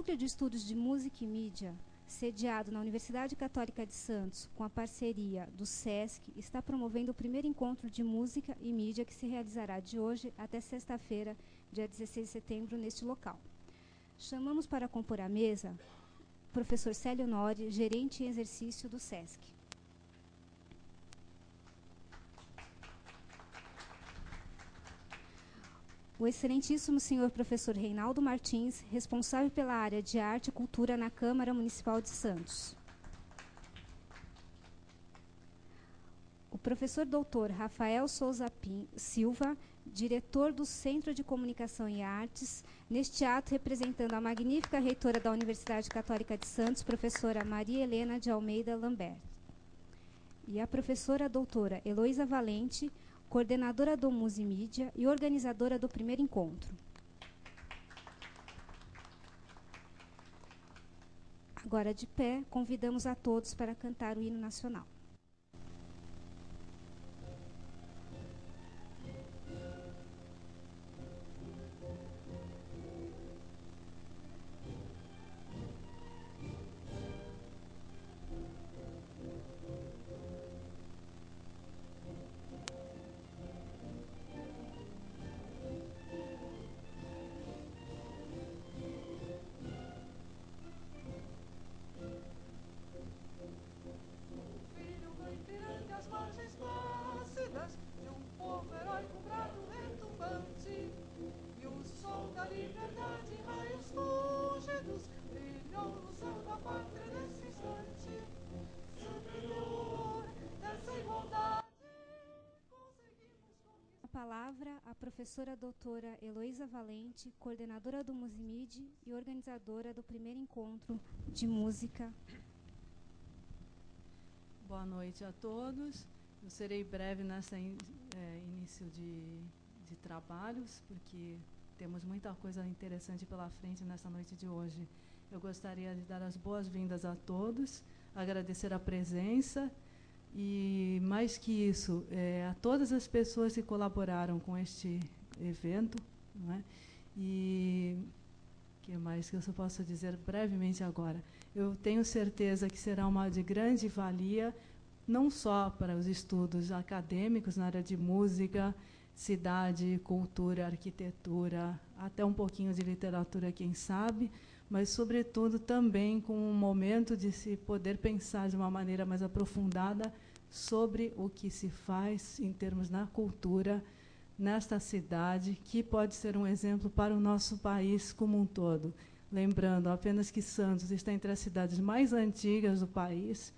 Núcleo de Estudos de Música e Mídia, sediado na Universidade Católica de Santos, com a parceria do SESC, está promovendo o primeiro encontro de música e mídia que se realizará de hoje até sexta-feira, dia 16 de setembro, neste local. Chamamos para compor a mesa o professor Célio Nori, gerente em exercício do SESC. O excelentíssimo senhor professor Reinaldo Martins, responsável pela área de arte e cultura na Câmara Municipal de Santos. O professor doutor Rafael Souza Pim, Silva, diretor do Centro de Comunicação e Artes, neste ato representando a magnífica reitora da Universidade Católica de Santos, professora Maria Helena de Almeida Lambert. E a professora doutora Heloísa Valente, coordenadora do Musimídia e organizadora do primeiro encontro. Agora de pé, convidamos a todos para cantar o hino nacional. Professora doutora Heloísa Valente, coordenadora do Musimid e organizadora do primeiro encontro de música. Boa noite a todos. Eu serei breve nessa in, é, início de, de trabalhos, porque temos muita coisa interessante pela frente nessa noite de hoje. Eu gostaria de dar as boas-vindas a todos, agradecer a presença e, mais que isso, é, a todas as pessoas que colaboraram com este evento. Não é? E que mais que eu só posso dizer brevemente agora? Eu tenho certeza que será uma de grande valia, não só para os estudos acadêmicos na área de música, cidade, cultura, arquitetura, até um pouquinho de literatura, quem sabe, mas, sobretudo, também com um momento de se poder pensar de uma maneira mais aprofundada sobre o que se faz em termos na cultura nesta cidade, que pode ser um exemplo para o nosso país como um todo. Lembrando apenas que Santos está entre as cidades mais antigas do país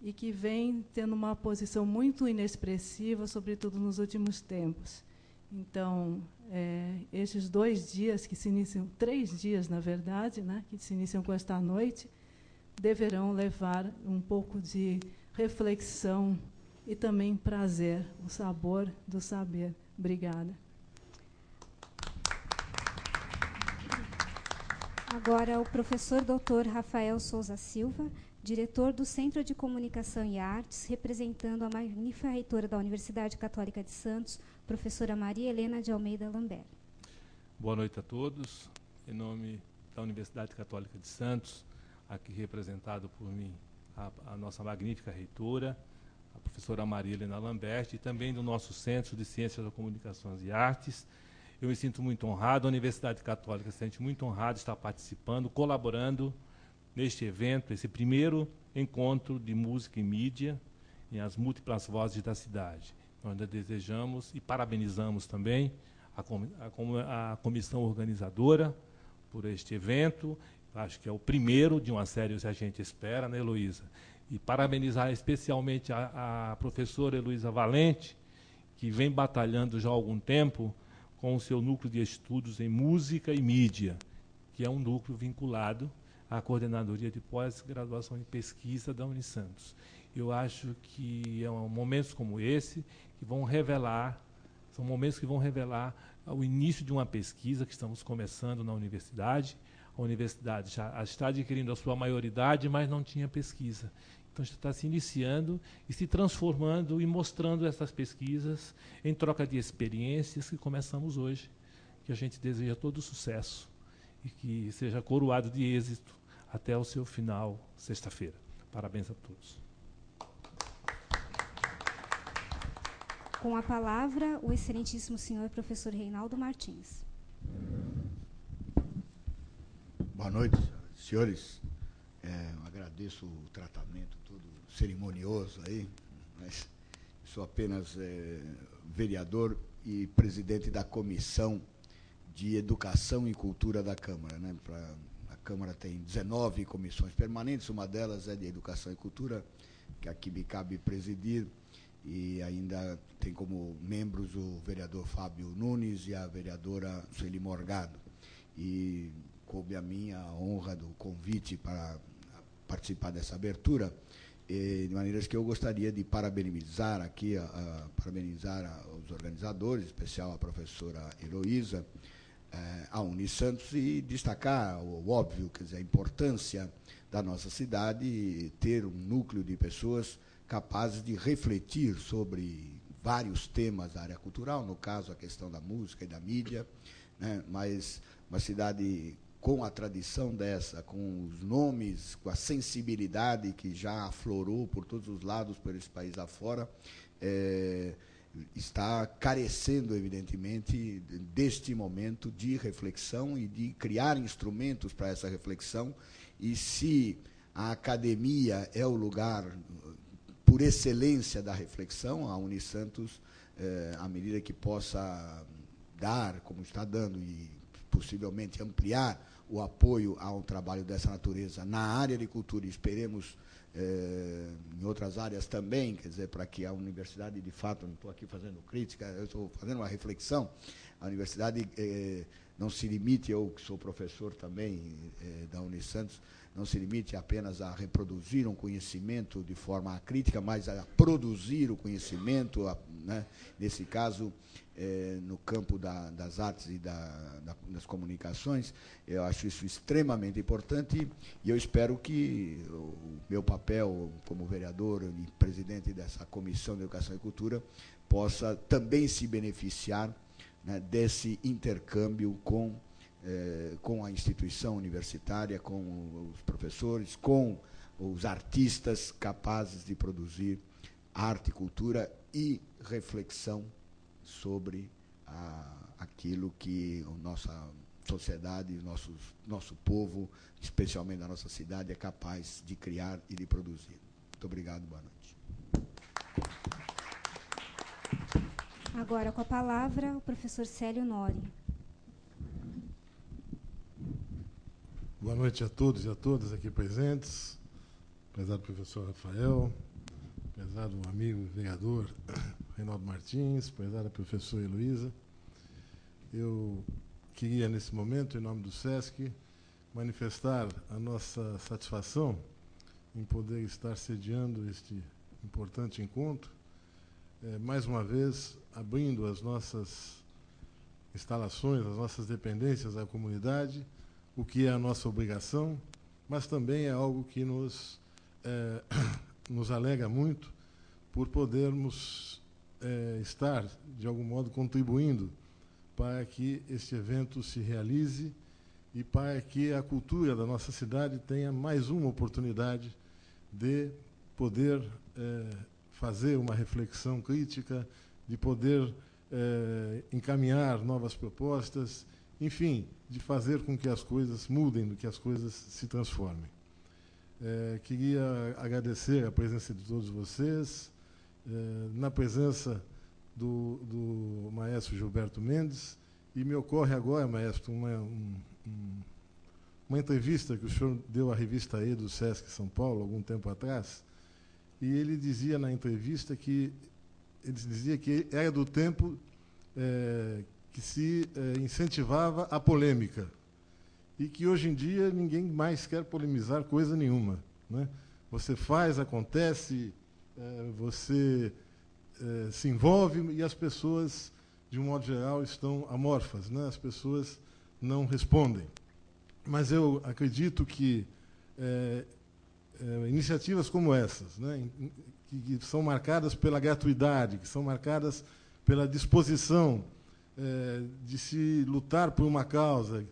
e que vem tendo uma posição muito inexpressiva, sobretudo nos últimos tempos. Então, é, estes dois dias que se iniciam, três dias, na verdade, né, que se iniciam com esta noite, deverão levar um pouco de reflexão e também prazer, o sabor do saber. Obrigada. Agora, o professor doutor Rafael Souza Silva, diretor do Centro de Comunicação e Artes, representando a magnífica reitora da Universidade Católica de Santos, professora Maria Helena de Almeida Lambert. Boa noite a todos. Em nome da Universidade Católica de Santos, aqui representado por mim, a, a nossa magnífica reitora, a professora Maria Helena Lambert, e também do nosso Centro de Ciências da Comunicação e Artes. Eu me sinto muito honrado, a Universidade Católica se sente muito honrada de estar participando, colaborando neste evento, esse primeiro encontro de música e mídia em as múltiplas vozes da cidade. Nós desejamos e parabenizamos também a, a, a comissão organizadora por este evento. Acho que é o primeiro de uma série que a gente espera, né, Heloísa? E parabenizar especialmente a, a professora Heloísa Valente, que vem batalhando já há algum tempo com o seu núcleo de estudos em música e mídia, que é um núcleo vinculado à coordenadoria de pós-graduação em pesquisa da Unisantos. Eu acho que é um momentos como esse que vão revelar, são momentos que vão revelar o início de uma pesquisa que estamos começando na universidade. A universidade já está adquirindo a sua maioridade, mas não tinha pesquisa. Então está se iniciando e se transformando e mostrando essas pesquisas em troca de experiências que começamos hoje, que a gente deseja todo sucesso e que seja coroado de êxito até o seu final, sexta-feira. Parabéns a todos. Com a palavra, o excelentíssimo senhor professor Reinaldo Martins. Boa noite, senhores. É, agradeço o tratamento todo cerimonioso aí, mas sou apenas é, vereador e presidente da comissão de Educação e Cultura da Câmara. Né? Pra, a Câmara tem 19 comissões permanentes, uma delas é de Educação e Cultura, que aqui me cabe presidir, e ainda tem como membros o vereador Fábio Nunes e a vereadora Sueli Morgado. E coube a minha a honra do convite para participar dessa abertura, de maneiras que eu gostaria de parabenizar aqui, a, a, parabenizar a, os organizadores, em especial a professora Heloísa, eh, a Unisantos, e destacar o, o óbvio, quer dizer, a importância da nossa cidade ter um núcleo de pessoas capazes de refletir sobre vários temas da área cultural, no caso a questão da música e da mídia, né, mas uma cidade com a tradição dessa, com os nomes, com a sensibilidade que já aflorou por todos os lados por esse país afora, é, está carecendo, evidentemente, deste momento de reflexão e de criar instrumentos para essa reflexão. E se a academia é o lugar por excelência da reflexão, a Unisantos, é, à medida que possa dar, como está dando, e possivelmente ampliar o apoio a um trabalho dessa natureza na área de cultura, e esperemos é, em outras áreas também, quer dizer, para que a universidade, de fato, não estou aqui fazendo crítica, eu estou fazendo uma reflexão, a universidade é, não se limite, eu que sou professor também é, da Unisantos, não se limite apenas a reproduzir um conhecimento de forma crítica, mas a produzir o conhecimento, a, né, nesse caso, é, no campo da, das artes e da, da, das comunicações. Eu acho isso extremamente importante e eu espero que o meu papel como vereador e presidente dessa Comissão de Educação e Cultura possa também se beneficiar né, desse intercâmbio com, é, com a instituição universitária, com os professores, com os artistas capazes de produzir arte, cultura e reflexão sobre a, aquilo que a nossa sociedade, nossos, nosso povo, especialmente a nossa cidade, é capaz de criar e de produzir. Muito obrigado, boa noite. Agora com a palavra o professor Célio Nori. Boa noite a todos e a todas aqui presentes, prezado professor Rafael, prezado amigo vereador Reinaldo Martins, prezada professora Heloísa. Eu queria, nesse momento, em nome do SESC, manifestar a nossa satisfação em poder estar sediando este importante encontro, é, mais uma vez abrindo as nossas instalações, as nossas dependências à comunidade, o que é a nossa obrigação, mas também é algo que nos, é, nos alega muito por podermos é, estar, de algum modo, contribuindo para que este evento se realize e para que a cultura da nossa cidade tenha mais uma oportunidade de poder é, fazer uma reflexão crítica, de poder é, encaminhar novas propostas, enfim, de fazer com que as coisas mudem, que as coisas se transformem. É, queria agradecer a presença de todos vocês, eh, na presença do, do, maestro Gilberto Mendes, e me ocorre agora, maestro, uma, um, uma entrevista que o senhor deu à revista E do Sesc São Paulo, algum tempo atrás, e ele dizia na entrevista que ele dizia que era do tempo é, que se é, incentivava a polêmica e que hoje em dia ninguém mais quer polemizar coisa nenhuma. Né? Você faz, acontece, é, você é, se envolve e as pessoas, de um modo geral, estão amorfas, né? as pessoas não respondem. Mas eu acredito que é, é, iniciativas como essas, né? que, que, são marcadas pela gratuidade, que são marcadas pela disposição é, de se lutar por uma causa,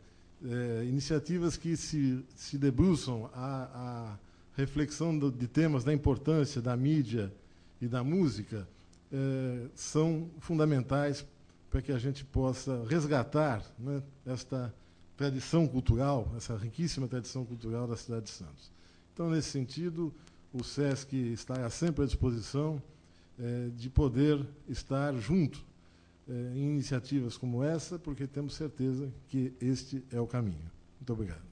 é, iniciativas que se, se debruçam a, a reflexão do, de temas da importância da mídia e da música é, são fundamentais para que a gente possa resgatar né, esta tradição cultural, essa riquíssima tradição cultural da cidade de Santos. Então, nesse sentido, o SESC está sempre à disposição é, de poder estar junto é, em iniciativas como essa, porque temos certeza que este é o caminho. Muito obrigado.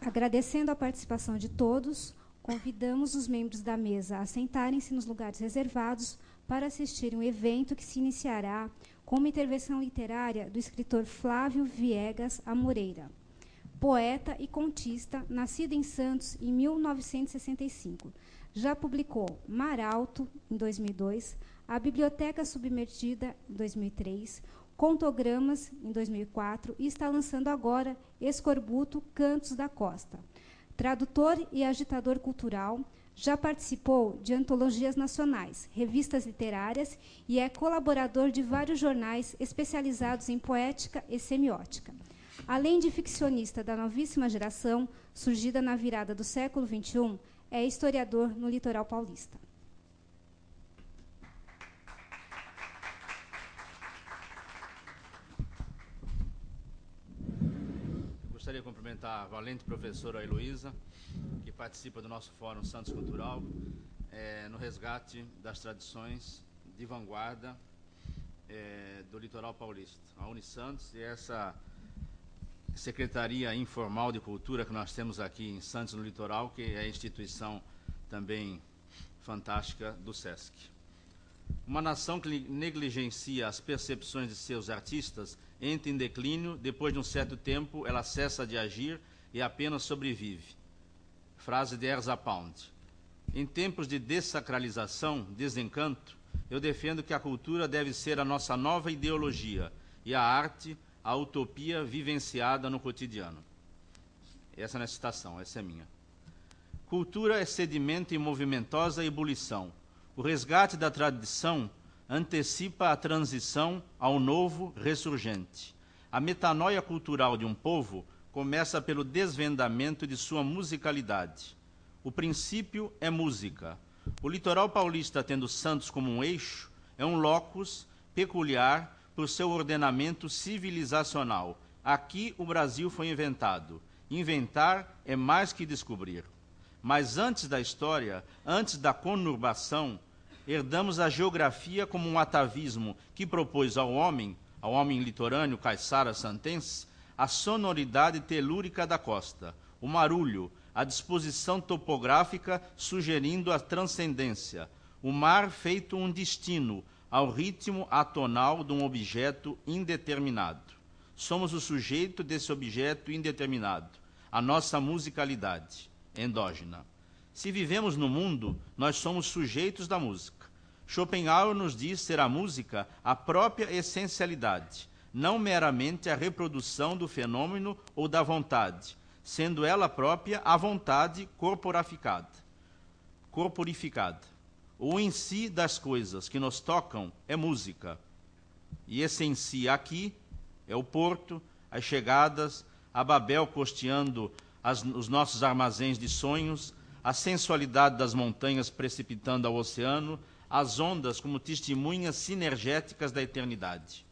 Agradecendo a participação de todos, convidamos os membros da mesa a sentarem-se nos lugares reservados para assistir um evento que se iniciará com uma intervenção literária do escritor Flávio Viegas Amoreira, poeta e contista, nascido em Santos em 1965. Já publicou Mar Alto, em 2002, A Biblioteca Submergida, em 2003, Contogramas, em 2004, e está lançando agora Escorbuto, Cantos da Costa. Tradutor e agitador cultural, já participou de antologias nacionais, revistas literárias e é colaborador de vários jornais especializados em poética e semiótica. Além de ficcionista da novíssima geração, surgida na virada do século XXI, é historiador no litoral paulista. Gostaria de cumprimentar a valente professora Heloísa, que participa do nosso Fórum Santos Cultural, é, no resgate das tradições de vanguarda é, do litoral paulista. A Unisantos e essa Secretaria Informal de Cultura que nós temos aqui em Santos, no litoral, que é a instituição também fantástica do SESC. Uma nação que negligencia as percepções de seus artistas entra em declínio, depois de um certo tempo ela cessa de agir e apenas sobrevive. Frase de Erza Pound. Em tempos de dessacralização, desencanto, eu defendo que a cultura deve ser a nossa nova ideologia e a arte a utopia vivenciada no cotidiano. Essa não é citação, essa é minha. Cultura é sedimento em movimentosa ebulição. O resgate da tradição antecipa a transição ao novo ressurgente. A metanoia cultural de um povo começa pelo desvendamento de sua musicalidade. O princípio é música. O litoral paulista, tendo Santos como um eixo, é um locus peculiar por seu ordenamento civilizacional. Aqui o Brasil foi inventado. Inventar é mais que descobrir. Mas antes da história, antes da conurbação, herdamos a geografia como um atavismo que propôs ao homem, ao homem litorâneo caiçara santense, a sonoridade telúrica da costa, o marulho, a disposição topográfica sugerindo a transcendência, o mar feito um destino ao ritmo atonal de um objeto indeterminado. Somos o sujeito desse objeto indeterminado, a nossa musicalidade endógena. Se vivemos no mundo, nós somos sujeitos da música. Schopenhauer nos diz ser a música a própria essencialidade, não meramente a reprodução do fenômeno ou da vontade, sendo ela própria a vontade corporificada. corporificada. O em si das coisas que nos tocam é música. E esse em si aqui é o porto, as chegadas, a Babel costeando as, os nossos armazéns de sonhos, a sensualidade das montanhas precipitando ao oceano, as ondas como testemunhas sinergéticas da eternidade.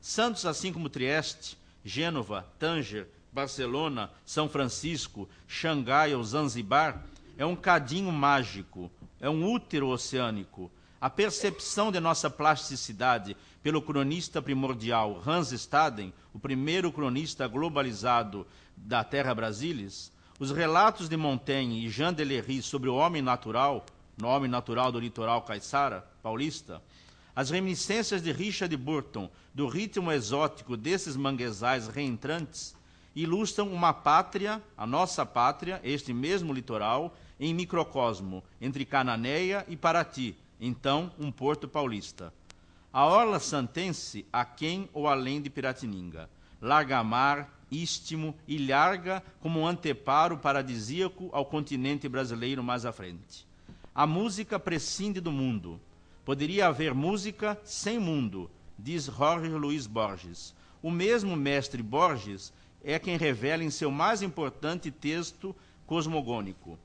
Santos, assim como Trieste, Gênova, Tanger, Barcelona, São Francisco, Xangai ou Zanzibar, é um cadinho mágico, é um útero oceânico. A percepção de nossa plasticidade pelo cronista primordial Hans Staden, o primeiro cronista globalizado da Terra Brasilis, os relatos de Montaigne e Jean Delery sobre o homem natural, no homem natural do litoral caiçara paulista, as reminiscências de Richard Burton do ritmo exótico desses manguezais reentrantes ilustram uma pátria, a nossa pátria, este mesmo litoral, em microcosmo, entre Cananéia e Paraty, então um porto paulista. A orla santense, aquém ou além de Piratininga. Larga-mar, istmo e larga como um anteparo paradisíaco ao continente brasileiro mais à frente. A música prescinde do mundo. Poderia haver música sem mundo, diz Jorge Luiz Borges. O mesmo mestre Borges é quem revela em seu mais importante texto cosmogônico.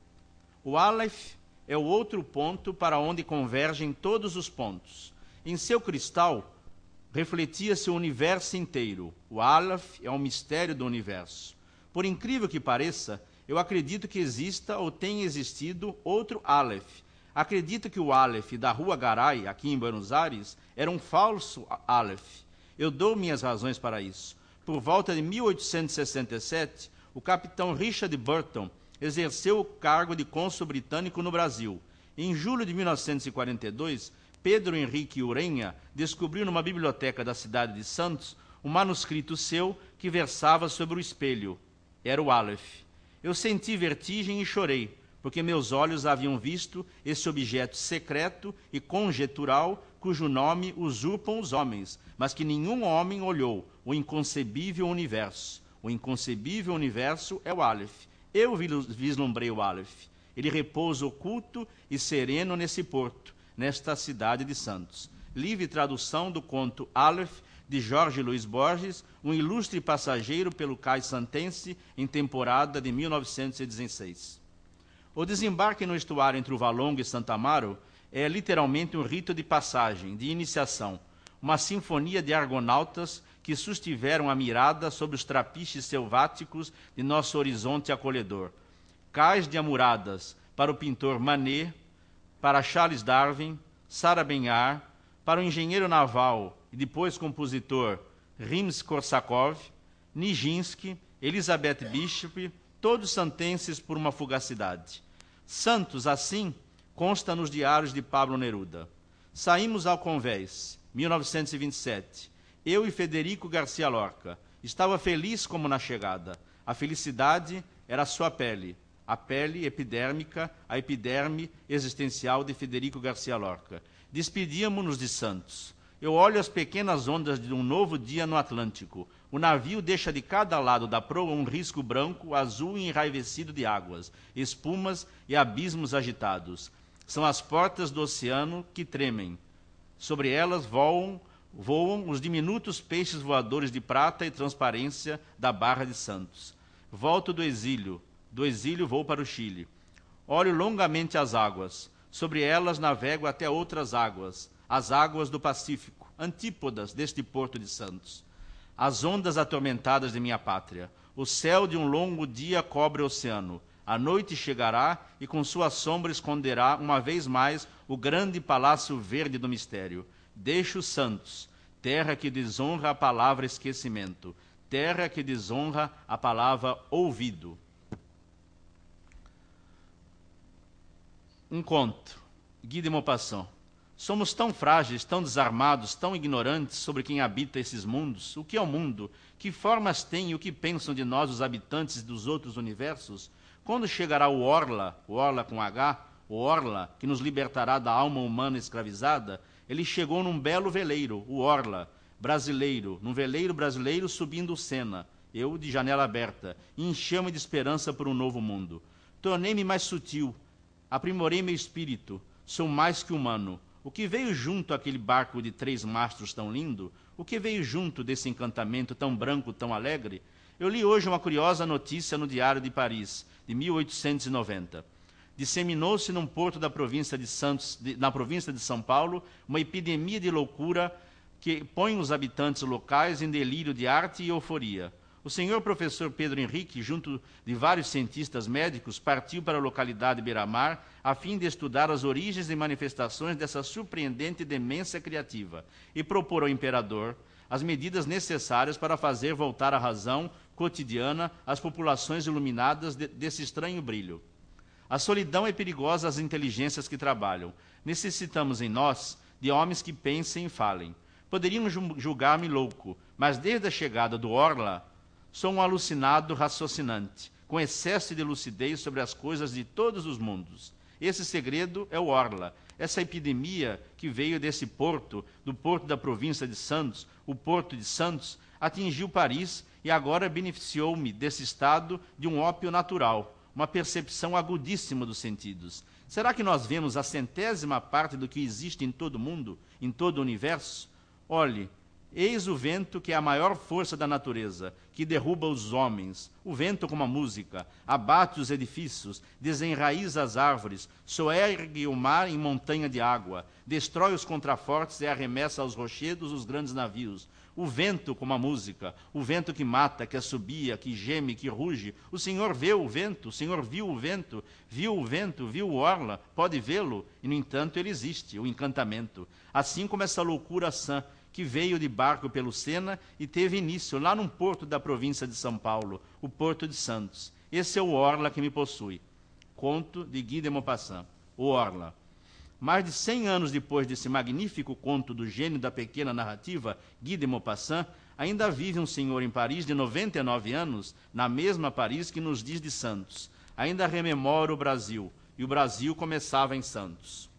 O Aleph é o outro ponto para onde convergem todos os pontos. Em seu cristal refletia-se o universo inteiro. O Aleph é o mistério do universo. Por incrível que pareça, eu acredito que exista ou tenha existido outro Aleph. Acredito que o Aleph da Rua Garay, aqui em Buenos Aires, era um falso Aleph. Eu dou minhas razões para isso. Por volta de 1867, o capitão Richard Burton exerceu o cargo de cônsul britânico no Brasil. Em julho de 1942, Pedro Henrique Urenha descobriu numa biblioteca da cidade de Santos um manuscrito seu que versava sobre o espelho. Era o Aleph. Eu senti vertigem e chorei, porque meus olhos haviam visto esse objeto secreto e conjetural cujo nome usurpam os homens, mas que nenhum homem olhou, o inconcebível universo. O inconcebível universo é o Aleph. Eu vislumbrei o Aleph. Ele repousa oculto e sereno nesse porto, nesta cidade de Santos. Livre tradução do conto Aleph de Jorge Luiz Borges, um ilustre passageiro pelo cais santense em temporada de 1916. O desembarque no estuário entre o Valongo e Santa Amaro é literalmente um rito de passagem, de iniciação, uma sinfonia de argonautas que sustiveram a mirada sobre os trapiches selváticos de nosso horizonte acolhedor. Cais de amuradas para o pintor Manet, para Charles Darwin, Sarah Benhar, para o engenheiro naval e depois compositor Rimsky-Korsakov, Nijinsky, Elizabeth Bishop, todos santenses por uma fugacidade. Santos, assim, consta nos diários de Pablo Neruda. Saímos ao convés, 1927. Eu e Federico Garcia Lorca. Estava feliz como na chegada. A felicidade era a sua pele, a pele epidérmica, a epiderme existencial de Federico Garcia Lorca. Despedíamos-nos de Santos. Eu olho as pequenas ondas de um novo dia no Atlântico. O navio deixa de cada lado da proa um risco branco, azul e enraivecido de águas, espumas e abismos agitados. São as portas do oceano que tremem. Sobre elas voam, voam os diminutos peixes voadores de prata e transparência da Barra de Santos. Volto do exílio. Do exílio vou para o Chile. Olho longamente as águas. Sobre elas navego até outras águas as águas do Pacífico, antípodas deste porto de Santos. As ondas atormentadas de minha pátria. O céu de um longo dia cobre o oceano. A noite chegará e com sua sombra esconderá uma vez mais o grande palácio verde do mistério. Deixo Santos, terra que desonra a palavra esquecimento, terra que desonra a palavra ouvido. Um conto. Guy de Maupassant. Somos tão frágeis, tão desarmados, tão ignorantes sobre quem habita esses mundos. O que é o mundo? Que formas tem e o que pensam de nós os habitantes dos outros universos? Quando chegará o Orla, o Orla com H, o Orla, que nos libertará da alma humana escravizada? Ele chegou num belo veleiro, o Orla, brasileiro, num veleiro brasileiro subindo o Sena, eu de janela aberta, e encheu-me de esperança por um novo mundo. Tornei-me mais sutil, aprimorei meu espírito, sou mais que humano o que veio junto àquele barco de três mastros tão lindo? O que veio junto desse encantamento tão branco, tão alegre? Eu li hoje uma curiosa notícia no Diário de Paris, de 1890. Disseminou-se num porto da província de Santos, de, na província de São Paulo, uma epidemia de loucura que põe os habitantes locais em delírio de arte e euforia. O senhor professor Pedro Henrique, junto de vários cientistas médicos, partiu para a localidade Beira-Mar a fim de estudar as origens e manifestações dessa surpreendente demência criativa e propor ao imperador as medidas necessárias para fazer voltar a razão cotidiana às populações iluminadas de, desse estranho brilho. A solidão é perigosa às inteligências que trabalham. Necessitamos em nós de homens que pensem e falem. Poderiam julgar-me louco, mas desde a chegada do Orla, Sou um alucinado raciocinante, com excesso de lucidez sobre as coisas de todos os mundos. Esse segredo é o Orla, essa epidemia que veio desse porto, do porto da província de Santos, o porto de Santos, atingiu Paris e agora beneficiou-me desse estado de um ópio natural, uma percepção agudíssima dos sentidos. Será que nós vemos a centésima parte do que existe em todo o mundo, em todo o universo? Olhe, Eis o vento que é a maior força da natureza, que derruba os homens. O vento, como a música, abate os edifícios, desenraiza as árvores, soergue o mar em montanha de água, destrói os contrafortes e arremessa aos rochedos os grandes navios. O vento, como a música, o vento que mata, que assobia, que geme, que ruge. O Senhor vê o vento, o Senhor viu o vento, viu o vento, viu o orla, pode vê-lo, e no entanto ele existe, o encantamento. Assim como essa loucura sã que veio de barco pelo Sena e teve início lá num porto da província de São Paulo, o Porto de Santos. Esse é o Orla que me possui. Conto de Guy de Maupassant, o Orla. Mais de 100 anos depois desse magnífico conto do gênio da pequena narrativa, Guy de Maupassant, ainda vive um senhor em Paris de 99 anos, na mesma Paris que nos diz de Santos. Ainda rememora o Brasil, e o Brasil começava em Santos.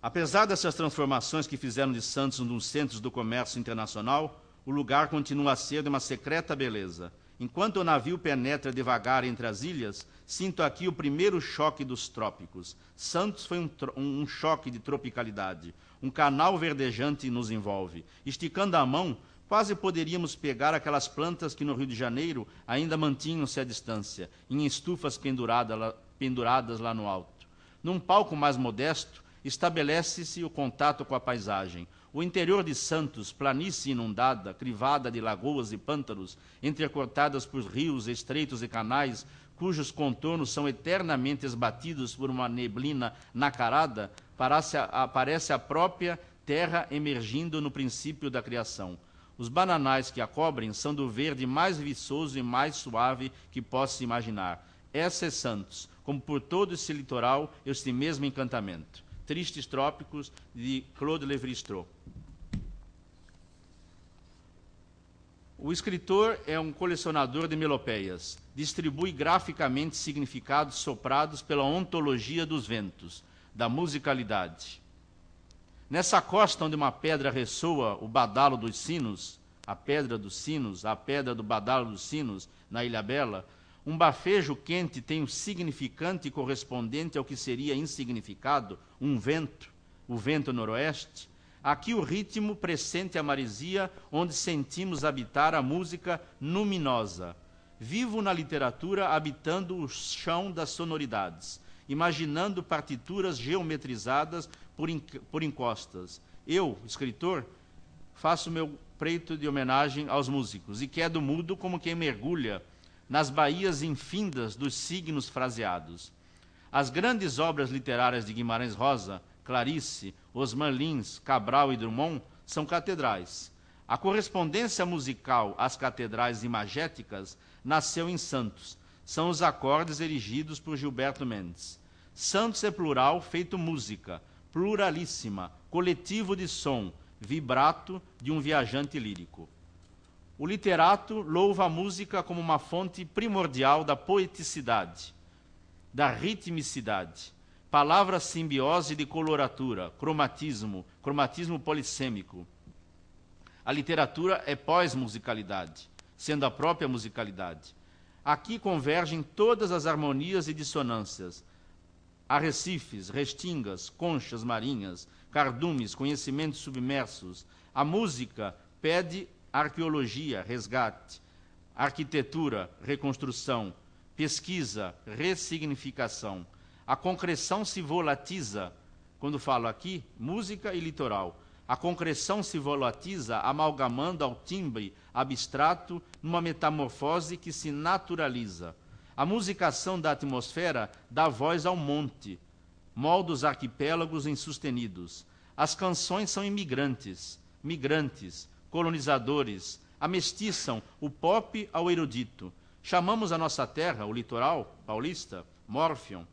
Apesar dessas transformações que fizeram de Santos um dos centros do comércio internacional, o lugar continua a ser de uma secreta beleza. Enquanto o navio penetra devagar entre as ilhas, sinto aqui o primeiro choque dos trópicos. Santos foi um, um, choque de tropicalidade. Um canal verdejante nos envolve. Esticando a mão, quase poderíamos pegar aquelas plantas que no Rio de Janeiro ainda mantinham-se à distância, em estufas pendurada, penduradas lá no alto. Num palco mais modesto, estabelece-se o contato com a paisagem. O interior de Santos, planície inundada, crivada de lagoas e pântanos, entrecortadas por rios, estreitos e canais, cujos contornos são eternamente esbatidos por uma neblina nacarada, parece a, própria terra emergindo no princípio da criação. Os bananais que a cobrem são do verde mais viçoso e mais suave que possa imaginar. Essa é Santos, como por todo esse litoral, este mesmo encantamento. Tristes Trópicos, de Claude Lévi-Strauss. O escritor é um colecionador de melopeias. Distribui graficamente significados soprados pela ontologia dos ventos, da musicalidade. Nessa costa onde uma pedra ressoa o badalo dos sinos, a pedra dos sinos, a pedra do badalo dos sinos, na Ilha Bela, um bafejo quente tem o um significante correspondente ao que seria insignificado, um vento, o vento noroeste. Aqui o ritmo presente a maresia, onde sentimos habitar a música luminosa. Vivo na literatura habitando o chão das sonoridades, imaginando partituras geometrizadas por, por encostas. Eu, escritor, faço meu preito de homenagem aos músicos e quedo mudo como quem mergulha nas baías infindas dos signos fraseados. As grandes obras literárias de Guimarães Rosa, Clarice, Osman Lins, Cabral e Drummond são catedrais. A correspondência musical às catedrais imagéticas nasceu em Santos. São os acordes erigidos por Gilberto Mendes. Santos é plural, feito música, pluralíssima, coletivo de som, vibrato de um viajante lírico. O literato louva a música como uma fonte primordial da poeticidade, da ritmicidade, palavra simbiose de coloratura, cromatismo, cromatismo polissêmico. A literatura é pós-musicalidade, sendo a própria musicalidade. Aqui convergem todas as harmonias e dissonâncias. Arrecifes, restingas, conchas marinhas, cardumes, conhecimentos submersos. A música pede arqueologia, resgate, arquitetura, reconstrução, pesquisa, ressignificação. A concreção se volatiza, quando falo aqui, música e litoral. A concreção se volatiza amalgamando ao timbre abstrato numa metamorfose que se naturaliza. A musicação da atmosfera dá voz ao monte, molda os arquipélagos insustenidos. As canções são imigrantes, migrantes, colonizadores, amestiçam o pop ao erudito. Chamamos a nossa terra, o litoral paulista, Morfion,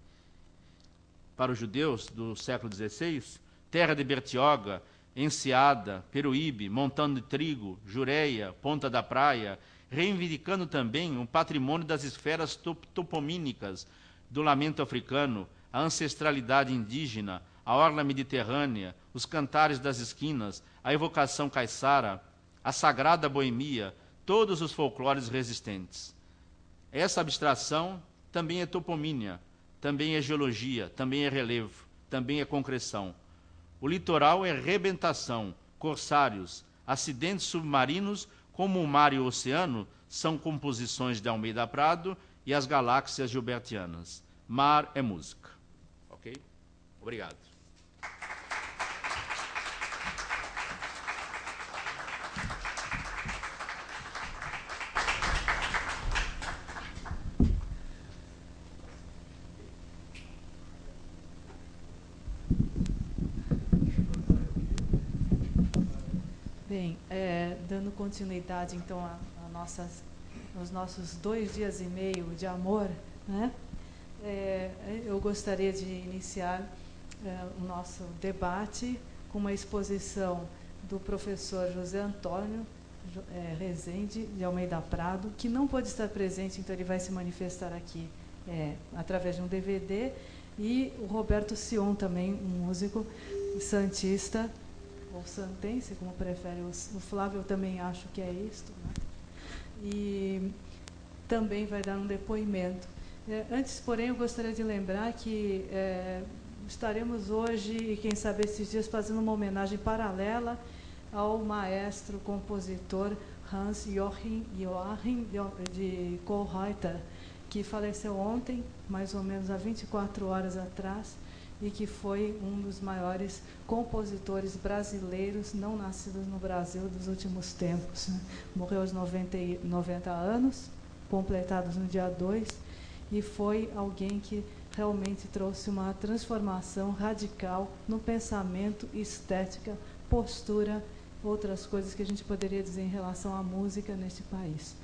para os judeus do século XVI, terra de Bertioga, Enseada, Peruíbe, Montando de Trigo, Jureia, Ponta da Praia, reivindicando também o patrimônio das esferas top topomínicas do lamento africano, a ancestralidade indígena, a orla mediterrânea, os cantares das esquinas, a evocação caiçara, a sagrada boemia, todos os folclores resistentes. Essa abstração também é topomínia, também é geologia, também é relevo, também é concreção. O litoral é rebentação, corsários, acidentes submarinos, como o mar e o oceano, são composições de Almeida Prado e as galáxias gilbertianas. Mar é música. Ok? Obrigado. Bem, é, dando continuidade então a, a nossas, aos nossos dois dias e meio de amor, né? É, eu gostaria de iniciar é, o nosso debate com uma exposição do professor José Antônio é, Rezende de Almeida Prado, que não pôde estar presente, então ele vai se manifestar aqui é, através de um DVD, e o Roberto Sion também, um músico santista ou santense, como prefere o, Flávio, eu também acho que é isto. Né? E também vai dar um depoimento. É, antes, porém, eu gostaria de lembrar que é, estaremos hoje, e quem sabe esses dias, fazendo uma homenagem paralela ao maestro compositor Hans Joachim, Joachim de Kohlreuter, que faleceu ontem, mais ou menos há 24 horas atrás, e que foi um dos maiores compositores brasileiros não nascidos no Brasil dos últimos tempos. Né? Morreu aos 90, 90 anos, completados no dia 2, e foi alguém que realmente trouxe uma transformação radical no pensamento, estética, postura, outras coisas que a gente poderia dizer em relação à música neste país.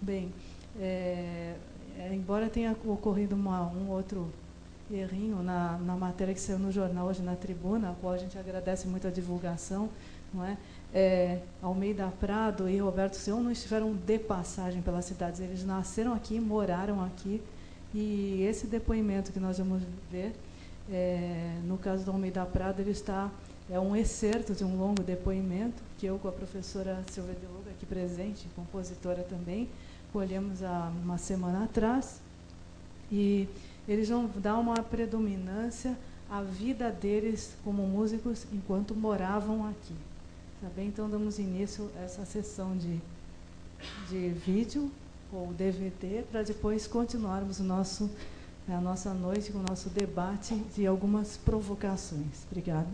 Bem, é, é, embora tenha ocorrido uma, um outro errinho na, na matéria que saiu no jornal hoje na tribuna, a qual a gente agradece muito a divulgação, não é? é Almeida Prado e Roberto Seon não estiveram de passagem pelas cidades, eles nasceram aqui, moraram aqui, e esse depoimento que nós vamos ver, é, no caso do Almeida Prado, ele está é um excerto de um longo depoimento que eu com a professora Silvia de Luga, aqui presente, compositora também, colhemos há uma semana atrás, e eles vão dar uma predominância à vida deles como músicos enquanto moravam aqui. Tá bem? Então, damos início a essa sessão de, de vídeo ou DVD para depois continuarmos o nosso, a nossa noite com o nosso debate de algumas provocações. Obrigada.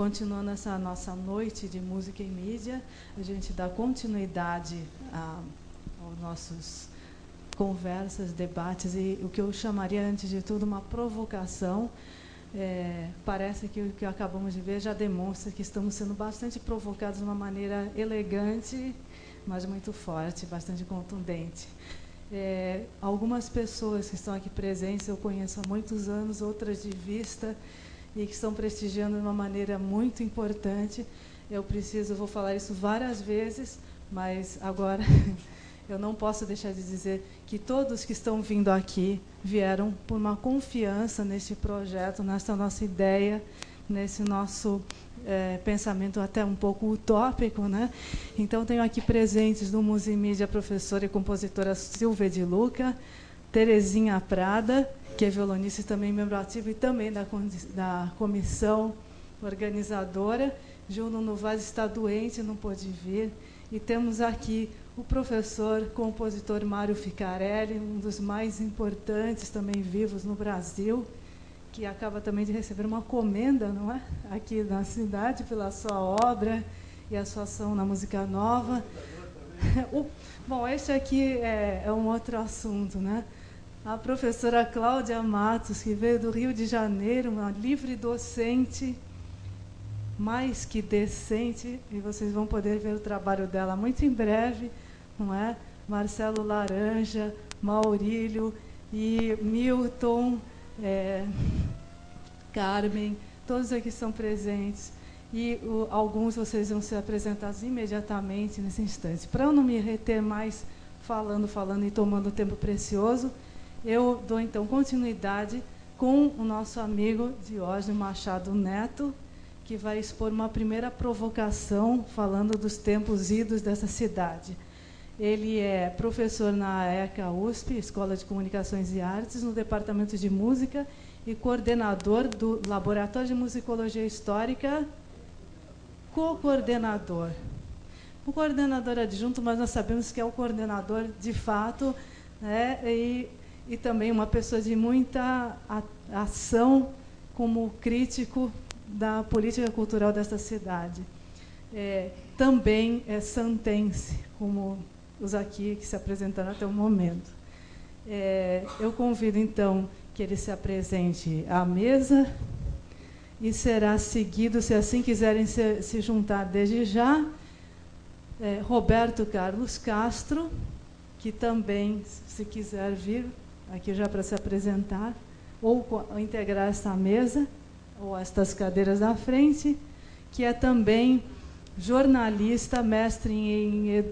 Continuando essa nossa noite de música e mídia, a gente dá continuidade a, aos nossos conversas, debates e o que eu chamaria, antes de tudo, uma provocação. É, parece que o que acabamos de ver já demonstra que estamos sendo bastante provocados de uma maneira elegante, mas muito forte, bastante contundente. É, algumas pessoas que estão aqui presentes eu conheço há muitos anos, outras de vista, e que estão prestigiando de uma maneira muito importante. Eu preciso, vou falar isso várias vezes, mas agora eu não posso deixar de dizer que todos que estão vindo aqui vieram por uma confiança nesse projeto, nessa nossa ideia, nesse nosso é, pensamento até um pouco utópico, né? Então tenho aqui presentes do Musimídia professora e compositora Silvia de Luca, Terezinha Prada, que é violonista e também membro ativo e também da, da comissão organizadora. Juno Novaes está doente, não pôde vir. E temos aqui o professor, compositor Mário Ficarelli, um dos mais importantes também vivos no Brasil, que acaba também de receber uma comenda, não é? Aqui na cidade, pela sua obra e a sua ação na música nova. O, bom, esse aqui é, é um outro assunto, né? A professora Cláudia Matos, que veio do Rio de Janeiro, uma livre docente, mais que decente, e vocês vão poder ver o trabalho dela muito em breve, não é? Marcelo Laranja, Maurílio e Milton, é, Carmen, todos aqui são presentes. E o, alguns vocês vão ser apresentados imediatamente nesse instante. Para eu não me reter mais falando, falando e tomando tempo precioso, eu dou então continuidade com o nosso amigo Diógenes Machado Neto, que vai expor uma primeira provocação falando dos tempos idos dessa cidade. Ele é professor na ECA USP, Escola de Comunicações e Artes, no Departamento de Música e coordenador do Laboratório de Musicologia Histórica, co-coordenador. O coordenador adjunto, mas nós sabemos que é o coordenador de fato, né, e e também uma pessoa de muita ação como crítico da política cultural desta cidade. É, também é santense, como os aqui que se apresentaram até o momento. É, eu convido, então, que ele se apresente à mesa e será seguido, se assim quiserem se, se juntar desde já, é, Roberto Carlos Castro, que também, se quiser vir, aqui já para se apresentar, ou integrar esta mesa, ou estas cadeiras da frente, que é também jornalista, mestre em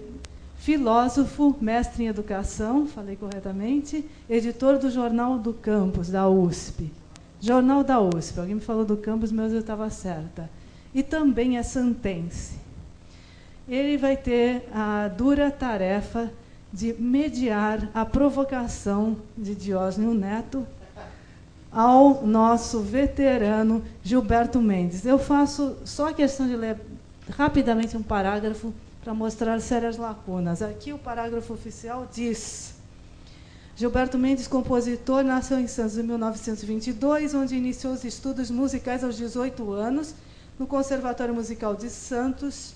filósofo, mestre em educação, falei corretamente, editor do Jornal do Campus, da USP. Jornal da USP, alguém me falou do campus, mas eu estava certa. E também é santense. Ele vai ter a dura tarefa de mediar a provocação de Diógenes Neto ao nosso veterano Gilberto Mendes. Eu faço só a questão de ler rapidamente um parágrafo para mostrar sérias lacunas. Aqui o parágrafo oficial diz: Gilberto Mendes, compositor, nasceu em Santos em 1922, onde iniciou os estudos musicais aos 18 anos no Conservatório Musical de Santos,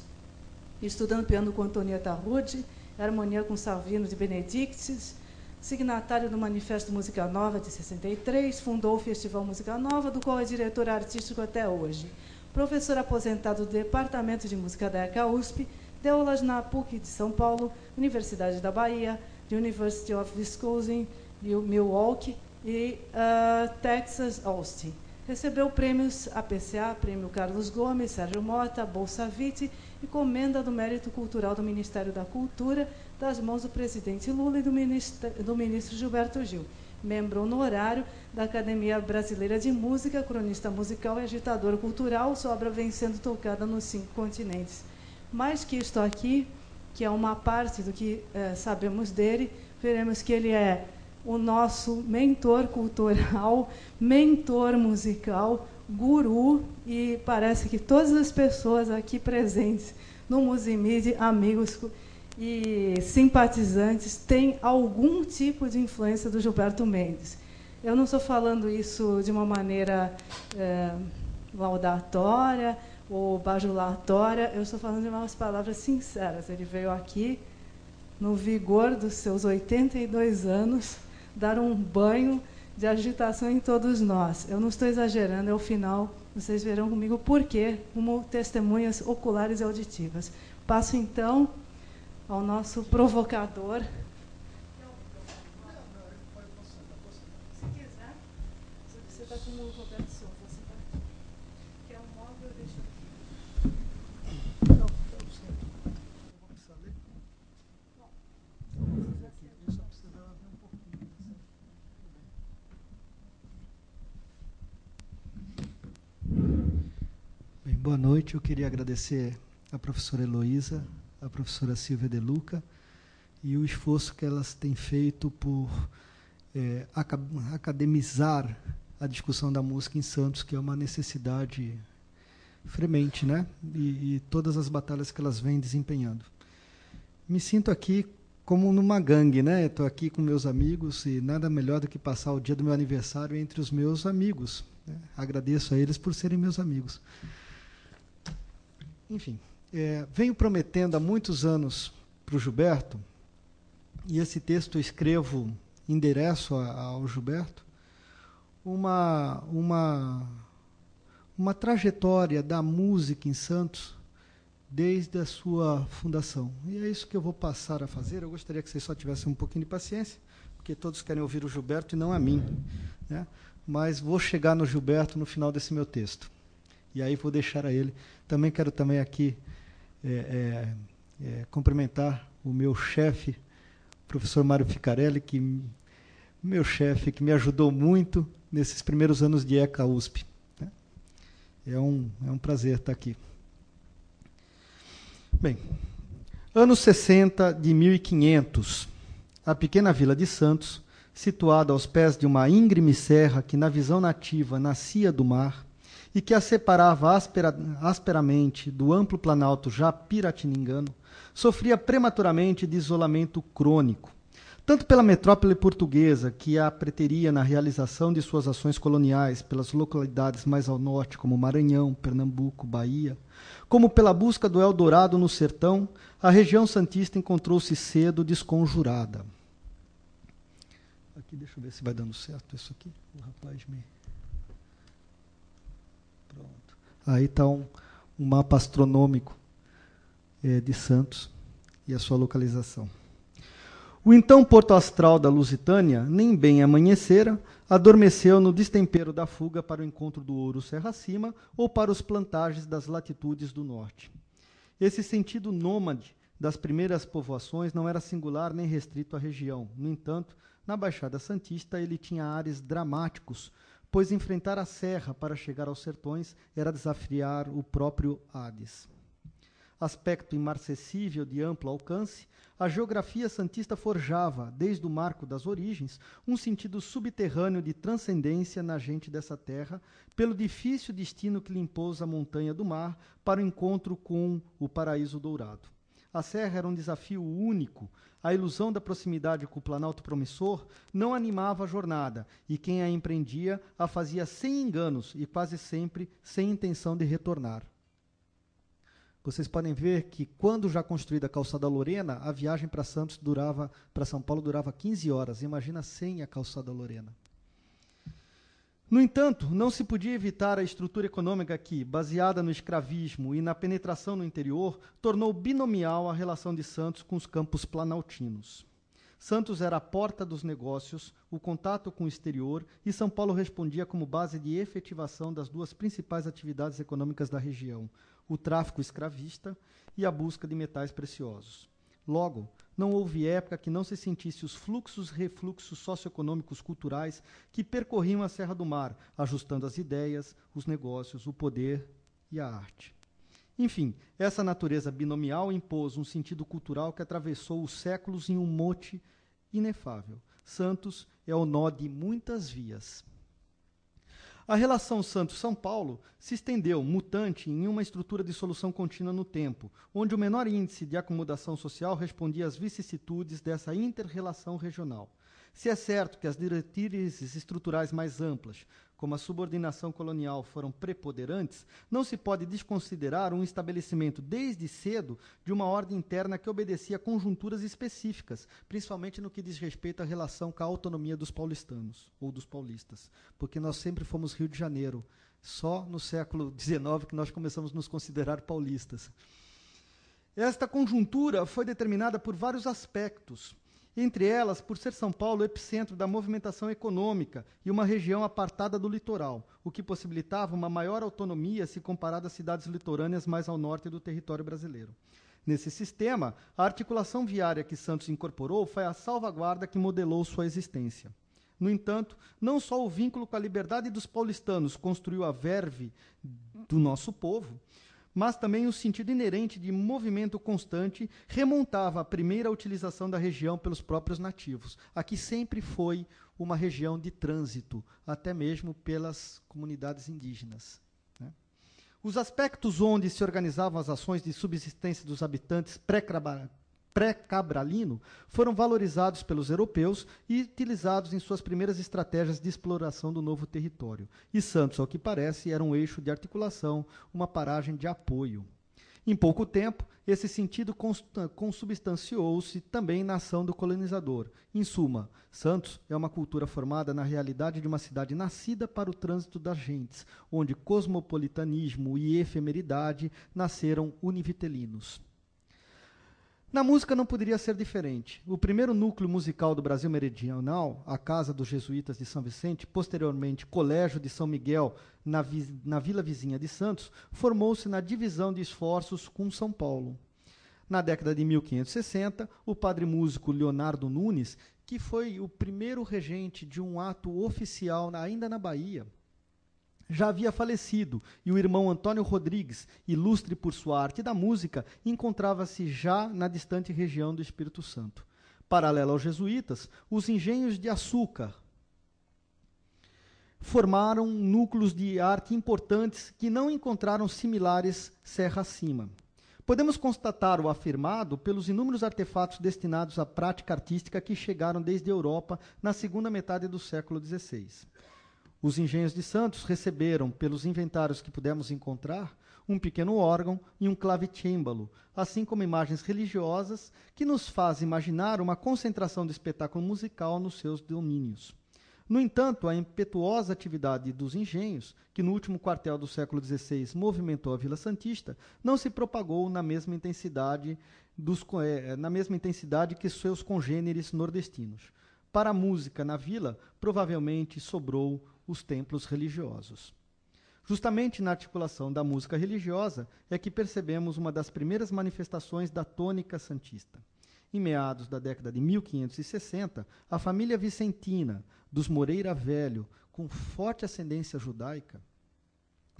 estudando piano com Antonieta Rude harmonia com Salvino de Benedictis, signatário do Manifesto Música Nova de 63, fundou o Festival Música Nova, do qual é diretor artístico até hoje. Professor aposentado do Departamento de Música da ECA USP, deu aulas na PUC de São Paulo, Universidade da Bahia, University of Wisconsin, Milwaukee e uh, Texas Austin. Recebeu prêmios APCA, Prêmio Carlos Gomes, Sérgio Mota, Bolsa Vite e Comenda do Mérito Cultural do Ministério da Cultura, das mãos do presidente Lula e do, do ministro Gilberto Gil. Membro honorário da Academia Brasileira de Música, cronista musical e agitador cultural, sua obra vem sendo tocada nos cinco continentes. Mais que isto aqui, que é uma parte do que é, sabemos dele, veremos que ele é o nosso mentor cultural, mentor musical, guru, e parece que todas as pessoas aqui presentes no Musimide, amigos e simpatizantes, têm algum tipo de influência do Gilberto Mendes. Eu não estou falando isso de uma maneira é, laudatória ou bajulatória, eu estou falando de umas palavras sinceras. Ele veio aqui, no vigor dos seus 82 anos, dar um banho de agitação em todos nós. Eu não estou exagerando, é o final, vocês verão comigo por quê, como testemunhas oculares e auditivas. Passo então ao nosso provocador, Boa noite. Eu queria agradecer a professora Heloísa, a professora Silvia De Luca e o esforço que elas têm feito por é, academizar a discussão da música em Santos, que é uma necessidade fremente, né? E, e todas as batalhas que elas vêm desempenhando. Me sinto aqui como numa gangue, né? Estou aqui com meus amigos e nada melhor do que passar o dia do meu aniversário entre os meus amigos. Né? Agradeço a eles por serem meus amigos. Enfim, é, venho prometendo há muitos anos para o Gilberto, e esse texto eu escrevo endereço ao Gilberto uma, uma, uma trajetória da música em Santos desde a sua fundação. E é isso que eu vou passar a fazer. Eu gostaria que vocês só tivessem um pouquinho de paciência, porque todos querem ouvir o Gilberto e não a mim. Né? Mas vou chegar no Gilberto no final desse meu texto. E aí vou deixar a ele. Também quero também aqui é, é, é, cumprimentar o meu chefe, professor Mário Ficarelli, que meu chefe, que me ajudou muito nesses primeiros anos de ECA USP. Né? É um, é um prazer estar aqui. Bem, anos 60 de 1500, a pequena vila de Santos, situada aos pés de uma íngreme serra que, na visão nativa, nascia do mar e que a separava aspera, asperamente do amplo planalto já piratiningano, sofria prematuramente de isolamento crônico, tanto pela metrópole portuguesa, que a preteria na realização de suas ações coloniais pelas localidades mais ao norte, como Maranhão, Pernambuco, Bahia, como pela busca do Eldorado no sertão, a região santista encontrou-se cedo desconjurada. Aqui, deixa eu ver se vai dando certo isso aqui. O rapaz me. Aí está um, um, mapa astronômico é, de Santos e a sua localização. O então porto astral da Lusitânia, nem bem amanhecera, adormeceu no destempero da fuga para o encontro do ouro serra acima ou para os plantagens das latitudes do norte. Esse sentido nômade das primeiras povoações não era singular nem restrito à região. No entanto, na Baixada Santista ele tinha ares dramáticos, pois enfrentar a serra para chegar aos sertões era desafiar o próprio Hades aspecto imarcessível de amplo alcance, a geografia santista forjava, desde o marco das origens, um sentido subterrâneo de transcendência na gente dessa terra, pelo difícil destino que lhe impôs a montanha do mar para o encontro com o paraíso dourado. A serra era um desafio único. A ilusão da proximidade com o Planalto Promissor não animava a jornada, e quem a empreendia a fazia sem enganos e quase sempre sem intenção de retornar. Vocês podem ver que quando já construída a calçada Lorena, a viagem para Santos durava, para São Paulo durava 15 horas. Imagina sem a calçada Lorena. No entanto, não se podia evitar a estrutura econômica que, baseada no escravismo e na penetração no interior, tornou binomial a relação de Santos com os campos planaltinos. Santos era a porta dos negócios, o contato com o exterior, e São Paulo respondia como base de efetivação das duas principais atividades econômicas da região, o tráfico escravista e a busca de metais preciosos. Logo, não houve época que não se sentisse os fluxos e refluxos socioeconômicos culturais que percorriam a Serra do Mar, ajustando as ideias, os negócios, o poder e a arte. Enfim, essa natureza binomial impôs um sentido cultural que atravessou os séculos em um mote inefável. Santos é o nó de muitas vias. A relação Santos-São Paulo se estendeu, mutante, em uma estrutura de solução contínua no tempo, onde o menor índice de acomodação social respondia às vicissitudes dessa inter-relação regional. Se é certo que as diretrizes estruturais mais amplas, como a subordinação colonial, foram preponderantes, não se pode desconsiderar um estabelecimento desde cedo de uma ordem interna que obedecia a conjunturas específicas, principalmente no que diz respeito à relação com a autonomia dos paulistanos ou dos paulistas, porque nós sempre fomos Rio de Janeiro. Só no século XIX que nós começamos a nos considerar paulistas. Esta conjuntura foi determinada por vários aspectos entre elas por ser São Paulo epicentro da movimentação econômica e uma região apartada do litoral, o que possibilitava uma maior autonomia se comparado às cidades litorâneas mais ao norte do território brasileiro. Nesse sistema, a articulação viária que Santos incorporou foi a salvaguarda que modelou sua existência. No entanto, não só o vínculo com a liberdade dos paulistanos construiu a verve do nosso povo, mas também o sentido inerente de movimento constante remontava à primeira utilização da região pelos próprios nativos. Aqui sempre foi uma região de trânsito, até mesmo pelas comunidades indígenas. Né? Os aspectos onde se organizavam as ações de subsistência dos habitantes pré-cabralino foram valorizados pelos europeus e utilizados em suas primeiras estratégias de exploração do novo território. E Santos, ao que parece, era um eixo de articulação, uma paragem de apoio. Em pouco tempo, esse sentido consubstanciou-se também na ação do colonizador. Em suma, Santos é uma cultura formada na realidade de uma cidade nascida para o trânsito das gentes, onde cosmopolitanismo e efemeridade nasceram univitelinos. Na música não poderia ser diferente. O primeiro núcleo musical do Brasil meridional, a Casa dos Jesuítas de São Vicente, posteriormente Colégio de São Miguel, na, na vila vizinha de Santos, formou-se na divisão de esforços com São Paulo. Na década de 1560, o padre músico Leonardo Nunes, que foi o primeiro regente de um ato oficial ainda na Bahia, já havia falecido e o irmão Antônio Rodrigues, ilustre por sua arte da música, encontrava-se já na distante região do Espírito Santo. Paralelo aos jesuítas, os engenhos de açúcar formaram núcleos de arte importantes que não encontraram similares serra acima. Podemos constatar o afirmado pelos inúmeros artefatos destinados à prática artística que chegaram desde a Europa na segunda metade do século XVI. Os engenhos de Santos receberam, pelos inventários que pudemos encontrar, um pequeno órgão e um clavicêmbalo, assim como imagens religiosas que nos fazem imaginar uma concentração de espetáculo musical nos seus domínios. No entanto, a impetuosa atividade dos engenhos, que no último quartel do século XVI movimentou a Vila Santista, não se propagou na mesma intensidade, dos, é, na mesma intensidade que seus congêneres nordestinos. Para a música na vila, provavelmente sobrou os templos religiosos. Justamente na articulação da música religiosa é que percebemos uma das primeiras manifestações da tônica santista. Em meados da década de 1560, a família vicentina dos Moreira Velho, com forte ascendência judaica,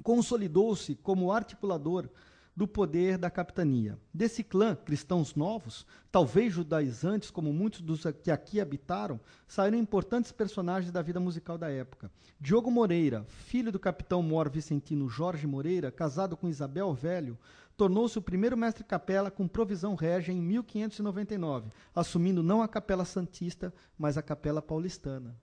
consolidou-se como articulador do poder da capitania. Desse clã, cristãos novos, talvez judaizantes, como muitos dos que aqui habitaram, saíram importantes personagens da vida musical da época. Diogo Moreira, filho do capitão mor vicentino Jorge Moreira, casado com Isabel Velho, tornou-se o primeiro mestre-capela com provisão régia em 1599, assumindo não a capela santista, mas a capela paulistana.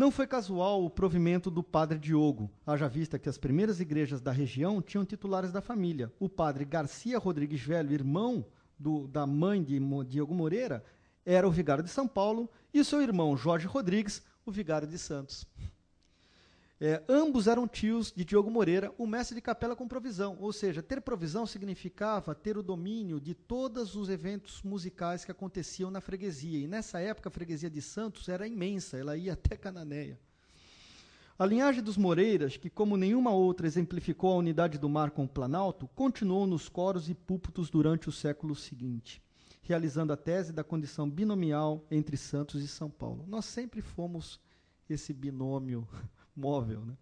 Não foi casual o provimento do padre Diogo, haja vista que as primeiras igrejas da região tinham titulares da família. O padre Garcia Rodrigues Velho, irmão do, da mãe de Diogo Moreira, era o vigário de São Paulo, e seu irmão Jorge Rodrigues, o vigário de Santos. É, ambos eram tios de Diogo Moreira, o mestre de capela com provisão. Ou seja, ter provisão significava ter o domínio de todos os eventos musicais que aconteciam na freguesia. E nessa época a freguesia de Santos era imensa, ela ia até Cananéia. A linhagem dos Moreiras, que como nenhuma outra exemplificou a unidade do mar com o Planalto, continuou nos coros e púlpitos durante o século seguinte, realizando a tese da condição binomial entre Santos e São Paulo. Nós sempre fomos esse binômio móvel. Né?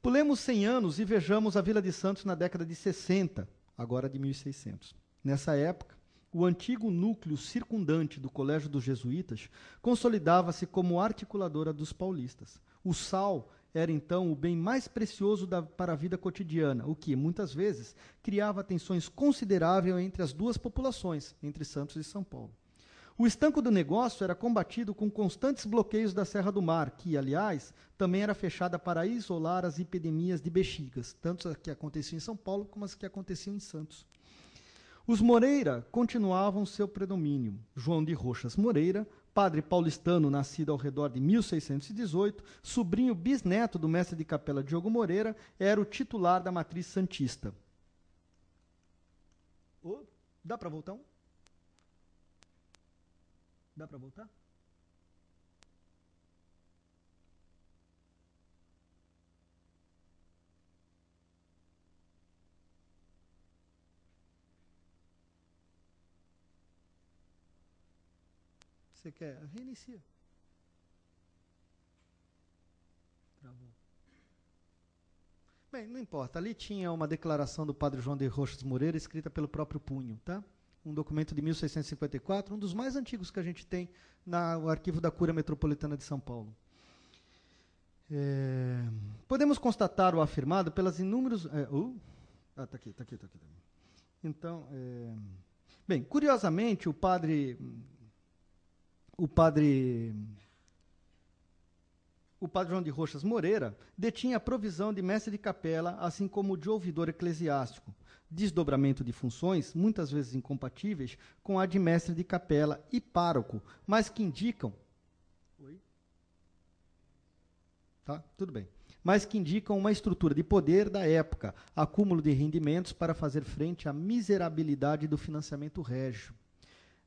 Pulemos 100 anos e vejamos a Vila de Santos na década de 60, agora de 1600. Nessa época, o antigo núcleo circundante do Colégio dos Jesuítas consolidava-se como articuladora dos paulistas. O sal era então o bem mais precioso da, para a vida cotidiana, o que, muitas vezes, criava tensões consideráveis entre as duas populações, entre Santos e São Paulo. O estanco do negócio era combatido com constantes bloqueios da Serra do Mar, que, aliás, também era fechada para isolar as epidemias de bexigas, tanto as que aconteciam em São Paulo como as que aconteciam em Santos. Os Moreira continuavam seu predomínio. João de Roxas Moreira, padre paulistano nascido ao redor de 1618, sobrinho bisneto do mestre de capela Diogo Moreira, era o titular da matriz santista. Oh, dá para voltar um? Dá para voltar? Você quer? Reinicia. Travou. Bem, não importa. Ali tinha uma declaração do padre João de Roxas Moreira, escrita pelo próprio punho, tá? Um documento de 1654, um dos mais antigos que a gente tem no arquivo da Cura Metropolitana de São Paulo. É, podemos constatar o afirmado pelas inúmeras. É, uh, ah, está aqui, está aqui, está aqui. Então, é, bem, curiosamente, o padre. O padre. O padre João de Roxas Moreira detinha a provisão de mestre de capela, assim como de ouvidor eclesiástico desdobramento de funções, muitas vezes incompatíveis, com a de mestre de capela e pároco, mas que indicam. Oi? Tá? Tudo bem. Mas que indicam uma estrutura de poder da época, acúmulo de rendimentos para fazer frente à miserabilidade do financiamento régio.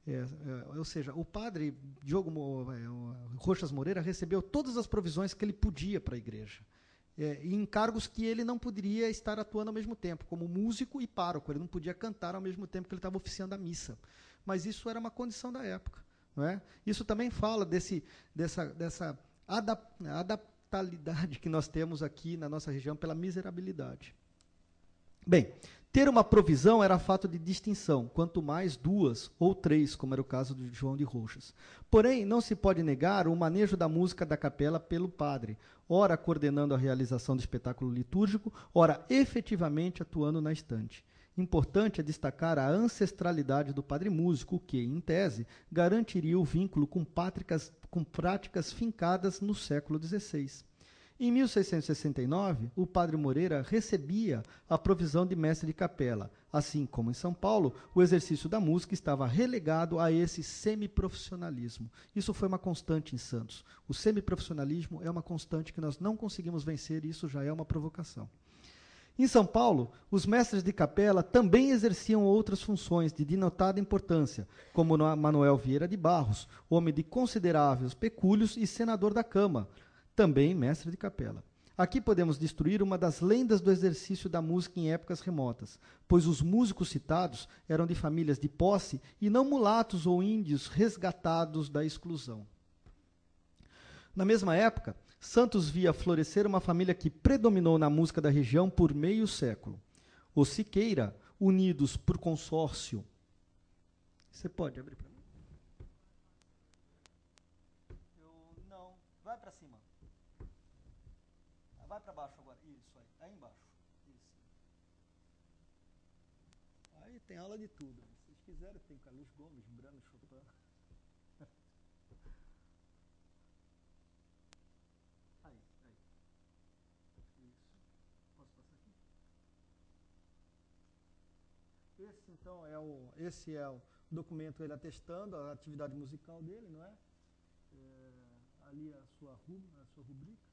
É, é, ou seja, o padre Diogo é, Roxas Moreira recebeu todas as provisões que ele podia para a igreja é, em cargos que ele não poderia estar atuando ao mesmo tempo, como músico e pároco. Ele não podia cantar ao mesmo tempo que ele estava oficiando a missa. Mas isso era uma condição da época. Não é? Isso também fala desse, dessa, dessa adaptabilidade que nós temos aqui na nossa região pela miserabilidade. Bem, ter uma provisão era fato de distinção, quanto mais duas ou três, como era o caso de João de Roxas. Porém, não se pode negar o manejo da música da capela pelo padre, ora coordenando a realização do espetáculo litúrgico, ora efetivamente atuando na estante. Importante é destacar a ancestralidade do padre músico, que, em tese, garantiria o vínculo com, com práticas fincadas no século XVI. Em 1669, o padre Moreira recebia a provisão de mestre de capela. Assim como em São Paulo, o exercício da música estava relegado a esse semiprofissionalismo. Isso foi uma constante em Santos. O semiprofissionalismo é uma constante que nós não conseguimos vencer e isso já é uma provocação. Em São Paulo, os mestres de capela também exerciam outras funções de denotada importância, como Manuel Vieira de Barros, homem de consideráveis pecúlios e senador da Câmara, também mestre de capela. Aqui podemos destruir uma das lendas do exercício da música em épocas remotas, pois os músicos citados eram de famílias de posse e não mulatos ou índios resgatados da exclusão. Na mesma época, Santos via florescer uma família que predominou na música da região por meio século. Os Siqueira, unidos por consórcio. Você pode abrir para mim? Eu, não, vai para cima. Vai para baixo agora. Isso aí. Aí embaixo. Isso. Aí tem aula de tudo. Se vocês quiserem, tem Carlos Gomes, Brano, Chopin. Aí, aí. Isso. Posso passar aqui? Esse então é o, esse é o documento ele atestando a atividade musical dele, não é? é ali a sua, a sua rubrica.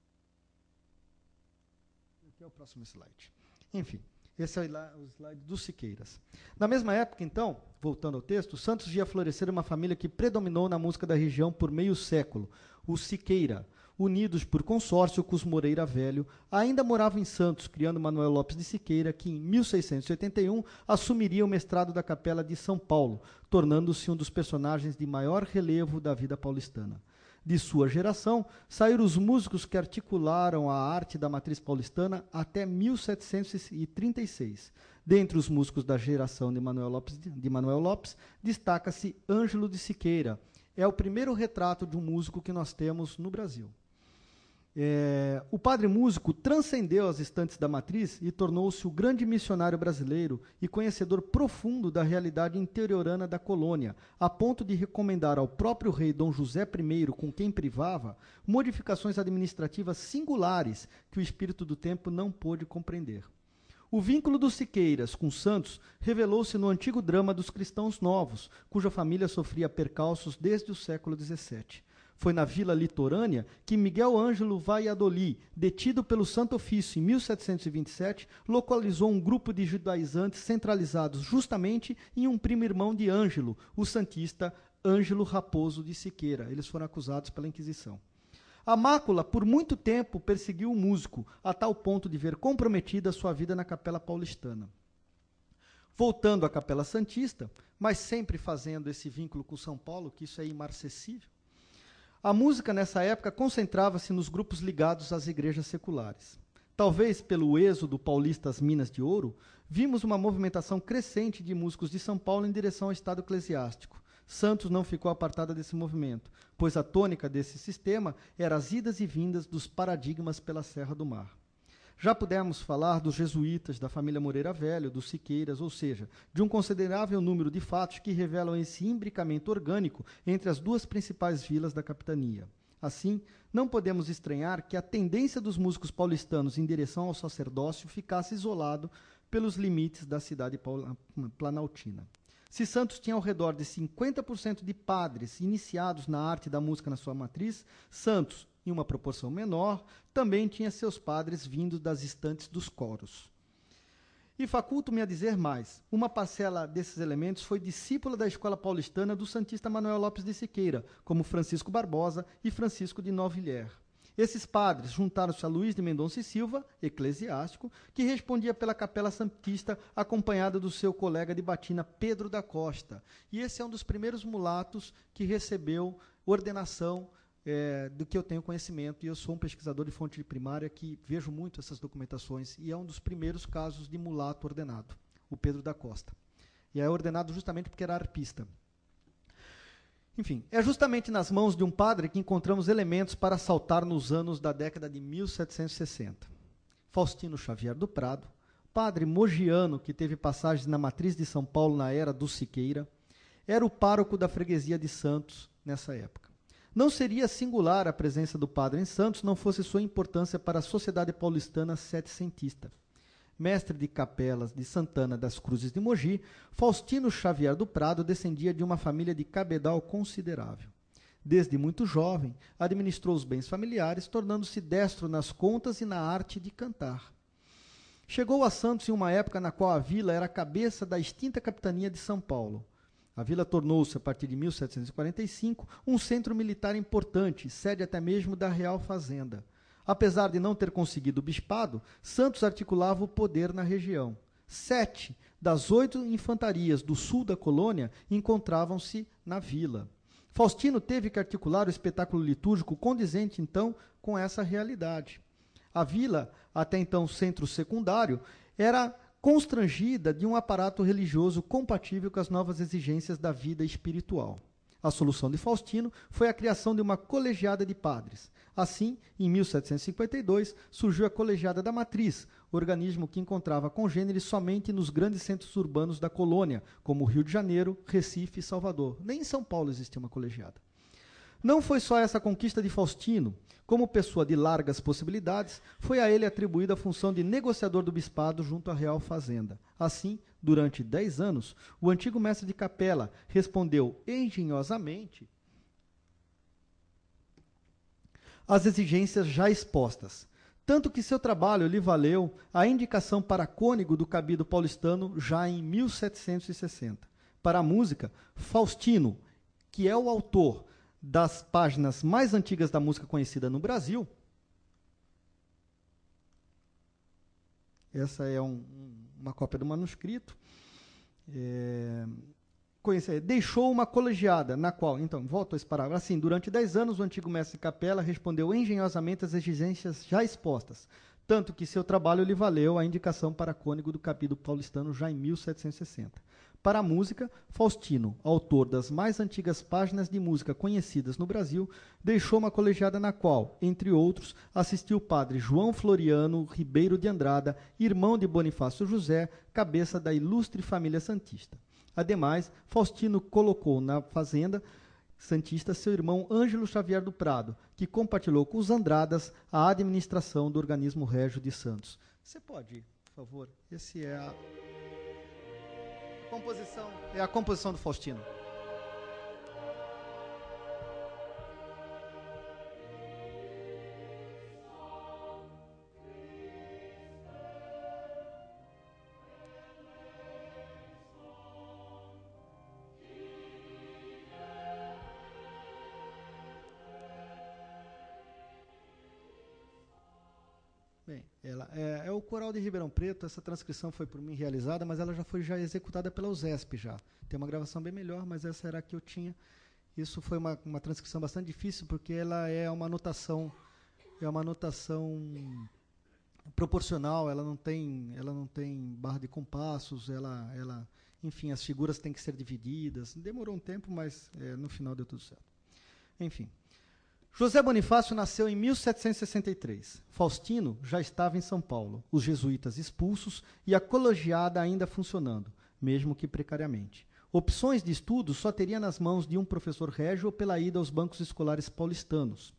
Aqui é o próximo slide. Enfim, esse é o slide dos Siqueiras. Na mesma época, então, voltando ao texto, Santos via florescer uma família que predominou na música da região por meio século, os Siqueira, unidos por consórcio com os Moreira Velho, ainda moravam em Santos, criando Manuel Lopes de Siqueira, que em 1681 assumiria o mestrado da Capela de São Paulo, tornando-se um dos personagens de maior relevo da vida paulistana de sua geração, saíram os músicos que articularam a arte da matriz paulistana até 1736. Dentre os músicos da geração de Manuel Lopes, de Manuel Lopes destaca-se Ângelo de Siqueira. É o primeiro retrato de um músico que nós temos no Brasil. É, o padre músico transcendeu as estantes da matriz e tornou-se o grande missionário brasileiro e conhecedor profundo da realidade interiorana da colônia, a ponto de recomendar ao próprio rei Dom José I, com quem privava, modificações administrativas singulares que o espírito do tempo não pôde compreender. O vínculo dos Siqueiras com Santos revelou-se no antigo drama dos cristãos novos, cuja família sofria percalços desde o século XVII. Foi na vila litorânea que Miguel Ângelo Valladolid, detido pelo Santo Ofício em 1727, localizou um grupo de judaizantes centralizados justamente em um primo irmão de Ângelo, o santista Ângelo Raposo de Siqueira. Eles foram acusados pela Inquisição. A mácula, por muito tempo, perseguiu o músico, a tal ponto de ver comprometida sua vida na Capela Paulistana. Voltando à Capela Santista, mas sempre fazendo esse vínculo com São Paulo, que isso é imarcessível, a música nessa época concentrava-se nos grupos ligados às igrejas seculares. Talvez pelo êxodo paulista às Minas de Ouro, vimos uma movimentação crescente de músicos de São Paulo em direção ao Estado eclesiástico. Santos não ficou apartada desse movimento, pois a tônica desse sistema era as idas e vindas dos paradigmas pela Serra do Mar. Já pudemos falar dos jesuítas, da família Moreira Velho, dos Siqueiras, ou seja, de um considerável número de fatos que revelam esse imbricamento orgânico entre as duas principais vilas da capitania. Assim, não podemos estranhar que a tendência dos músicos paulistanos em direção ao sacerdócio ficasse isolado pelos limites da cidade planaltina. Se Santos tinha ao redor de 50% de padres iniciados na arte da música na sua matriz, Santos, em uma proporção menor, também tinha seus padres vindos das estantes dos coros. E faculto-me a dizer mais: uma parcela desses elementos foi discípula da escola paulistana do Santista Manuel Lopes de Siqueira, como Francisco Barbosa e Francisco de Novilher. Esses padres juntaram-se a Luiz de Mendonça e Silva, eclesiástico, que respondia pela Capela Santista, acompanhado do seu colega de batina, Pedro da Costa. E esse é um dos primeiros mulatos que recebeu ordenação é, do que eu tenho conhecimento. E eu sou um pesquisador de fonte primária que vejo muito essas documentações. E é um dos primeiros casos de mulato ordenado, o Pedro da Costa. E é ordenado justamente porque era arpista. Enfim, é justamente nas mãos de um padre que encontramos elementos para saltar nos anos da década de 1760. Faustino Xavier do Prado, padre mogiano que teve passagens na matriz de São Paulo na era do Siqueira, era o pároco da freguesia de Santos nessa época. Não seria singular a presença do padre em Santos não fosse sua importância para a sociedade paulistana setecentista mestre de capelas de Santana das Cruzes de Mogi, Faustino Xavier do Prado descendia de uma família de cabedal considerável. Desde muito jovem, administrou os bens familiares, tornando-se destro nas contas e na arte de cantar. Chegou a Santos em uma época na qual a vila era a cabeça da extinta capitania de São Paulo. A vila tornou-se, a partir de 1745, um centro militar importante, sede até mesmo da Real Fazenda. Apesar de não ter conseguido o bispado, Santos articulava o poder na região. Sete das oito infantarias do sul da colônia encontravam-se na vila. Faustino teve que articular o espetáculo litúrgico condizente, então, com essa realidade. A vila, até então centro secundário, era constrangida de um aparato religioso compatível com as novas exigências da vida espiritual. A solução de Faustino foi a criação de uma colegiada de padres. Assim, em 1752, surgiu a Colegiada da Matriz, organismo que encontrava congêneres somente nos grandes centros urbanos da colônia, como Rio de Janeiro, Recife e Salvador. Nem em São Paulo existia uma colegiada. Não foi só essa conquista de Faustino. Como pessoa de largas possibilidades, foi a ele atribuída a função de negociador do bispado junto à Real Fazenda. Assim, durante dez anos, o antigo mestre de capela respondeu engenhosamente às exigências já expostas, tanto que seu trabalho lhe valeu a indicação para cônego do cabido paulistano já em 1760. Para a música, Faustino, que é o autor das páginas mais antigas da música conhecida no Brasil. Essa é um, uma cópia do manuscrito. É, deixou uma colegiada, na qual, então, volto a esse parágrafo. Assim, durante dez anos, o antigo mestre Capela respondeu engenhosamente às exigências já expostas, tanto que seu trabalho lhe valeu a indicação para cônego do capítulo paulistano já em 1760. Para a música, Faustino, autor das mais antigas páginas de música conhecidas no Brasil, deixou uma colegiada na qual, entre outros, assistiu o padre João Floriano Ribeiro de Andrada, irmão de Bonifácio José, cabeça da ilustre família santista. Ademais, Faustino colocou na fazenda santista seu irmão Ângelo Xavier do Prado, que compartilhou com os Andradas a administração do organismo régio de Santos. Você pode por favor? Esse é a composição. É a composição do Faustino. Coral de Ribeirão Preto. Essa transcrição foi por mim realizada, mas ela já foi já executada pela USESP já. Tem uma gravação bem melhor, mas essa era a que eu tinha. Isso foi uma, uma transcrição bastante difícil porque ela é uma notação é uma notação proporcional. Ela não tem ela não tem barra de compassos. Ela ela enfim as figuras têm que ser divididas. Demorou um tempo, mas é, no final deu tudo certo. Enfim. José Bonifácio nasceu em 1763. Faustino já estava em São Paulo, os jesuítas expulsos e a colegiada ainda funcionando, mesmo que precariamente. Opções de estudo só teria nas mãos de um professor régio ou pela ida aos bancos escolares paulistanos.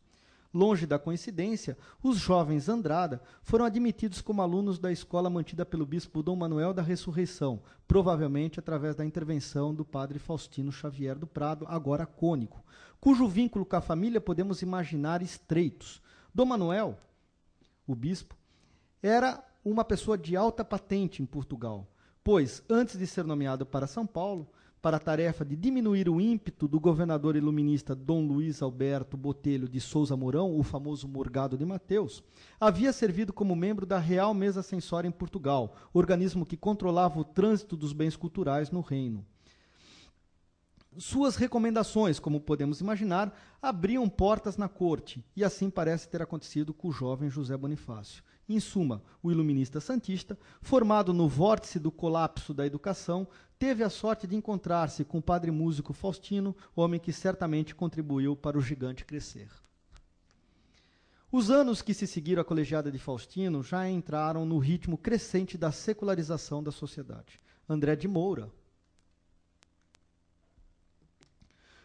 Longe da coincidência, os jovens Andrada foram admitidos como alunos da escola mantida pelo bispo Dom Manuel da Ressurreição, provavelmente através da intervenção do padre Faustino Xavier do Prado, agora cônico, cujo vínculo com a família podemos imaginar estreitos. Dom Manuel, o bispo, era uma pessoa de alta patente em Portugal, pois, antes de ser nomeado para São Paulo, para a tarefa de diminuir o ímpeto do governador iluminista Dom Luiz Alberto Botelho de Souza Mourão, o famoso Morgado de Mateus, havia servido como membro da Real Mesa Censória em Portugal, organismo que controlava o trânsito dos bens culturais no reino. Suas recomendações, como podemos imaginar, abriam portas na corte, e assim parece ter acontecido com o jovem José Bonifácio. Em suma, o iluminista santista, formado no vórtice do colapso da educação, teve a sorte de encontrar-se com o padre músico Faustino, homem que certamente contribuiu para o gigante crescer. Os anos que se seguiram à colegiada de Faustino já entraram no ritmo crescente da secularização da sociedade. André de Moura,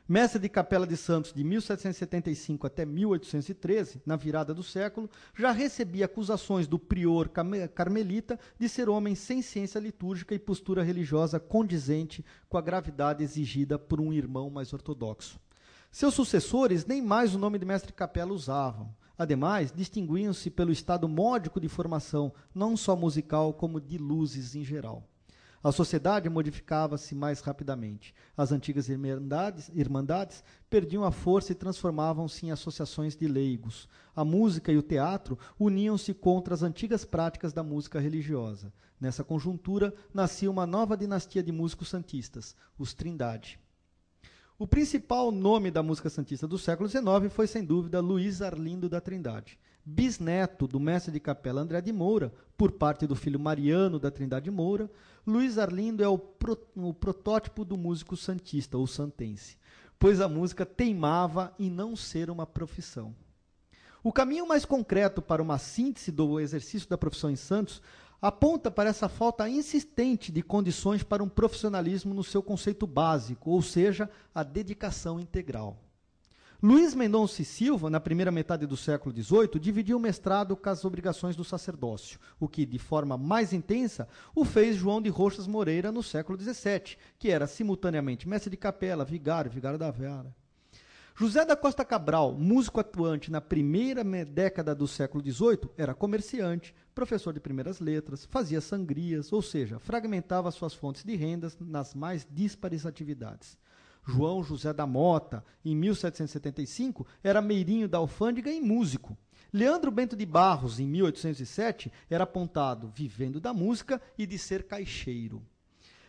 Mestre de Capela de Santos de 1775 até 1813, na virada do século, já recebia acusações do prior carmelita de ser homem sem ciência litúrgica e postura religiosa condizente com a gravidade exigida por um irmão mais ortodoxo. Seus sucessores nem mais o nome de mestre capela usavam. Ademais, distinguiam-se pelo estado módico de formação, não só musical, como de luzes em geral. A sociedade modificava-se mais rapidamente. As antigas irmandades, irmandades perdiam a força e transformavam-se em associações de leigos. A música e o teatro uniam-se contra as antigas práticas da música religiosa. Nessa conjuntura, nascia uma nova dinastia de músicos santistas, os Trindade. O principal nome da música santista do século XIX foi, sem dúvida, Luiz Arlindo da Trindade bisneto do mestre de capela André de Moura, por parte do filho Mariano da Trindade Moura, Luiz Arlindo é o, pro, o protótipo do músico santista ou santense, pois a música teimava em não ser uma profissão. O caminho mais concreto para uma síntese do exercício da profissão em Santos aponta para essa falta insistente de condições para um profissionalismo no seu conceito básico, ou seja, a dedicação integral. Luiz Mendonça e Silva, na primeira metade do século XVIII, dividiu o mestrado com as obrigações do sacerdócio, o que, de forma mais intensa, o fez João de Roxas Moreira no século XVII, que era simultaneamente mestre de capela, vigário, vigário da Vera. José da Costa Cabral, músico atuante na primeira década do século XVIII, era comerciante, professor de primeiras letras, fazia sangrias, ou seja, fragmentava suas fontes de rendas nas mais díspares atividades. João José da Mota, em 1775, era meirinho da alfândega e músico. Leandro Bento de Barros, em 1807, era apontado vivendo da música e de ser caixeiro.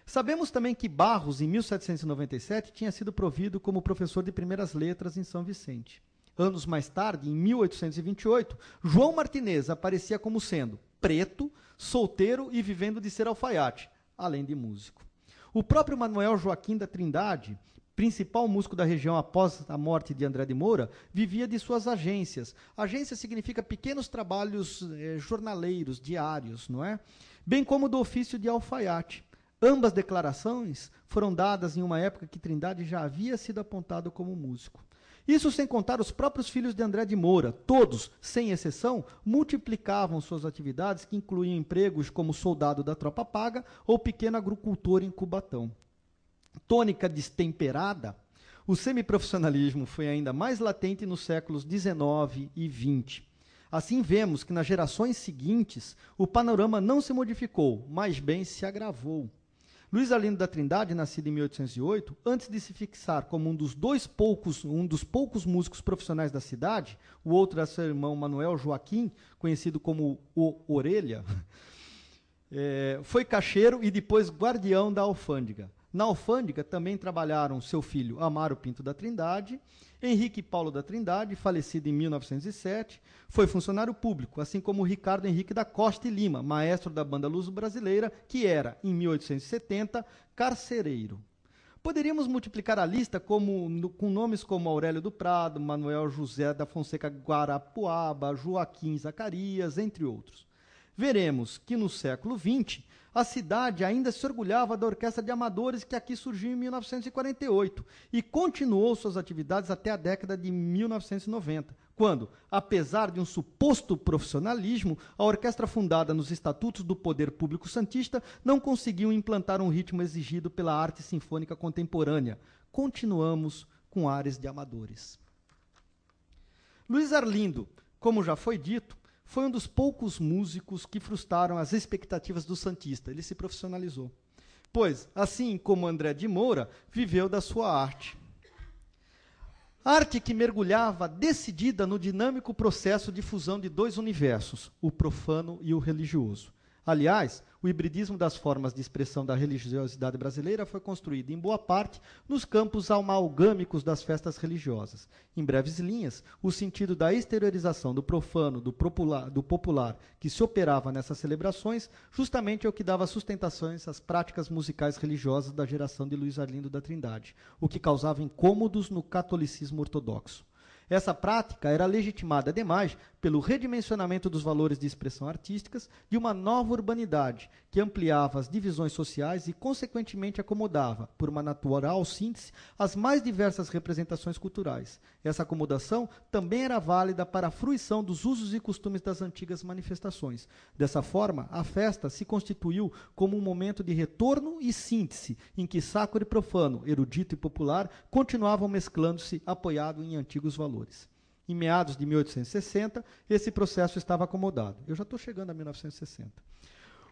Sabemos também que Barros, em 1797, tinha sido provido como professor de primeiras letras em São Vicente. Anos mais tarde, em 1828, João Martinez aparecia como sendo preto, solteiro e vivendo de ser alfaiate, além de músico. O próprio Manuel Joaquim da Trindade, principal músico da região após a morte de André de Moura, vivia de suas agências. Agência significa pequenos trabalhos eh, jornaleiros, diários, não é? Bem como do ofício de alfaiate. Ambas declarações foram dadas em uma época que Trindade já havia sido apontado como músico. Isso sem contar os próprios filhos de André de Moura. Todos, sem exceção, multiplicavam suas atividades, que incluíam empregos como soldado da tropa paga ou pequeno agricultor em Cubatão tônica destemperada, o semiprofissionalismo foi ainda mais latente nos séculos XIX e XX. Assim vemos que nas gerações seguintes o panorama não se modificou, mas bem se agravou. Luiz Arlindo da Trindade, nascido em 1808, antes de se fixar como um dos dois poucos, um dos poucos músicos profissionais da cidade, o outro era seu irmão Manuel Joaquim, conhecido como o Orelha, é, foi caixeiro e depois guardião da alfândega. Na alfândega também trabalharam seu filho Amaro Pinto da Trindade, Henrique Paulo da Trindade, falecido em 1907, foi funcionário público, assim como Ricardo Henrique da Costa e Lima, maestro da banda Luz Brasileira, que era, em 1870, carcereiro. Poderíamos multiplicar a lista como, com nomes como Aurélio do Prado, Manuel José da Fonseca Guarapuaba, Joaquim Zacarias, entre outros. Veremos que no século XX a cidade ainda se orgulhava da orquestra de amadores que aqui surgiu em 1948 e continuou suas atividades até a década de 1990, quando, apesar de um suposto profissionalismo, a orquestra fundada nos estatutos do poder público santista não conseguiu implantar um ritmo exigido pela arte sinfônica contemporânea. Continuamos com ares de amadores. Luiz Arlindo, como já foi dito, foi um dos poucos músicos que frustraram as expectativas do Santista. Ele se profissionalizou. Pois, assim como André de Moura, viveu da sua arte. Arte que mergulhava decidida no dinâmico processo de fusão de dois universos, o profano e o religioso. Aliás, o hibridismo das formas de expressão da religiosidade brasileira foi construído, em boa parte, nos campos amalgâmicos das festas religiosas. Em breves linhas, o sentido da exteriorização do profano, do popular, do popular que se operava nessas celebrações, justamente é o que dava sustentações às práticas musicais religiosas da geração de Luiz Arlindo da Trindade, o que causava incômodos no catolicismo ortodoxo. Essa prática era legitimada, ademais, pelo redimensionamento dos valores de expressão artísticas de uma nova urbanidade, que ampliava as divisões sociais e, consequentemente, acomodava, por uma natural síntese, as mais diversas representações culturais. Essa acomodação também era válida para a fruição dos usos e costumes das antigas manifestações. Dessa forma, a festa se constituiu como um momento de retorno e síntese, em que sacro e profano, erudito e popular continuavam mesclando-se, apoiado em antigos valores. Em meados de 1860, esse processo estava acomodado. Eu já estou chegando a 1960.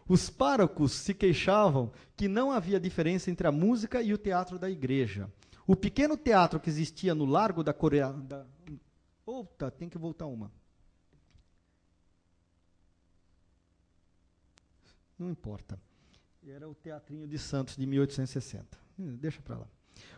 Os párocos se queixavam que não havia diferença entre a música e o teatro da igreja. O pequeno teatro que existia no Largo da Coreia. Da... Outa, tem que voltar uma. Não importa. Era o Teatrinho de Santos de 1860. Deixa para lá.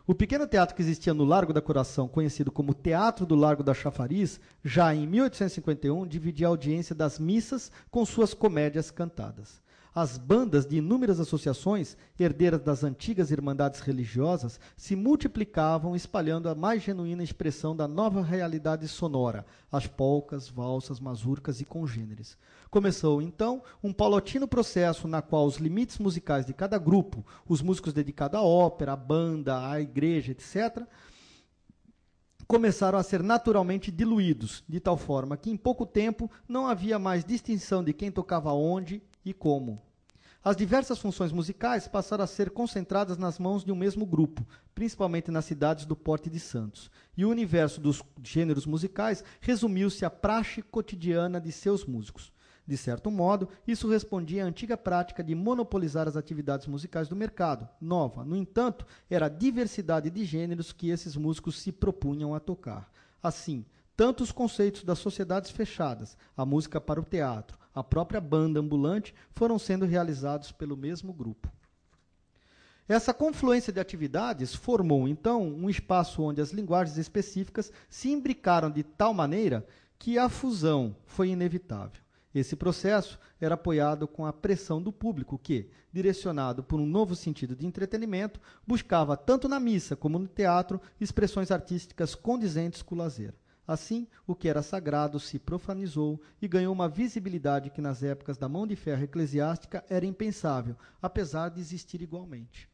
O pequeno teatro que existia no Largo da Coração, conhecido como Teatro do Largo da Chafariz, já em 1851 dividia a audiência das missas com suas comédias cantadas. As bandas de inúmeras associações, herdeiras das antigas irmandades religiosas, se multiplicavam, espalhando a mais genuína expressão da nova realidade sonora, as polcas, valsas, mazurcas e congêneres. Começou, então, um paulatino processo na qual os limites musicais de cada grupo, os músicos dedicados à ópera, à banda, à igreja, etc., começaram a ser naturalmente diluídos, de tal forma que em pouco tempo não havia mais distinção de quem tocava onde e como. As diversas funções musicais passaram a ser concentradas nas mãos de um mesmo grupo, principalmente nas cidades do porte de Santos. E o universo dos gêneros musicais resumiu-se à praxe cotidiana de seus músicos. De certo modo, isso respondia à antiga prática de monopolizar as atividades musicais do mercado. Nova, no entanto, era a diversidade de gêneros que esses músicos se propunham a tocar. Assim, tanto os conceitos das sociedades fechadas, a música para o teatro, a própria banda ambulante, foram sendo realizados pelo mesmo grupo. Essa confluência de atividades formou, então, um espaço onde as linguagens específicas se imbricaram de tal maneira que a fusão foi inevitável. Esse processo era apoiado com a pressão do público, que, direcionado por um novo sentido de entretenimento, buscava, tanto na missa como no teatro, expressões artísticas condizentes com o lazer. Assim, o que era sagrado se profanizou e ganhou uma visibilidade que nas épocas da mão de ferro eclesiástica era impensável, apesar de existir igualmente.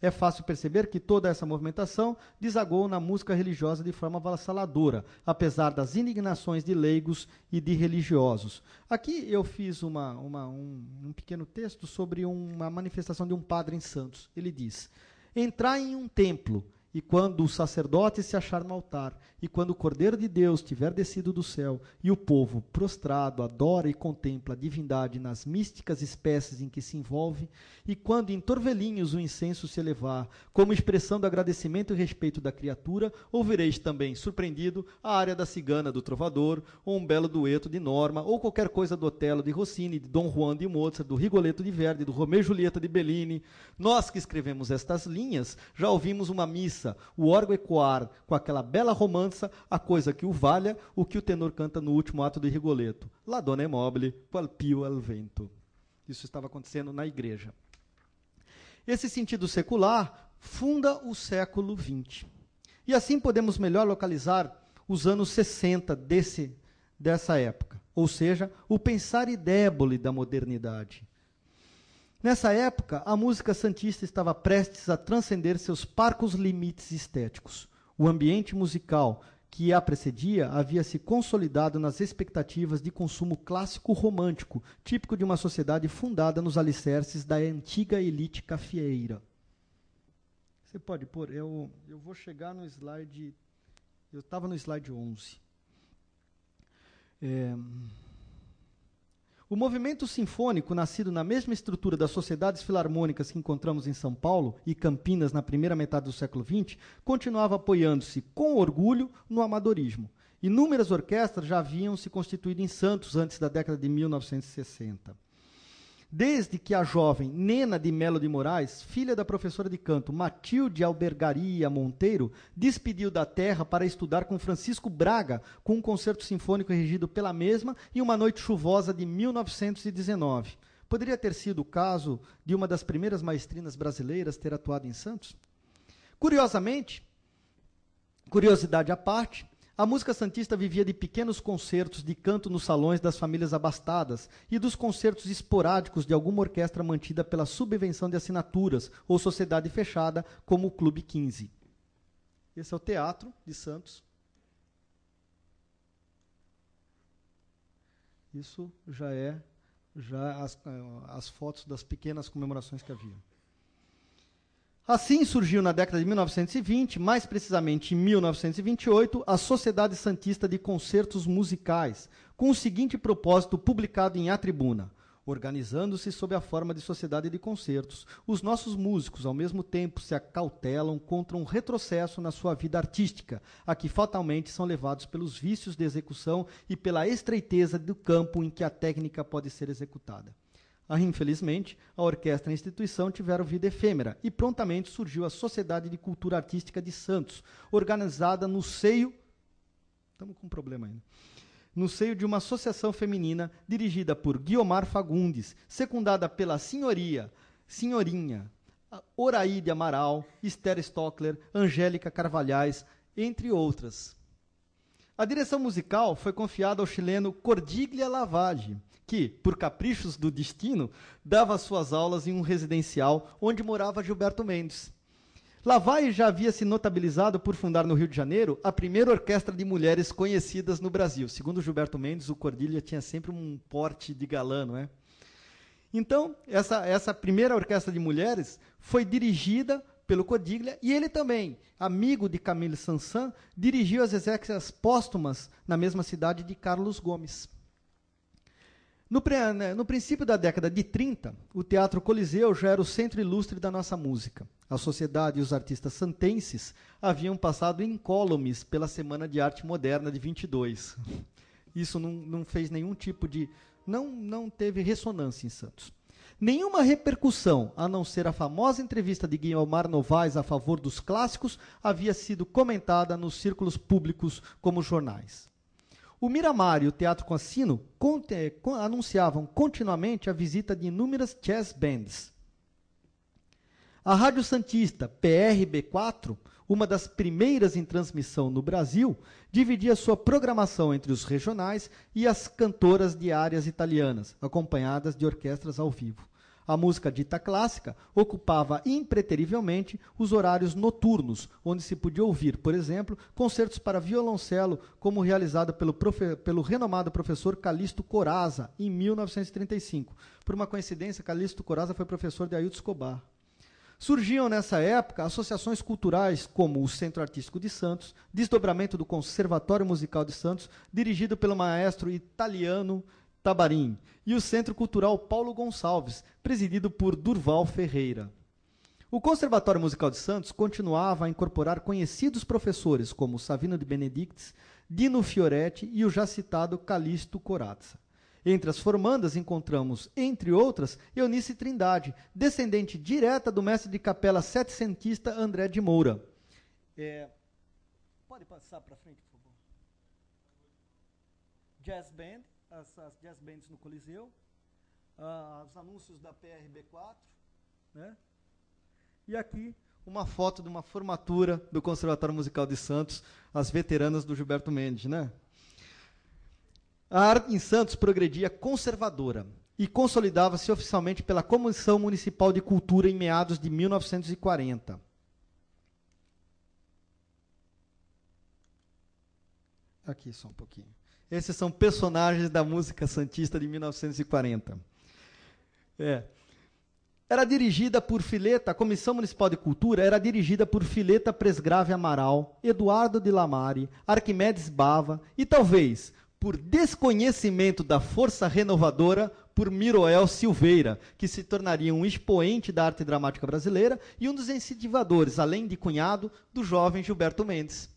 É fácil perceber que toda essa movimentação desagou na música religiosa de forma avassaladora, apesar das indignações de leigos e de religiosos. Aqui eu fiz uma, uma, um, um pequeno texto sobre uma manifestação de um padre em Santos. Ele diz: Entrar em um templo e quando o sacerdote se achar no altar, e quando o Cordeiro de Deus tiver descido do céu, e o povo, prostrado, adora e contempla a divindade nas místicas espécies em que se envolve, e quando em torvelinhos o incenso se elevar, como expressão do agradecimento e respeito da criatura, ouvireis também, surpreendido, a área da cigana do trovador, ou um belo dueto de Norma, ou qualquer coisa do Otelo de Rossini, de Dom Juan de Mozart, do Rigoletto de Verdi, do Romeu e Julieta de Bellini. Nós que escrevemos estas linhas, já ouvimos uma missa o órgão ecoar com aquela bela romança, a coisa que o valha, o que o tenor canta no último ato de Rigoletto. La donna è mobile, qual pio al vento. Isso estava acontecendo na igreja. Esse sentido secular funda o século XX. E assim podemos melhor localizar os anos 60 desse, dessa época, ou seja, o pensar idébole da modernidade. Nessa época, a música santista estava prestes a transcender seus parcos limites estéticos. O ambiente musical que a precedia havia se consolidado nas expectativas de consumo clássico romântico, típico de uma sociedade fundada nos alicerces da antiga elite cafieira. Você pode pôr, eu, eu vou chegar no slide. Eu estava no slide 11. É, o movimento sinfônico, nascido na mesma estrutura das sociedades filarmônicas que encontramos em São Paulo e Campinas na primeira metade do século XX, continuava apoiando-se com orgulho no amadorismo. Inúmeras orquestras já haviam se constituído em Santos antes da década de 1960. Desde que a jovem Nena de Melo de Moraes, filha da professora de canto Matilde Albergaria Monteiro, despediu da terra para estudar com Francisco Braga, com um concerto sinfônico regido pela mesma e uma noite chuvosa de 1919. Poderia ter sido o caso de uma das primeiras maestrinas brasileiras ter atuado em Santos? Curiosamente, curiosidade à parte, a música santista vivia de pequenos concertos de canto nos salões das famílias abastadas e dos concertos esporádicos de alguma orquestra mantida pela subvenção de assinaturas ou sociedade fechada, como o Clube 15. Esse é o Teatro de Santos. Isso já é já as, as fotos das pequenas comemorações que havia. Assim surgiu na década de 1920, mais precisamente em 1928, a Sociedade Santista de Concertos Musicais, com o seguinte propósito publicado em A Tribuna: organizando-se sob a forma de sociedade de concertos, os nossos músicos, ao mesmo tempo, se acautelam contra um retrocesso na sua vida artística, a que fatalmente são levados pelos vícios de execução e pela estreiteza do campo em que a técnica pode ser executada. Ah, infelizmente, a orquestra e a instituição tiveram vida efêmera e prontamente surgiu a Sociedade de Cultura Artística de Santos, organizada no seio. Estamos com um problema ainda. No seio de uma associação feminina dirigida por Guiomar Fagundes, secundada pela senhoria, senhorinha, Oraíde Amaral, Esther Stockler, Angélica Carvalhais, entre outras. A direção musical foi confiada ao chileno Cordiglia Lavage, que, por caprichos do destino, dava suas aulas em um residencial onde morava Gilberto Mendes. Lavalle já havia se notabilizado por fundar no Rio de Janeiro a primeira orquestra de mulheres conhecidas no Brasil. Segundo Gilberto Mendes, o Cordilha tinha sempre um porte de galã, não é? Então, essa, essa primeira orquestra de mulheres foi dirigida pelo Cordiglia e ele também, amigo de Camille Sansan, dirigiu as exéquias póstumas na mesma cidade de Carlos Gomes. No, né, no, princípio da década de 30, o Teatro Coliseu já era o centro ilustre da nossa música. A sociedade e os artistas santenses haviam passado incólumes pela Semana de Arte Moderna de 22. Isso não, não fez nenhum tipo de. Não, não teve ressonância em Santos. Nenhuma repercussão, a não ser a famosa entrevista de Guilherme Novaes a favor dos clássicos, havia sido comentada nos círculos públicos como jornais. O Miramar e o Teatro Cassino anunciavam continuamente a visita de inúmeras jazz bands. A Rádio Santista PRB4, uma das primeiras em transmissão no Brasil, dividia sua programação entre os regionais e as cantoras de áreas italianas, acompanhadas de orquestras ao vivo. A música dita clássica ocupava impreterivelmente os horários noturnos, onde se podia ouvir, por exemplo, concertos para violoncelo, como realizado pelo, pelo renomado professor Calixto Coraza, em 1935. Por uma coincidência, Calixto Coraza foi professor de Ailton Escobar. Surgiam nessa época associações culturais como o Centro Artístico de Santos, desdobramento do Conservatório Musical de Santos, dirigido pelo maestro italiano Tabarim, e o Centro Cultural Paulo Gonçalves, presidido por Durval Ferreira. O Conservatório Musical de Santos continuava a incorporar conhecidos professores como Savino de Benedictis, Dino Fioretti e o já citado Calixto Corazza. Entre as formandas encontramos, entre outras, Eunice Trindade, descendente direta do mestre de capela setecentista André de Moura. É, pode passar para frente, por favor. Jazz Band, as, as jazz bands no Coliseu, uh, os anúncios da PRB4, né? E aqui uma foto de uma formatura do Conservatório Musical de Santos, as veteranas do Gilberto Mendes, né? A arte em Santos progredia conservadora e consolidava-se oficialmente pela Comissão Municipal de Cultura em meados de 1940. Aqui só um pouquinho. Esses são personagens da música santista de 1940. É. Era dirigida por Fileta, a Comissão Municipal de Cultura era dirigida por Fileta Presgrave Amaral, Eduardo de Lamare, Arquimedes Bava e talvez, por desconhecimento da força renovadora, por Miroel Silveira, que se tornaria um expoente da arte dramática brasileira e um dos incentivadores, além de cunhado, do jovem Gilberto Mendes.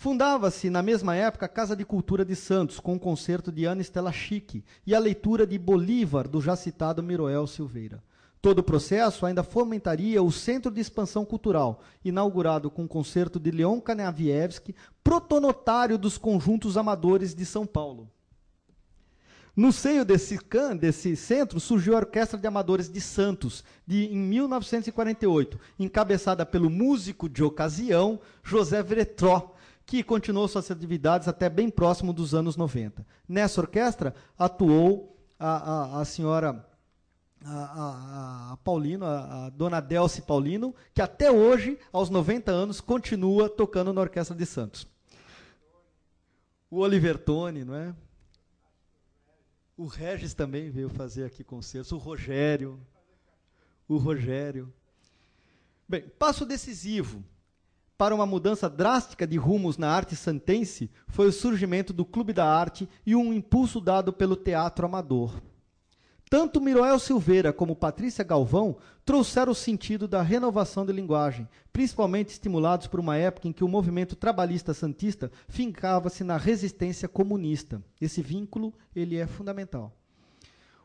Fundava-se, na mesma época, a Casa de Cultura de Santos, com o concerto de Ana Estela Chique e a leitura de Bolívar, do já citado Miroel Silveira. Todo o processo ainda fomentaria o Centro de Expansão Cultural, inaugurado com o concerto de Leon Kanavievski, protonotário dos conjuntos amadores de São Paulo. No seio desse, can, desse centro surgiu a Orquestra de Amadores de Santos, de, em 1948, encabeçada pelo músico de ocasião José Vretró, que continuou suas atividades até bem próximo dos anos 90. Nessa orquestra atuou a, a, a senhora a, a, a Paulino, a, a, dona Delce Paulino, que até hoje, aos 90 anos, continua tocando na Orquestra de Santos. O Oliver Tone, não é? O Regis também veio fazer aqui concertos. O Rogério. O Rogério. Bem, passo decisivo para uma mudança drástica de rumos na arte santense foi o surgimento do Clube da Arte e um impulso dado pelo teatro amador. Tanto Miroel Silveira como Patrícia Galvão trouxeram o sentido da renovação de linguagem, principalmente estimulados por uma época em que o movimento trabalhista santista fincava-se na resistência comunista. Esse vínculo ele é fundamental.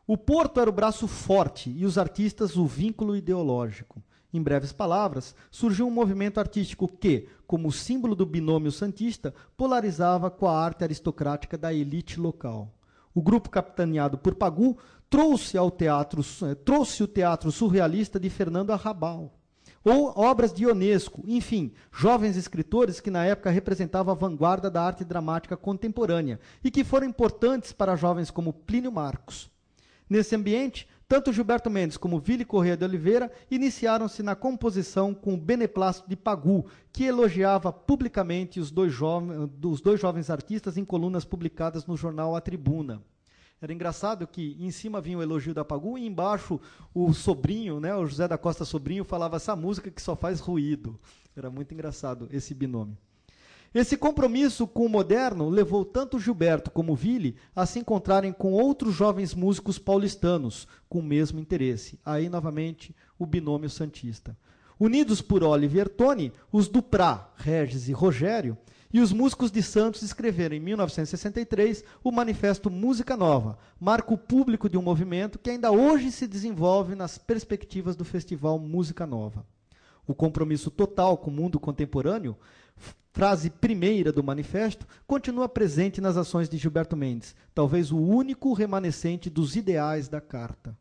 O Porto era o braço forte e os artistas o vínculo ideológico. Em breves palavras, surgiu um movimento artístico que, como símbolo do binômio santista, polarizava com a arte aristocrática da elite local. O grupo capitaneado por Pagu trouxe ao teatro, eh, trouxe o teatro surrealista de Fernando Arrabal, ou obras de Ionesco, enfim, jovens escritores que na época representavam a vanguarda da arte dramática contemporânea e que foram importantes para jovens como Plínio Marcos. Nesse ambiente, tanto Gilberto Mendes como Vili Correia de Oliveira iniciaram-se na composição com o beneplácito de Pagu, que elogiava publicamente os dois, os dois jovens artistas em colunas publicadas no jornal A Tribuna. Era engraçado que em cima vinha o elogio da Pagu e embaixo o sobrinho, né, o José da Costa Sobrinho, falava essa música que só faz ruído. Era muito engraçado esse binômio. Esse compromisso com o moderno levou tanto Gilberto como Ville a se encontrarem com outros jovens músicos paulistanos com o mesmo interesse. Aí, novamente, o binômio santista. Unidos por Oliver Tony, os Duprá, Regis e Rogério, e os músicos de Santos escreveram em 1963 o manifesto Música Nova, marco público de um movimento que ainda hoje se desenvolve nas perspectivas do festival Música Nova. O compromisso total com o mundo contemporâneo, frase primeira do manifesto, continua presente nas ações de Gilberto Mendes, talvez o único remanescente dos ideais da carta.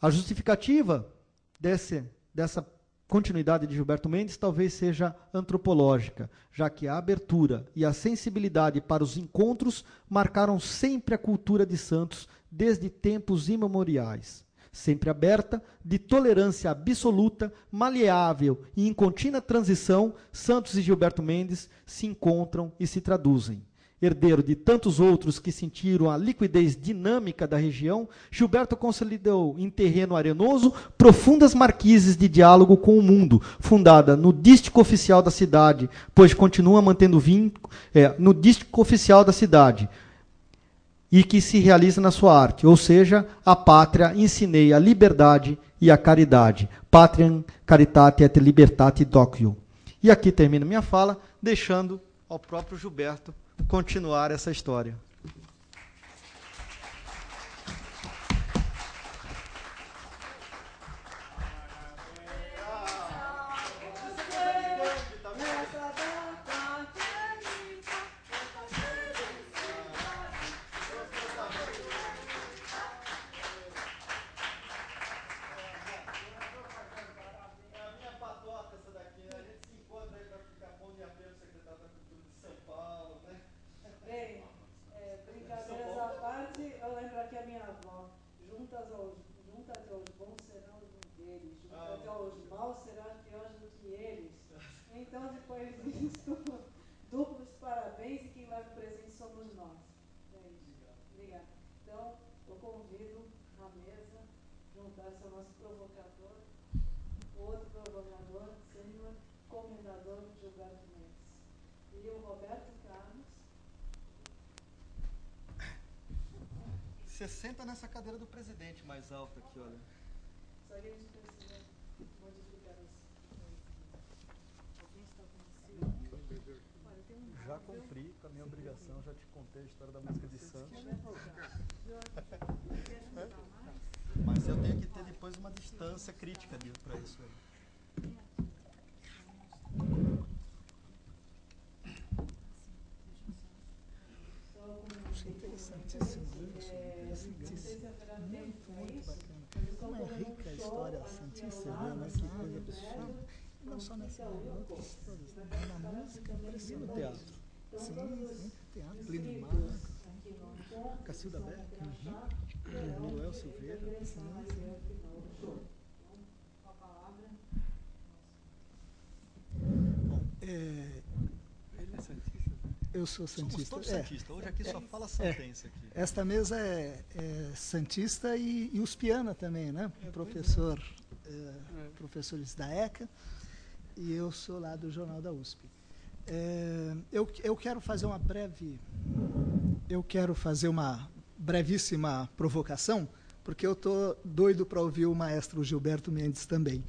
A justificativa desse, dessa continuidade de Gilberto Mendes talvez seja antropológica, já que a abertura e a sensibilidade para os encontros marcaram sempre a cultura de Santos desde tempos imemoriais. Sempre aberta, de tolerância absoluta, maleável e em contínua transição, Santos e Gilberto Mendes se encontram e se traduzem. Herdeiro de tantos outros que sentiram a liquidez dinâmica da região, Gilberto consolidou em terreno arenoso profundas marquises de diálogo com o mundo, fundada no dístico oficial da cidade, pois continua mantendo vínculo é, no dístico oficial da cidade, e que se realiza na sua arte, ou seja, a pátria ensinei a liberdade e a caridade. Patriam caritate et libertate docio. E aqui termino minha fala, deixando ao próprio Gilberto continuar essa história. Você senta nessa cadeira do presidente mais alta aqui, olha. Tem um Já cumpri com a minha obrigação, já te contei a história da música de Santos. Mas eu tenho que ter depois uma distância crítica para isso aí. Isso é interessantíssimo. Interessantíssimo. Muito, muito bacana. Como é rica a história santista, né? Que coisa absurda. Não só nessa, em outras todas. Né? Na música, parecia no teatro. Sim, sim. Teatro, Plínio Marcos, Cacilda Beck, uhum. Noel Silveira. Sim, sim. Bom, é, é Santista? Eu sou Somos santista. todos É. Santistas. Hoje aqui só fala santense aqui. Esta mesa é, é santista e, e uspiana também, né? Professor, é, professores da ECA e eu sou lá do Jornal da USP. É, eu, eu quero fazer uma breve, eu quero fazer uma brevíssima provocação, porque eu estou doido para ouvir o maestro Gilberto Mendes também.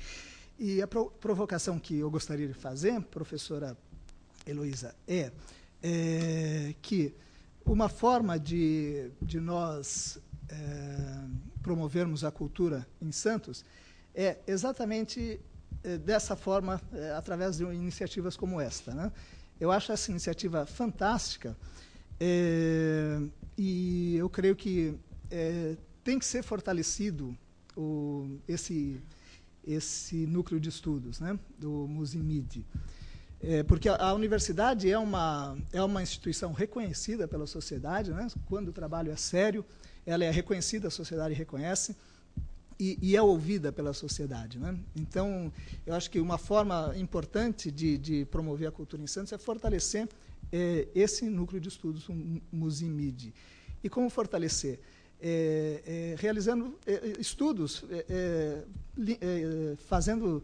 E a pro- provocação que eu gostaria de fazer, professora Heloísa, é, é que uma forma de, de nós é, promovermos a cultura em Santos é exatamente é, dessa forma, é, através de iniciativas como esta. Né? Eu acho essa iniciativa fantástica é, e eu creio que tem que ser fortalecido o, esse, esse núcleo de estudos né, do Musimid. É, porque a, a universidade é uma, é uma instituição reconhecida pela sociedade, né? quando o trabalho é sério, ela é reconhecida, a sociedade reconhece, e, e é ouvida pela sociedade. Né? Então, eu acho que uma forma importante de, de promover a cultura em Santos é fortalecer é, esse núcleo de estudos, o Musimid. E como fortalecer? É, é, realizando é, estudos, é, li, fazendo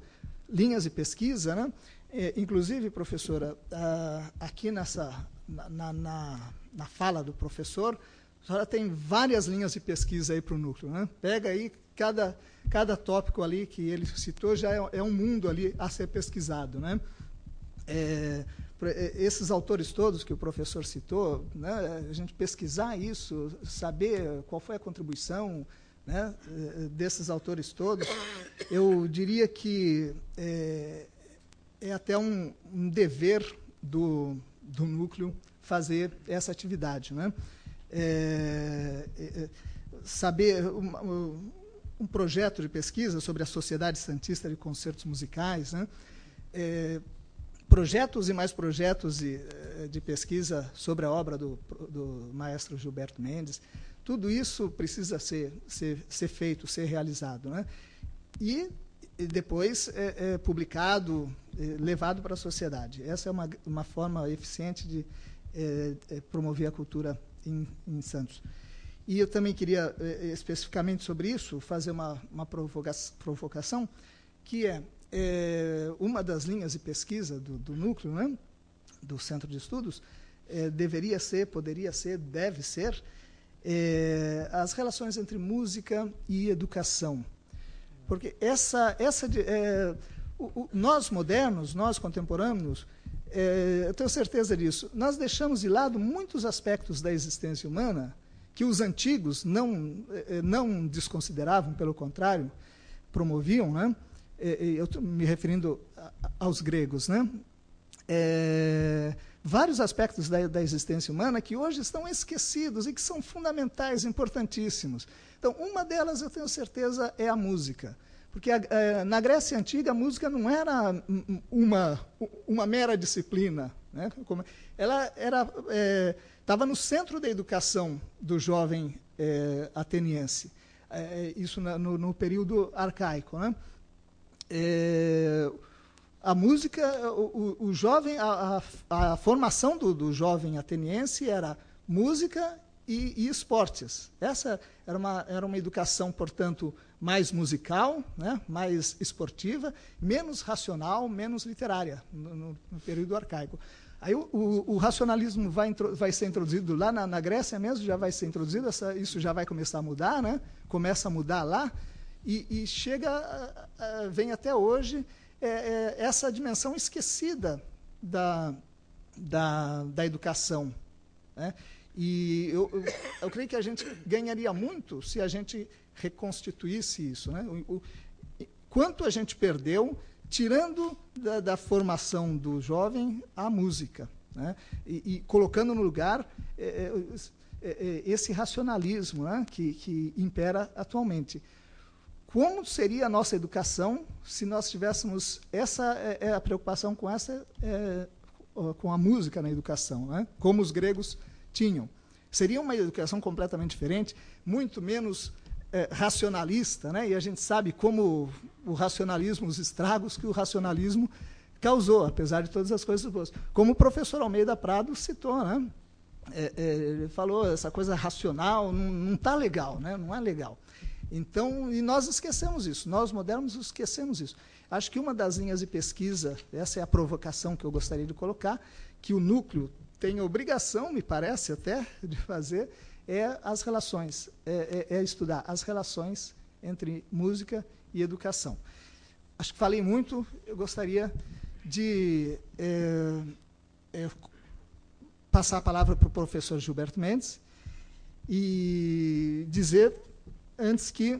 linhas de pesquisa, né? É, inclusive, professora, ah, aqui nessa na, na, na, fala do professor, a senhora tem várias linhas de pesquisa aí para o núcleo. Né? Pega aí cada, cada tópico ali que ele citou, já é, é um mundo ali a ser pesquisado. Né? É, esses autores todos que o professor citou, né, a gente pesquisar isso, saber qual foi a contribuição né, desses autores todos, eu diria que é, é até um, um dever do, do, núcleo fazer essa atividade. Né? É, é, saber um, um, projeto de pesquisa sobre a Sociedade Santista de Concertos Musicais, né? projetos e mais projetos de, de, pesquisa sobre a obra do, do maestro Gilberto Mendes, tudo isso precisa ser, ser, ser feito, ser realizado. Né? E e depois é, é publicado, é, levado para a sociedade. Essa é uma, uma forma eficiente de é, promover a cultura em, em, Santos. E eu também queria, especificamente sobre isso, fazer uma, uma provoca provocação, que é, uma das linhas de pesquisa do, do núcleo, né, do Centro de Estudos, deveria ser, poderia ser, deve ser, as relações entre música e educação. Porque essa, essa é, nós modernos, nós contemporâneos, é, eu tenho certeza disso, nós deixamos de lado muitos aspectos da existência humana que os antigos não, não desconsideravam, pelo contrário, promoviam, né? eu estou me referindo aos gregos, né? É, vários aspectos da, da existência humana que hoje estão esquecidos e que são fundamentais, importantíssimos. Então, uma delas, eu tenho certeza, é a música. Porque a, na Grécia Antiga, a música não era uma, uma mera disciplina. Né? Ela estava é, no centro da educação do jovem é, ateniense. Isso na, no, no, período arcaico. Né? a música, o, o jovem, a, a, a formação do, do jovem ateniense era música e, e, esportes. Essa era uma, era uma educação, portanto, mais musical, né, mais esportiva, menos racional, menos literária, no, no, período arcaico. Aí o, o, o racionalismo vai, vai, ser introduzido lá na, na, Grécia mesmo, já vai ser introduzido, essa, isso já vai começar a mudar, né? começa a mudar lá, e, e chega, vem até hoje, é, é, essa dimensão esquecida da, da, da educação. Né? E eu, eu, eu, creio que a gente ganharia muito se a gente reconstituísse isso. Né? O, o, quanto a gente perdeu tirando da, da, formação do jovem a música, né? e, e, colocando no lugar é, é, é, é esse racionalismo né? que, que impera atualmente. Como seria a nossa educação se nós tivéssemos essa é, é a preocupação com essa com a música na educação, né? como os gregos tinham? Seria uma educação completamente diferente, muito menos é, racionalista, né? E a gente sabe como o racionalismo, os estragos que o racionalismo causou, apesar de todas as coisas boas. Como o professor Almeida Prado citou, né? É, é, ele falou essa coisa racional não está legal, né? Não é legal. Então, e nós esquecemos isso, nós modernos esquecemos isso. Acho que uma das linhas de pesquisa, essa é a provocação que eu gostaria de colocar, que o núcleo tem obrigação, me parece até, de fazer, é as relações, é, é, é estudar as relações entre música e educação. Acho que falei muito, eu gostaria de é, é, passar a palavra para o professor Gilberto Mendes e dizer antes que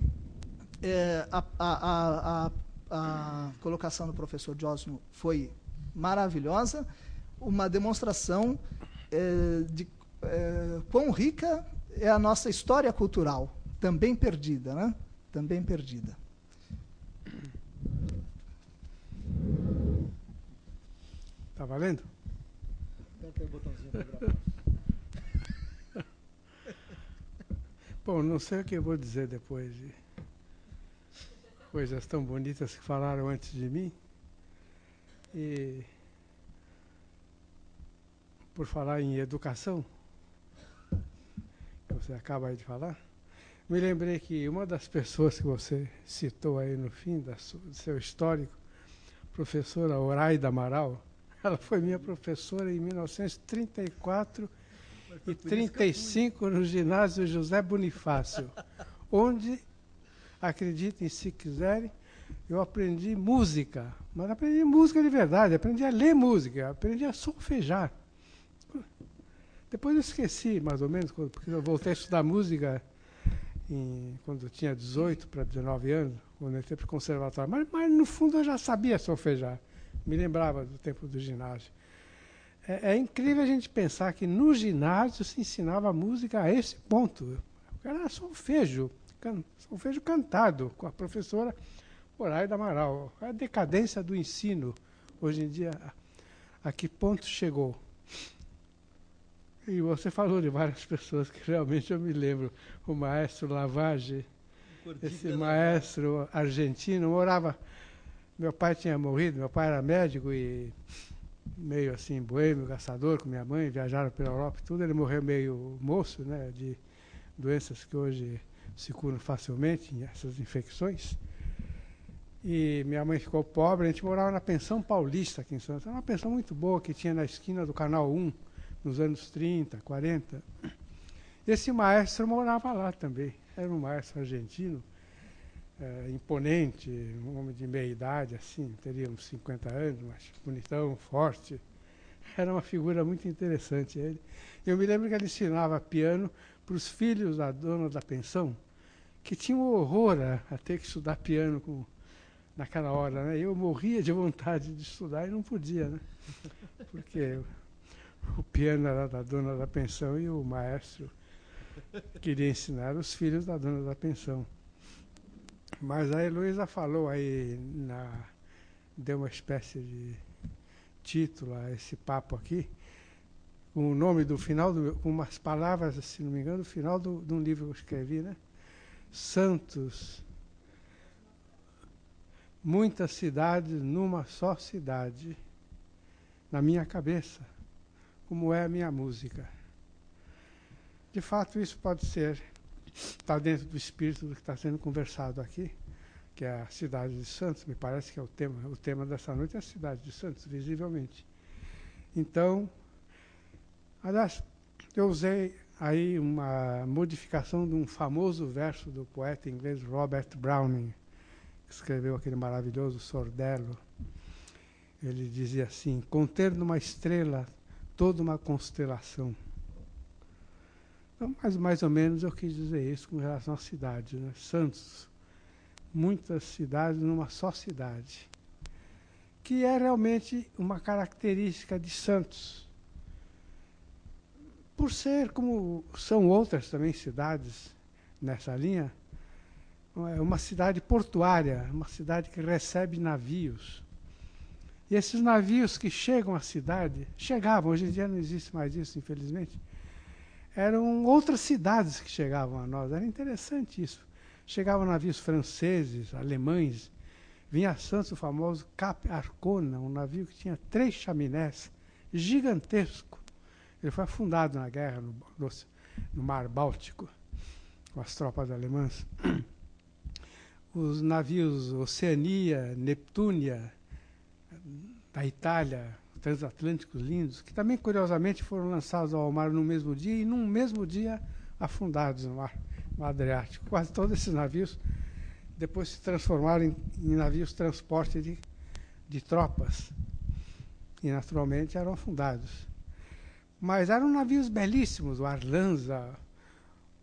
é, a, a, a, a, colocação do professor Josmo foi maravilhosa, uma demonstração é, de é, quão rica é a nossa história cultural, também perdida, né? Também perdida. Tá valendo? O botãozinho. Bom, não sei o que eu vou dizer depois de coisas tão bonitas que falaram antes de mim. E por falar em educação, que você acaba de falar, me lembrei que uma das pessoas que você citou aí no fim do seu histórico, professora Oraida Amaral, ela foi minha professora em 1934 e 35 no ginásio José Bonifácio, onde, acreditem se quiserem, eu aprendi música, mas aprendi música de verdade, aprendi a ler música, aprendi a solfejar. Depois eu esqueci, mais ou menos, porque eu voltei a estudar música em, quando eu tinha 18 para 19 anos, quando eu entrei para o conservatório. Mas, mas, no fundo, eu já sabia solfejar. Me lembrava do tempo do ginásio. É, é, incrível a gente pensar que no ginásio se ensinava música a esse ponto. Era solfejo, can, solfejo cantado com a professora Horaida Amaral. A decadência do ensino, hoje em dia, a, a que ponto chegou? E você falou de várias pessoas que realmente eu me lembro. O maestro Lavage, esse maestro argentino, morava. Meu pai tinha morrido, meu pai era médico e meio assim, boêmio, caçador, com minha mãe, viajaram pela Europa e tudo. Ele morreu meio moço, né, de doenças que hoje se curam facilmente, essas infecções. E minha mãe ficou pobre, a gente morava na pensão paulista aqui em Santos. Era uma pensão muito boa que tinha na esquina do Canal 1, nos anos 30, 40. Esse maestro morava lá também. Era um maestro argentino, é, imponente, um homem de meia idade, assim, teria uns 50 anos, mas bonitão, forte. Era uma figura muito interessante ele. Eu me lembro que ele ensinava piano para os filhos da dona da pensão, que tinham horror a, a ter que estudar piano com, naquela hora. Né? Eu morria de vontade de estudar e não podia, né? porque o piano era da dona da pensão e o maestro queria ensinar os filhos da dona da pensão. Mas a Heloísa falou aí, na, deu uma espécie de título a esse papo aqui, com o nome do final, do, com umas palavras, se não me engano, do final do, de um livro que eu escrevi, né? Santos. Muitas cidades numa só cidade, na minha cabeça, como é a minha música. De fato, isso pode ser está dentro do espírito do que está sendo conversado aqui, que é a cidade de Santos. Me parece que é o tema. O tema dessa noite é a cidade de Santos, visivelmente. Então, aliás, eu usei aí uma modificação de um famoso verso do poeta inglês Robert Browning, que escreveu aquele maravilhoso Sordello. Ele dizia assim: conter numa estrela toda uma constelação. Então, mais, mais ou menos eu quis dizer isso com relação à cidade. Né? Santos, muitas cidades numa só cidade, que é realmente uma característica de Santos por ser, como são outras também cidades nessa linha, é uma cidade portuária, uma cidade que recebe navios. E esses navios que chegam à cidade, chegavam, hoje em dia não existe mais isso, infelizmente, eram outras cidades que chegavam a nós. Era interessante isso. Chegavam navios franceses, alemães, vinha a Santos o famoso Cap Arcona, um navio que tinha três chaminés, gigantesco. Ele foi afundado na guerra no, no, no Mar Báltico, com as tropas alemãs. Os navios Oceania, Neptúnia, da Itália, transatlânticos lindos, que também curiosamente foram lançados ao mar no mesmo dia e num mesmo dia afundados no mar, no Adriático. Quase todos esses navios depois se transformaram em, em navios transporte de, de tropas e naturalmente eram afundados. Mas eram navios belíssimos, o Arlanza,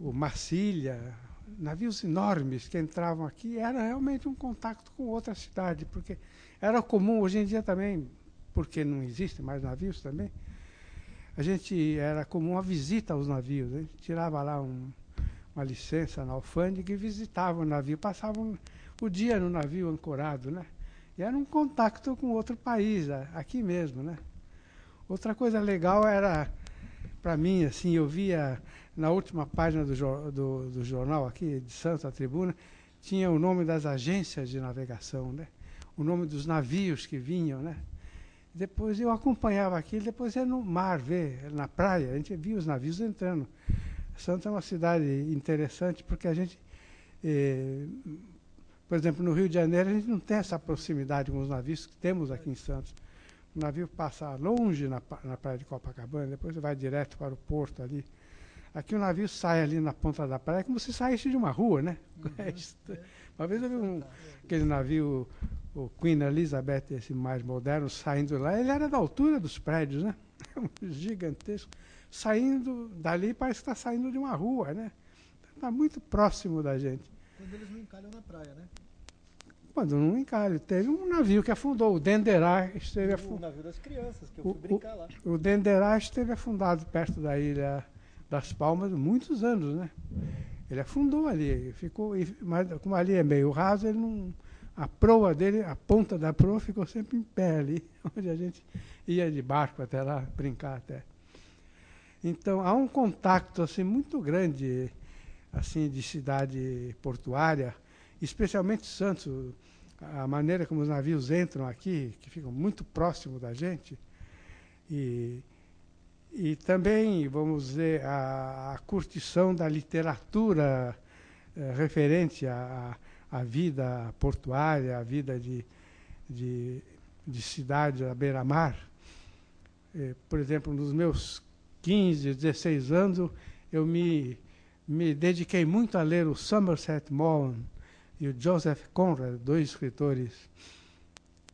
o Marcília, navios enormes que entravam aqui. Era realmente um contato com outra cidade, porque era comum, hoje em dia também, porque não existe mais navios também, a gente era comum a visita aos navios. Gente tirava lá um, uma licença na alfândega e visitava o navio, passavam o dia no navio ancorado, né? E era um contato com outro país, aqui mesmo, né? Outra coisa legal era, para mim, assim, eu via na última página do, do, do, jornal aqui de Santos, a Tribuna, tinha o nome das agências de navegação, né? O nome dos navios que vinham. Né? Depois eu acompanhava aquilo, depois ia no mar ver, na praia, a gente via os navios entrando. Santos é uma cidade interessante porque a gente, eh, por exemplo, no Rio de Janeiro, a gente não tem essa proximidade com os navios que temos aqui em Santos o navio passa longe na, na praia de Copacabana, depois vai direto para o porto ali. Aqui o navio sai ali na ponta da praia, como se saísse de uma rua, né? Uhum, é. Uma vez eu vi um, aquele navio, o Queen Elizabeth, esse mais moderno, saindo lá, ele era da altura dos prédios, né? Gigantesco. Saindo dali, parece que está saindo de uma rua, né? Está muito próximo da gente. Quando eles não encalham na praia, né? quando não encalhe. Teve um navio que afundou, o Denderá esteve afundado. O navio das crianças, que eu fui o, brincar lá. O Denderá esteve afundado perto da ilha das Palmas muitos anos, né? Ele afundou ali, ficou, mas como ali é meio raso, ele não, a proa dele, a ponta da proa ficou sempre em pé ali, onde a gente ia de barco até lá, brincar até. Então há um contato assim muito grande assim de cidade portuária, especialmente Santos a maneira como os navios entram aqui, que ficam muito próximo da gente, e, e também, vamos dizer, a, a curtição da literatura eh, referente à, à vida portuária, à vida de, de, de cidade à beira-mar. Eh, por exemplo, nos meus 15, 16 anos, eu me, me dediquei muito a ler o Somerset Maugham, e o Joseph Conrad, dois escritores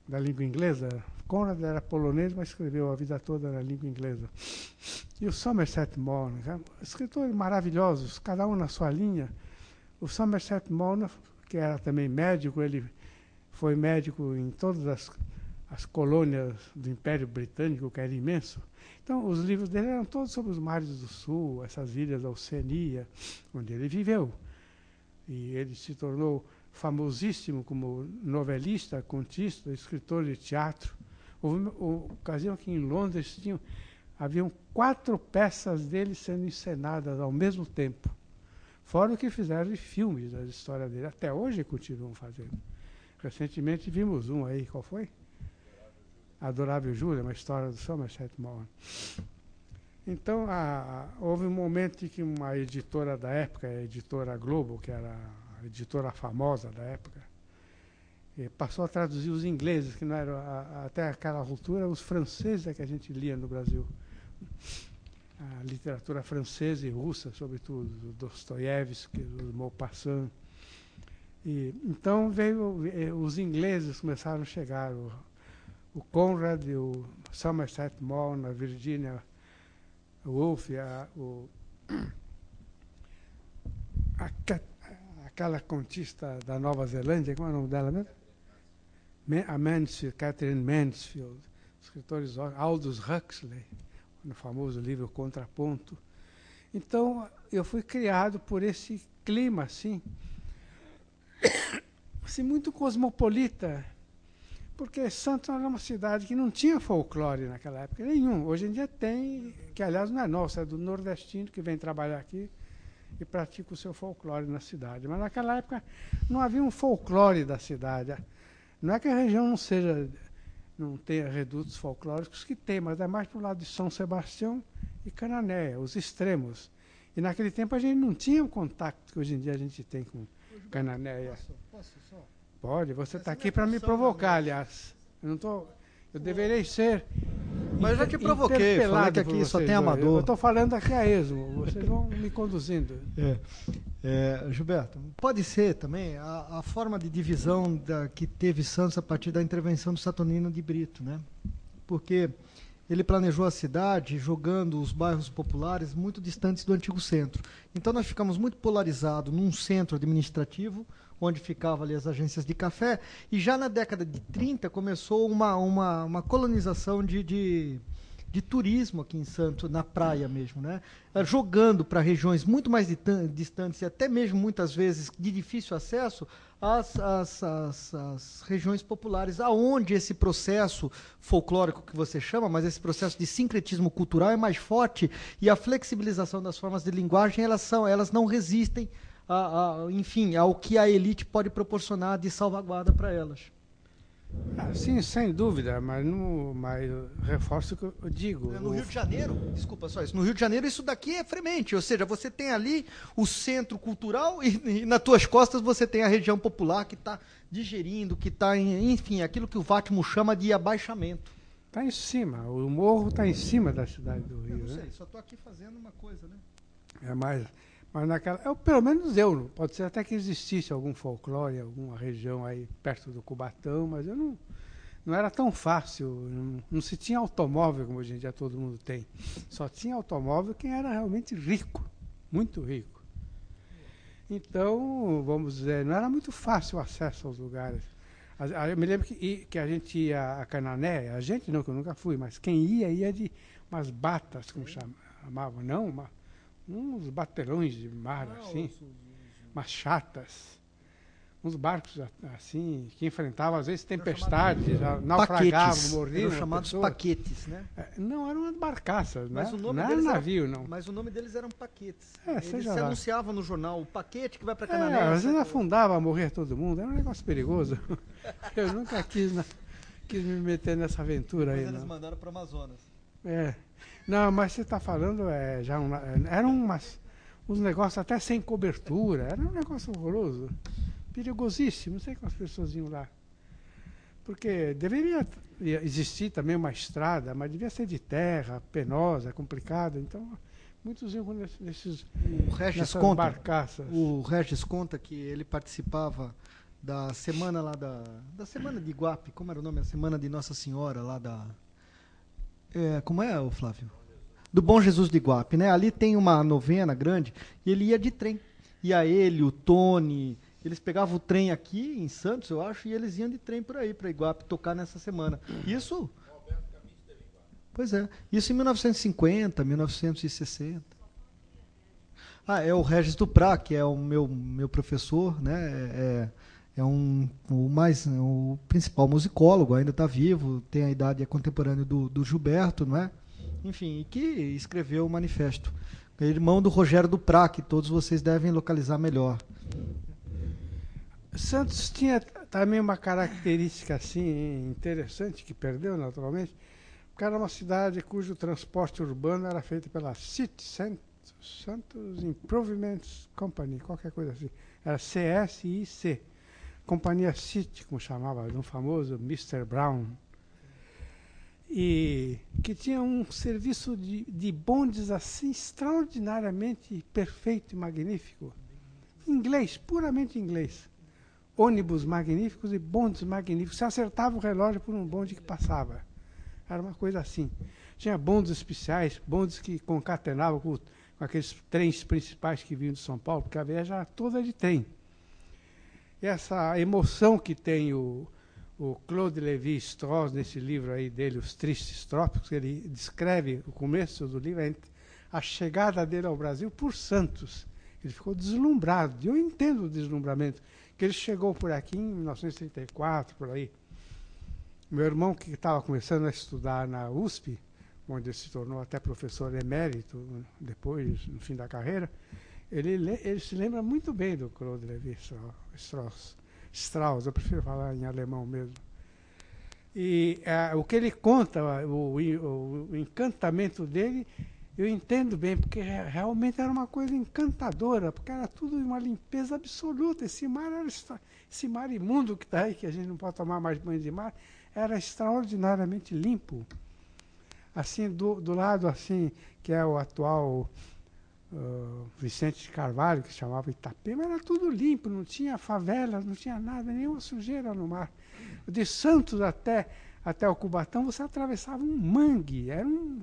da língua inglesa. Conrad era polonês, mas escreveu a vida toda na língua inglesa. E o Somerset Maugham, né? escritores maravilhosos, cada um na sua linha. O Somerset Maugham, que era também médico, ele foi médico em todas as, as colônias do Império Britânico, que era imenso. Então, os livros dele eram todos sobre os mares do sul, essas ilhas da Oceania, onde ele viveu e ele se tornou famosíssimo como novelista, contista, escritor de teatro. Houve uma ocasião que em Londres tinham, haviam quatro peças dele sendo encenadas ao mesmo tempo. Fora o que fizeram de filmes da história dele. Até hoje continuam fazendo. Recentemente vimos um aí, qual foi? Adorável Júlia, uma história do Somerset Maugham. Então, a, houve um momento em que uma editora da época, a editora Globo, que era a editora famosa da época, passou a traduzir os ingleses, que não eram, a, até aquela altura, os franceses é que a gente lia no Brasil. A literatura francesa e russa, sobretudo, do Dostoiévski, do Maupassant. E, então veio, eh, os ingleses começaram a chegar, o, o Conrad, o Somerset Maugham, a Virginia Woolf, a, o, a, aquela contista da Nova Zelândia, como é o nome dela mesmo? A Mansfield, Catherine Mansfield, escritores Aldous Huxley, no famoso livro Contraponto. Então, eu fui criado por esse clima, assim, assim muito cosmopolita, porque Santos era uma cidade que não tinha folclore naquela época nenhum. Hoje em dia tem, que aliás não é nosso, é do nordestino que vem trabalhar aqui e pratica o seu folclore na cidade. Mas naquela época não havia um folclore da cidade. Não é que a região não seja, não tenha redutos folclóricos que tem, mas é mais para o lado de São Sebastião e Canané, os extremos. E naquele tempo a gente não tinha o contato que hoje em dia a gente tem com Cananéia. Posso, posso só? Pode, você está aqui para me provocar, aliás. Eu não tô, eu deveria ser. Mas já te provoquei, falei que aqui só tem amador. Eu estou falando aqui a esmo, vocês vão me conduzindo. É. É, Gilberto, pode ser também a, a forma de divisão da, que teve Santos a partir da intervenção do Saturnino de Brito, né? Porque ele planejou a cidade jogando os bairros populares muito distantes do antigo centro. Então nós ficamos muito polarizados num centro administrativo, onde ficavam ali as agências de café, e já na década de 30 começou uma, uma, uma colonização de, de, de, turismo aqui em Santos, na praia mesmo, né? Eh, jogando para regiões muito mais distantes e até mesmo muitas vezes de difícil acesso as, as, as, as, regiões populares, aonde esse processo folclórico que você chama, mas esse processo de sincretismo cultural é mais forte e a flexibilização das formas de linguagem elas são, elas não resistem a, a, enfim, ao que a elite pode proporcionar de salvaguarda para elas. Ah, sim, sem dúvida, mas, no, mas reforço o que eu digo. No Rio de Janeiro, desculpa só isso, no Rio de Janeiro isso daqui é fremente, ou seja, você tem ali o centro cultural e, e nas tuas costas você tem a região popular que está digerindo, que está, enfim, aquilo que o Vátimo chama de abaixamento. Está em cima, o morro está em cima da cidade do Rio. Eu não sei, né? só estou aqui fazendo uma coisa, né? É mais mas naquela, eu, pelo menos eu, pode ser até que existisse algum folclore, alguma região aí perto do Cubatão, mas eu não, não era tão fácil, não, não, se tinha automóvel como hoje em dia todo mundo tem. Só tinha automóvel quem era realmente rico, muito rico. Então, vamos dizer, não era muito fácil o acesso aos lugares. Eu me lembro que, que a gente ia a Canané, a gente não, que eu nunca fui, mas quem ia, ia de umas batas, como chamavam, não, uma, uns batelões de mar, ah, assim, umas chatas, uns barcos assim, que enfrentavam às vezes tempestades, naufragavam, morriam. Eram chamados pessoas. paquetes, né? É, não, eram umas barcaças, mas né? O nome não era navio, não. Mas o nome deles eram paquetes. É, Eles se lá. anunciavam no jornal, o paquete que vai para Canané. É, às vezes afundava, morrer todo mundo, era um negócio perigoso. Eu nunca quis, na, quis me meter nessa aventura Depois aí. eles não. mandaram para o Amazonas. É. Não, mas você está falando, é, já uma, eram umas, uns negócios até sem cobertura, era um negócio horroroso, perigosíssimo, não sei como as pessoas iam lá. Porque deveria existir também uma estrada, mas devia ser de terra, penosa, complicada, então muitos iam nesses o Regis conta, barcaças. O Regis conta que ele participava da semana lá da, da semana de Iguape, como era o nome? A semana de Nossa Senhora lá da é, como é, o Flávio? Do Bom Jesus de Iguape, né? Ali tem uma novena grande e ele ia de trem. Ia ele, o Tony, eles pegavam o trem aqui em Santos, eu acho, e eles iam de trem por aí para Iguape tocar nessa semana. Isso Pois é. Isso em 1950, 1960. Ah, é o Regis Duprá, que é o meu, meu professor, né? É, é um, o mais o principal musicólogo, ainda está vivo, tem a idade é contemporânea do, do Gilberto, não é? Enfim, que escreveu o manifesto. É irmão do Rogério Duprá, que todos vocês devem localizar melhor. Santos tinha também uma característica assim interessante que perdeu naturalmente, porque era uma cidade cujo transporte urbano era feito pela City Santos Improvements Company, qualquer coisa assim. Era CSIC, Companhia City, como chamava, de um famoso Mr. Brown. E que tinha um serviço de, de bondes assim extraordinariamente perfeito e magnífico. Inglês, puramente inglês. Ônibus magníficos e bondes magníficos. Você acertava o relógio por um bonde que passava. Era uma coisa assim. Tinha bondes especiais, bondes que concatenavam com, com aqueles trens principais que vinham de São Paulo, porque a viagem era toda de trem. Essa emoção que tem o, o Claude Lévi-Strauss nesse livro aí dele, Os Tristes Trópicos, ele descreve o começo do livro, a chegada dele ao Brasil por Santos. Ele ficou deslumbrado. E eu entendo o deslumbramento, que ele chegou por aqui em 1934, por aí. Meu irmão, que estava começando a estudar na USP, onde ele se tornou até professor emérito depois, no fim da carreira, ele, ele se lembra muito bem do Claude Lévi-Strauss. Strauss, eu prefiro falar em alemão mesmo. E é, o que ele conta, o, o, o, encantamento dele, eu entendo bem, porque realmente era uma coisa encantadora, porque era tudo uma limpeza absoluta. Esse mar era esse mar imundo que está aí, que a gente não pode tomar mais banho de mar, era extraordinariamente limpo. Assim, do, do lado assim, que é o atual uh, Vicente Carvalho, que chamava Itapema, era tudo limpo, não tinha favelas, não tinha nada, nenhuma sujeira no mar. De Santos até, até o Cubatão, você atravessava um mangue, era, um,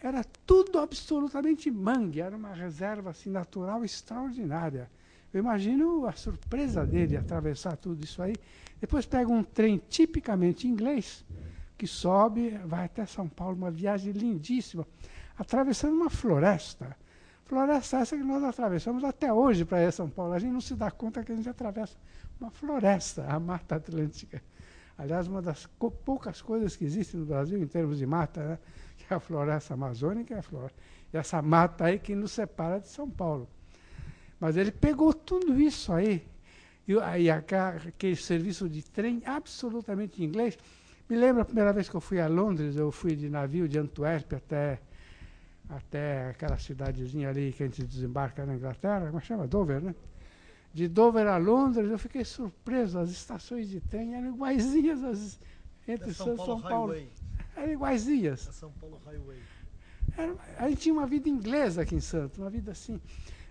era tudo absolutamente mangue, era uma reserva assim, natural extraordinária. Eu imagino a surpresa dele atravessar tudo isso aí. Depois pega um trem tipicamente inglês, que sobe, vai até São Paulo, uma viagem lindíssima, atravessando uma floresta. Floresta essa que nós atravessamos até hoje para ir a São Paulo. A gente não se dá conta que a gente atravessa uma floresta, a Mata Atlântica. Aliás, uma das poucas coisas que existem no Brasil em termos de mata, né? que é a floresta amazônica, é a floresta. e essa mata aí que nos separa de São Paulo. Mas ele pegou tudo isso aí, e aí aquele serviço de trem absolutamente inglês. Me lembro a primeira vez que eu fui a Londres, eu fui de navio de Antuérpia até, até aquela cidadezinha ali que a gente desembarca na Inglaterra, como chama? Dover, né? De Dover a Londres, eu fiquei surpreso, as estações de trem eram iguaizinhas as, entre é São, São Paulo. São Paulo. Eram iguaizinhas. É São Paulo Highway. Era, a gente tinha uma vida inglesa aqui em Santos, uma vida assim.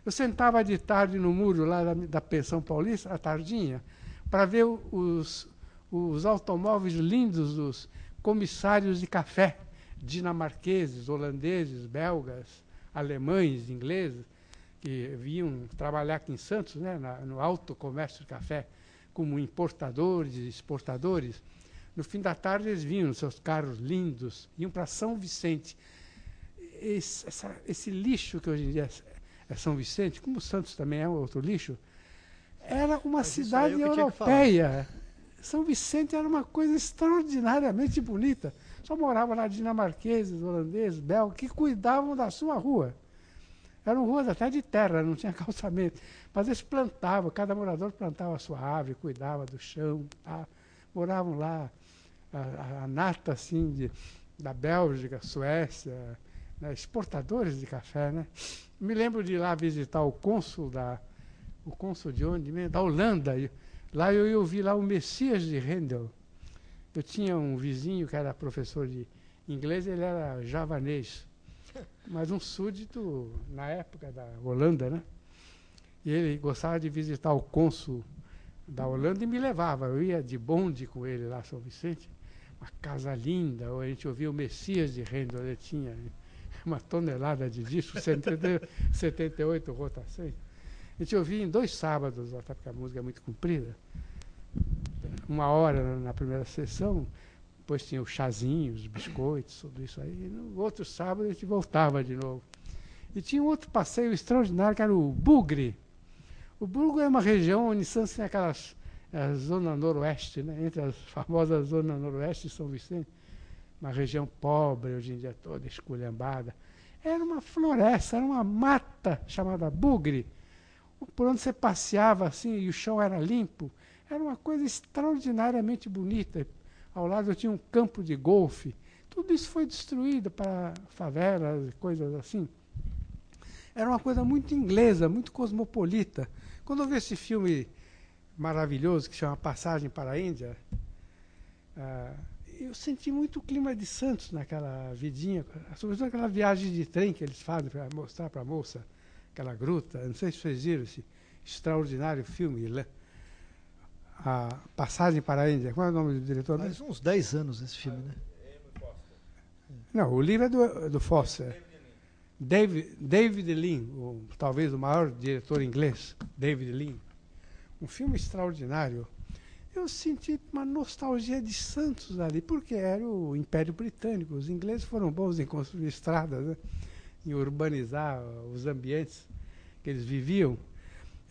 Eu sentava de tarde no muro lá da, da pensão paulista, à tardinha, para ver os, os automóveis lindos dos comissários de café, dinamarqueses, holandeses, belgas, alemães, ingleses, que vinham trabalhar aqui em Santos, né, na, no alto comércio de café, como importadores e exportadores. No fim da tarde eles vinham seus carros lindos, iam para São Vicente. Esse, essa, esse, lixo que hoje em dia é São Vicente, como Santos também é outro lixo, era uma Mas cidade europeia. São Vicente era uma coisa extraordinariamente bonita. Só moravam lá dinamarqueses, holandeses, belgas, que cuidavam da sua rua. Eram ruas até de terra, não tinha calçamento. Mas eles plantavam, cada morador plantava a sua árvore, cuidava do chão. Tá? Moravam lá, a, a, a nata assim, de, da Bélgica, Suécia, né, exportadores de café, né? Me lembro de ir lá visitar o cônsul da o cônsul de onde? Da Holanda. Lá eu ouvi lá o Messias de Handel. Eu tinha um vizinho que era professor de inglês, ele era javanês, mas um súdito na época da Holanda, né? E ele gostava de visitar o cônsul da Holanda e me levava. Eu ia de bonde com ele lá, São Vicente, uma casa linda, a gente ouvia o Messias de Handel, ele tinha uma tonelada de discos, 78 rotações. A gente ouvia em dois sábados, até porque a música é muito comprida, uma hora na primeira sessão, depois tinha o chazinho, os biscoitos, tudo isso aí. E no outro sábado a gente voltava de novo. E tinha um outro passeio extraordinário que era o Bugre. O Bugre é uma região onde Santos tem aquelas a zona noroeste, né, entre as famosas zonas noroeste de São Vicente uma região pobre, hoje em dia toda esculhambada. Era uma floresta, era uma mata chamada bugre, por onde você passeava assim e o chão era limpo. Era uma coisa extraordinariamente bonita. Ao lado tinha um campo de golfe, Tudo isso foi destruído para favelas e coisas assim. Era uma coisa muito inglesa, muito cosmopolita. Quando eu vi esse filme maravilhoso que chama Passagem para a Índia, ah, eu senti muito o clima de Santos naquela vidinha, sobretudo aquela viagem de trem que eles fazem para mostrar para a moça aquela gruta. Não sei se vocês viram esse extraordinário filme? A Passagem para a Índia. Qual é o nome do diretor? Faz uns 10 anos esse filme, né? Não, o livro é do, do Foster. David, David Lean, o, talvez o maior diretor inglês, David Lean. Um filme extraordinário. Eu senti uma nostalgia de Santos ali, porque era o Império Britânico. Os ingleses foram bons em construir estradas, né? em urbanizar os ambientes que eles viviam.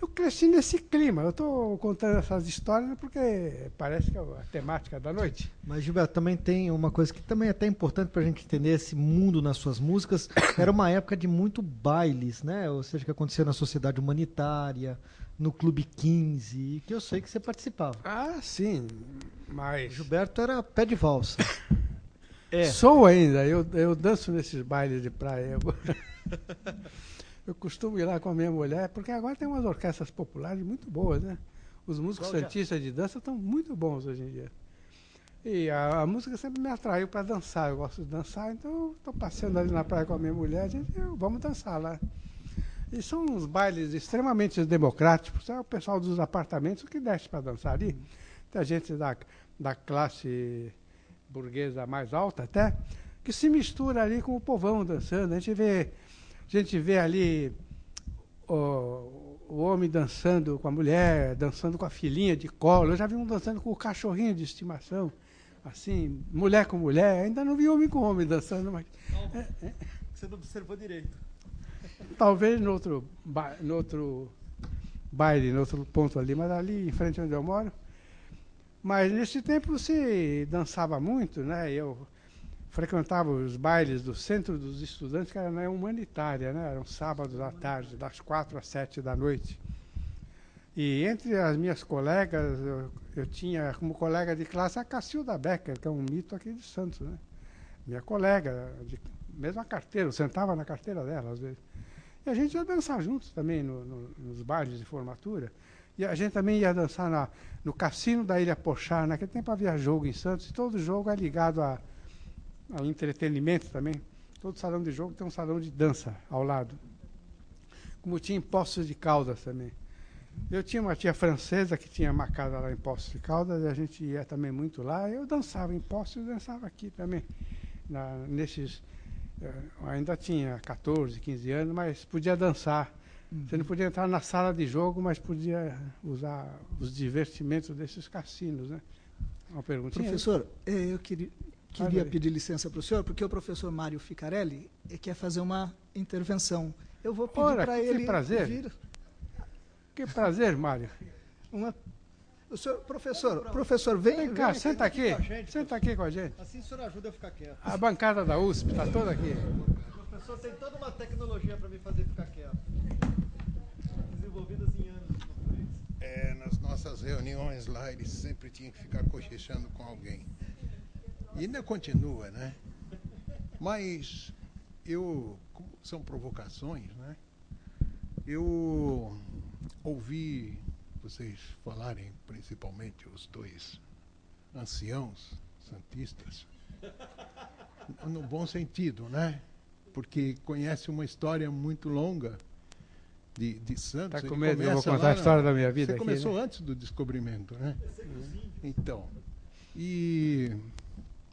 Eu cresci nesse clima. Eu estou contando essas histórias porque parece que é a temática da noite. Mas, Gilberto, também tem uma coisa que também é até importante para a gente entender esse mundo nas suas músicas. Era uma época de muito bailes, né? Ou seja, que acontecia na sociedade humanitária, no Clube 15, que eu sei que você participava. Ah, sim. Mas. Gilberto era pé de valsa. É. Sou ainda, eu, eu danço nesses bailes de praia. Eu costumo ir lá com a minha mulher, porque agora tem umas orquestras populares muito boas, né? Os músicos santistas de dança estão muito bons hoje em dia. E a, a música sempre me atraiu para dançar. Eu gosto de dançar, então estou passeando ali na praia com a minha mulher, a gente, eu, vamos dançar lá. E são uns bailes extremamente democráticos. É o pessoal dos apartamentos que desce para dançar ali. Tem gente da, da classe burguesa mais alta até, que se mistura ali com o povão dançando. A gente vê a gente vê ali o, o homem dançando com a mulher, dançando com a filhinha de colo. Eu já vi um dançando com o cachorrinho de estimação. Assim, mulher com mulher. Ainda não vi homem com homem dançando, mas. É, é. Você não observou direito. Talvez no outro, no outro baile, no outro ponto ali, mas ali em frente onde eu moro. Mas nesse tempo se dançava muito, né? Eu frequentava os bailes do Centro dos Estudantes, que era na humanitária, né? eram sábados à tarde, das quatro às sete da noite. E entre as minhas colegas, eu, eu, tinha como colega de classe a Cacilda Becker, que é um mito aqui de Santos. Né? Minha colega, de mesma carteira, eu sentava na carteira dela às vezes. E a gente ia dançar juntos também no, no, nos bailes de formatura. E a gente também ia dançar na, no cassino da Ilha Pochá. Naquele tempo havia jogo em Santos, e todo jogo é ligado a ao entretenimento também. Todo salão de jogo tem um salão de dança ao lado. Como tinha em Poços de Caldas também. Eu tinha uma tia francesa que tinha uma casa lá em Poços de Caldas, e a gente ia também muito lá. Eu dançava em Poços e dançava aqui também. Na, nesses, uh, ainda tinha 14, 15 anos, mas podia dançar. Uhum. Você não podia entrar na sala de jogo, mas podia usar os divertimentos desses cassinos, né? Uma perguntinha? Professor, é, eu queria, queria pedir licença para o senhor, porque o professor Mário Ficarelli quer fazer uma intervenção. Eu vou pedir para ele prazer. vir. Que prazer, Mário. Uma... O senhor, professor, professor, vem, vem cá, vem senta aqui, aqui gente, senta aqui com a gente. Assim o senhor ajuda a ficar quieto. A bancada da USP está toda aqui. O professor tem toda uma tecnologia para me fazer ficar quieto. Desenvolvidas em anos. É, nas nossas reuniões lá, eles sempre tinham que ficar cochichando com alguém. E ainda continua, né? Mas eu, são provocações, né? Eu ouvi vocês falarem, principalmente os dois anciãos santistas, no bom sentido, né? Porque conhece uma história muito longa de, de Santos. Está com medo? Eu vou contar a história da minha vida. Você aqui, começou né? antes do descobrimento, né? Então, e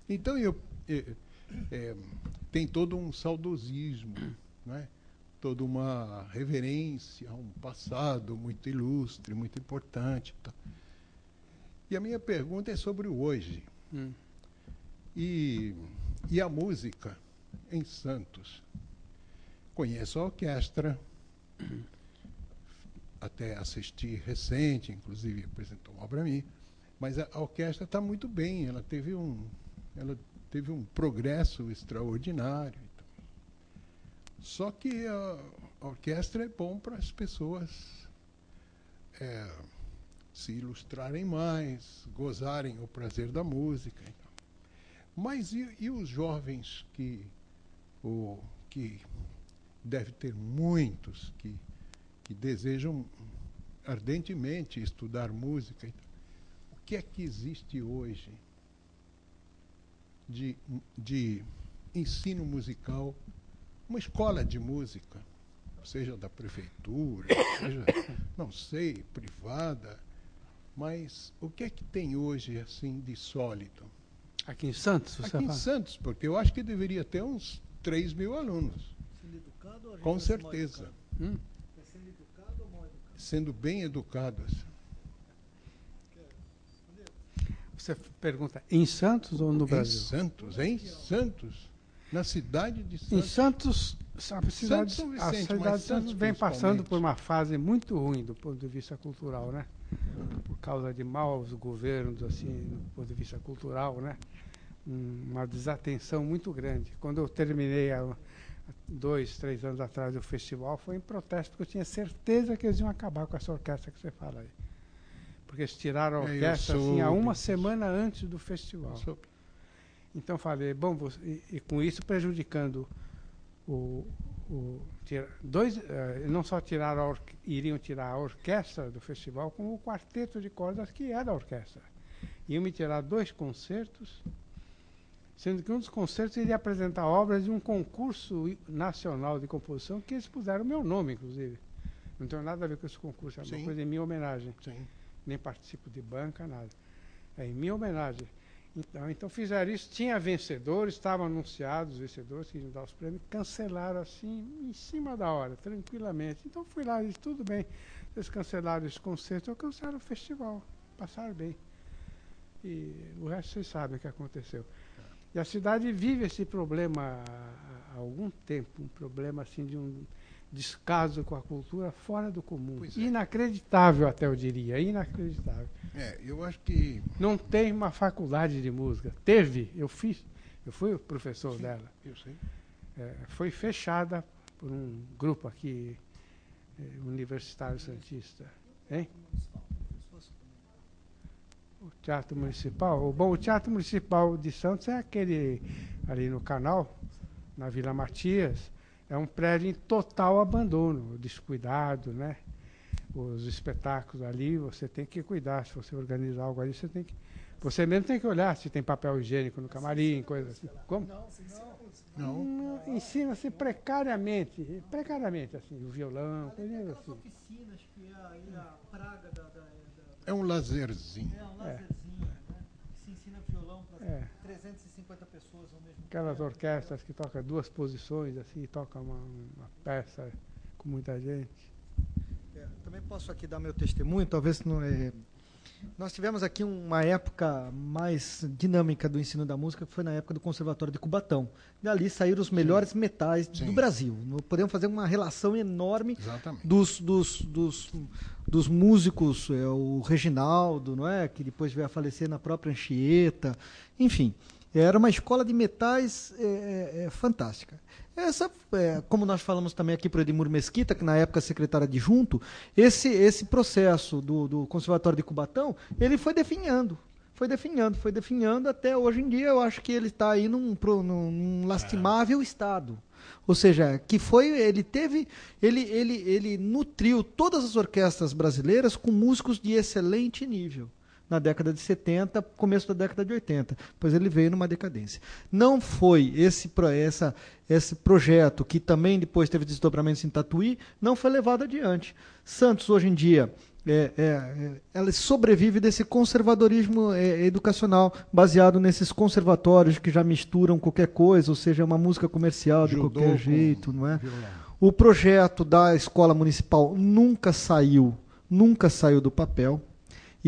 então, eu, é, é, tem todo um saudosismo, né? toda uma reverência a um passado muito ilustre, muito importante. Tá? E a minha pergunta é sobre o hoje. Hum. E, e a música em Santos. Conheço a orquestra, até assisti recente, inclusive apresentou uma obra minha, mas a, a orquestra está muito bem, ela teve um, ela teve um progresso extraordinário. Então. Só que a, orquestra é bom para as pessoas é, se ilustrarem mais, gozarem o prazer da música. Então. Mas e, e os jovens que, o, que deve ter muitos que, que desejam ardentemente estudar música? O que é que existe hoje de, de ensino musical, uma escola de música, seja da prefeitura, seja, não sei, privada, mas o que é que tem hoje assim de sólido? Aqui em Santos? Aqui em Santos, porque eu acho que deveria ter uns 3 mil alunos. Sendo educado ou Com certeza. Hum? É sendo educado ou mal educado? Sendo bem educados. Você pergunta, em Santos ou no em Brasil? Em Santos, em Santos. Na cidade de Santos. Em Santos, a cidade, Santos Vicente, a cidade de Santos vem passando por uma fase muito ruim do ponto de vista cultural, né? Por causa de maus governos, assim, do ponto de vista cultural, né? Uma desatenção muito grande. Quando eu terminei há dois, três anos atrás o festival, foi em protesto, porque eu tinha certeza que eles iam acabar com essa orquestra que você fala aí. Porque eles tiraram a é, orquestra assim, há uma semana antes do festival. Então falei, bom, você, e, e, com isso prejudicando o, o tira, dois, uh, não só tiraram iriam tirar a orquestra do festival, como o quarteto de cordas que é da orquestra. Iam me tirar dois concertos, sendo que um dos concertos iria apresentar obras de um concurso nacional de composição que eles puseram meu nome, inclusive. Não tem nada a ver com esse concurso, é uma Sim. coisa em minha homenagem. Sim. Nem participo de banca, nada. É em minha homenagem. Então, então fizeram isso, tinha vencedores, estavam anunciados os vencedores que iam dar os prêmios, cancelaram assim, em cima da hora, tranquilamente. Então fui lá e disse, tudo bem, eles cancelaram esse concerto, eu cancelaram o festival, passaram bem. E o resto vocês sabem o que aconteceu. E a cidade vive esse problema há algum tempo, um problema assim de um descaso com a cultura fora do comum. É. Inacreditável até eu diria, inacreditável. É, eu acho que. Não tem uma faculdade de música. Teve, eu fiz, eu fui o professor Sim, dela. Eu sei. É, foi fechada por um grupo aqui, é, universitário santista. Hein? O Teatro Municipal. Bom, o Teatro Municipal de Santos é aquele ali no canal, na Vila Matias. É um prédio em total abandono, descuidado, né? os espetáculos ali, você tem que cuidar. Se você organizar algo ali, você tem que. Você mesmo tem que olhar se tem papel higiênico no camarim, coisas assim. Como? Não. não. Ensina-se precariamente, precariamente, assim, o violão, coisas assim. oficinas que é a praga da, da, É um lazerzinho. É um lazerzinho, né? Se ensina violão para é. 350 pessoas ao mesmo Aquelas tempo. orquestras que tocam duas posições, assim, tocam uma, uma peça com muita gente. É, também posso aqui dar meu testemunho, talvez não é. Nós tivemos aqui uma época mais dinâmica do ensino da música, que foi na época do Conservatório de Cubatão. Dali saíram os melhores Sim. metais Sim. do Brasil. Podemos fazer uma relação enorme dos, dos, dos, dos, músicos, é, o Reginaldo, não é? que depois veio a falecer na própria Anchieta. Enfim, era uma escola de metais é, é, é fantástica. Essa, é, como nós falamos também aqui para o Edmur Mesquita, que na época secretário adjunto, esse, esse processo do, do Conservatório de Cubatão, ele foi definhando, foi definhando, foi definhando até hoje em dia. Eu acho que ele está aí num, num lastimável estado. Ou seja, que foi, ele teve, ele, ele, ele nutriu todas as orquestras brasileiras com músicos de excelente nível na década de 70, começo da década de 80. Pois ele veio numa decadência. Não foi esse, essa, esse projeto, que também depois teve desdobramentos em Tatuí, não foi levado adiante. Santos, hoje em dia, é, é, é, ela sobrevive desse conservadorismo é, educacional, baseado nesses conservatórios que já misturam qualquer coisa, ou seja, uma música comercial de qualquer jeito, não é? O projeto da escola municipal nunca saiu, nunca saiu do papel.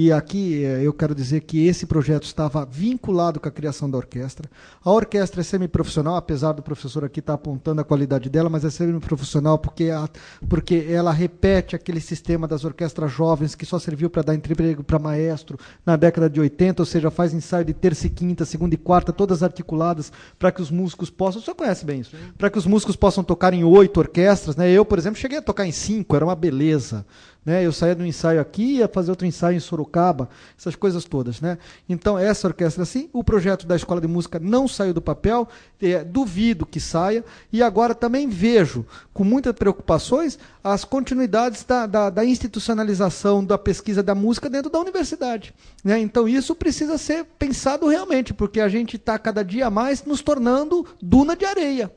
E aqui eh, eu quero dizer que esse projeto estava vinculado com a criação da orquestra. A orquestra é semiprofissional, apesar do professor aqui estar apontando a qualidade dela, mas é semiprofissional porque, a, porque ela repete aquele sistema das orquestras jovens que só serviu para dar emprego para maestro na década de 80, ou seja, faz ensaio de terça e quinta, segunda e quarta, todas articuladas para que os músicos possam. O senhor conhece bem isso? Para que os músicos possam tocar em oito orquestras. Né? Eu, por exemplo, cheguei a tocar em cinco, era uma beleza. Né? Eu saía do ensaio aqui, ia fazer outro ensaio em Sorocaba, essas coisas todas. Né? Então, essa orquestra, assim, o projeto da Escola de Música não saiu do papel, é, duvido que saia, e agora também vejo, com muitas preocupações, as continuidades da, da, da institucionalização da pesquisa da música dentro da universidade. Né? Então, isso precisa ser pensado realmente, porque a gente está cada dia mais nos tornando duna de areia.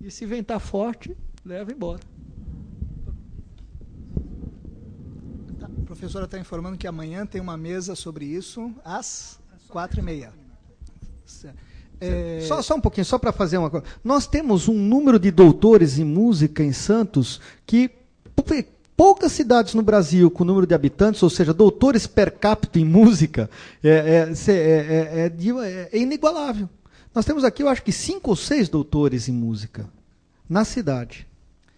E se ventar forte, leva embora. A professora está informando que amanhã tem uma mesa sobre isso às quatro e meia. É... Só, só um pouquinho, só para fazer uma coisa. Nós temos um número de doutores em música em Santos que poucas cidades no Brasil com número de habitantes, ou seja, doutores per capita em música, é, é, é, é inigualável. Nós temos aqui, eu acho que cinco ou seis doutores em música na cidade,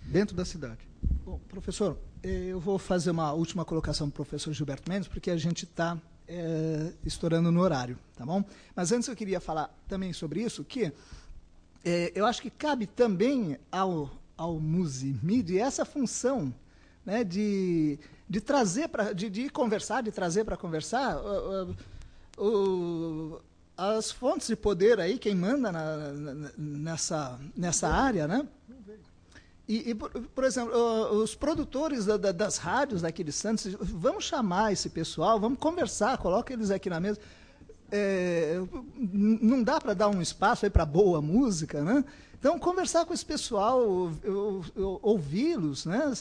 dentro da cidade. Bom, professor, eu vou fazer uma última colocação para o professor Gilberto Mendes, porque a gente está é, estourando no horário, tá bom? Mas antes eu queria falar também sobre isso, que é, eu acho que cabe também ao, ao Musimid essa função né, de, de trazer para de, de, conversar, de trazer para conversar as fontes de poder aí, quem manda na, na, nessa, nessa área, né? E, e por, por, exemplo, os produtores da, da, das rádios daqui de Santos, vamos chamar esse pessoal, vamos conversar, coloca eles aqui na mesa. É, não dá para dar um espaço aí para boa música, né? Então, conversar com esse pessoal, ouvi-los, né?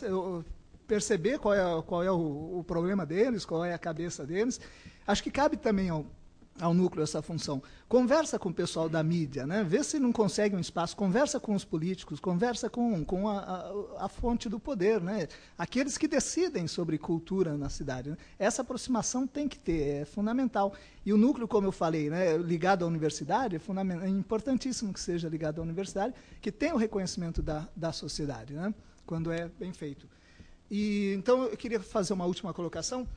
perceber qual é, qual é o, o problema deles, qual é a cabeça deles. Acho que cabe também ao, ao núcleo essa função. Conversa com o pessoal da mídia, né? vê se não consegue um espaço, conversa com os políticos, conversa com, com a, a, a fonte do poder, né? aqueles que decidem sobre cultura na cidade. Né? Essa aproximação tem que ter, é fundamental. E o núcleo, como eu falei, né, ligado à universidade, é, é importantíssimo que seja ligado à universidade, que tenha o reconhecimento da, da sociedade, né? quando é bem feito. E, então, eu queria fazer uma última colocação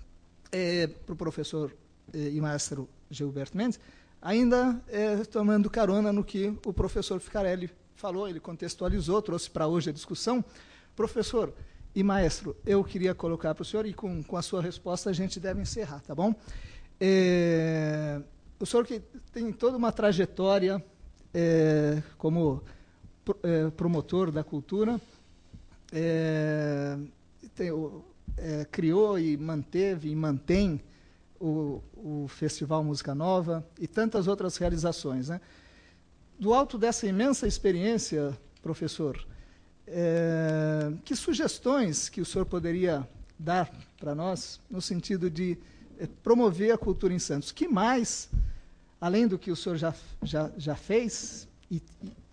é, para o professor eh, e maestro Gilberto Mendes, ainda é, tomando carona no que o professor Ficarelli falou, ele contextualizou, trouxe para hoje a discussão. Professor e maestro, eu queria colocar para o senhor, e com, com a sua resposta a gente deve encerrar, tá bom? É, o senhor que tem toda uma trajetória é, como é, promotor da cultura, tem, criou e manteve e mantém o, o Festival Música Nova e tantas outras realizações. Né? Do alto dessa imensa experiência, professor, é, que sugestões que o senhor poderia dar para nós no sentido de é, promover a cultura em Santos? Que mais, além do que o senhor já, já, já fez, e,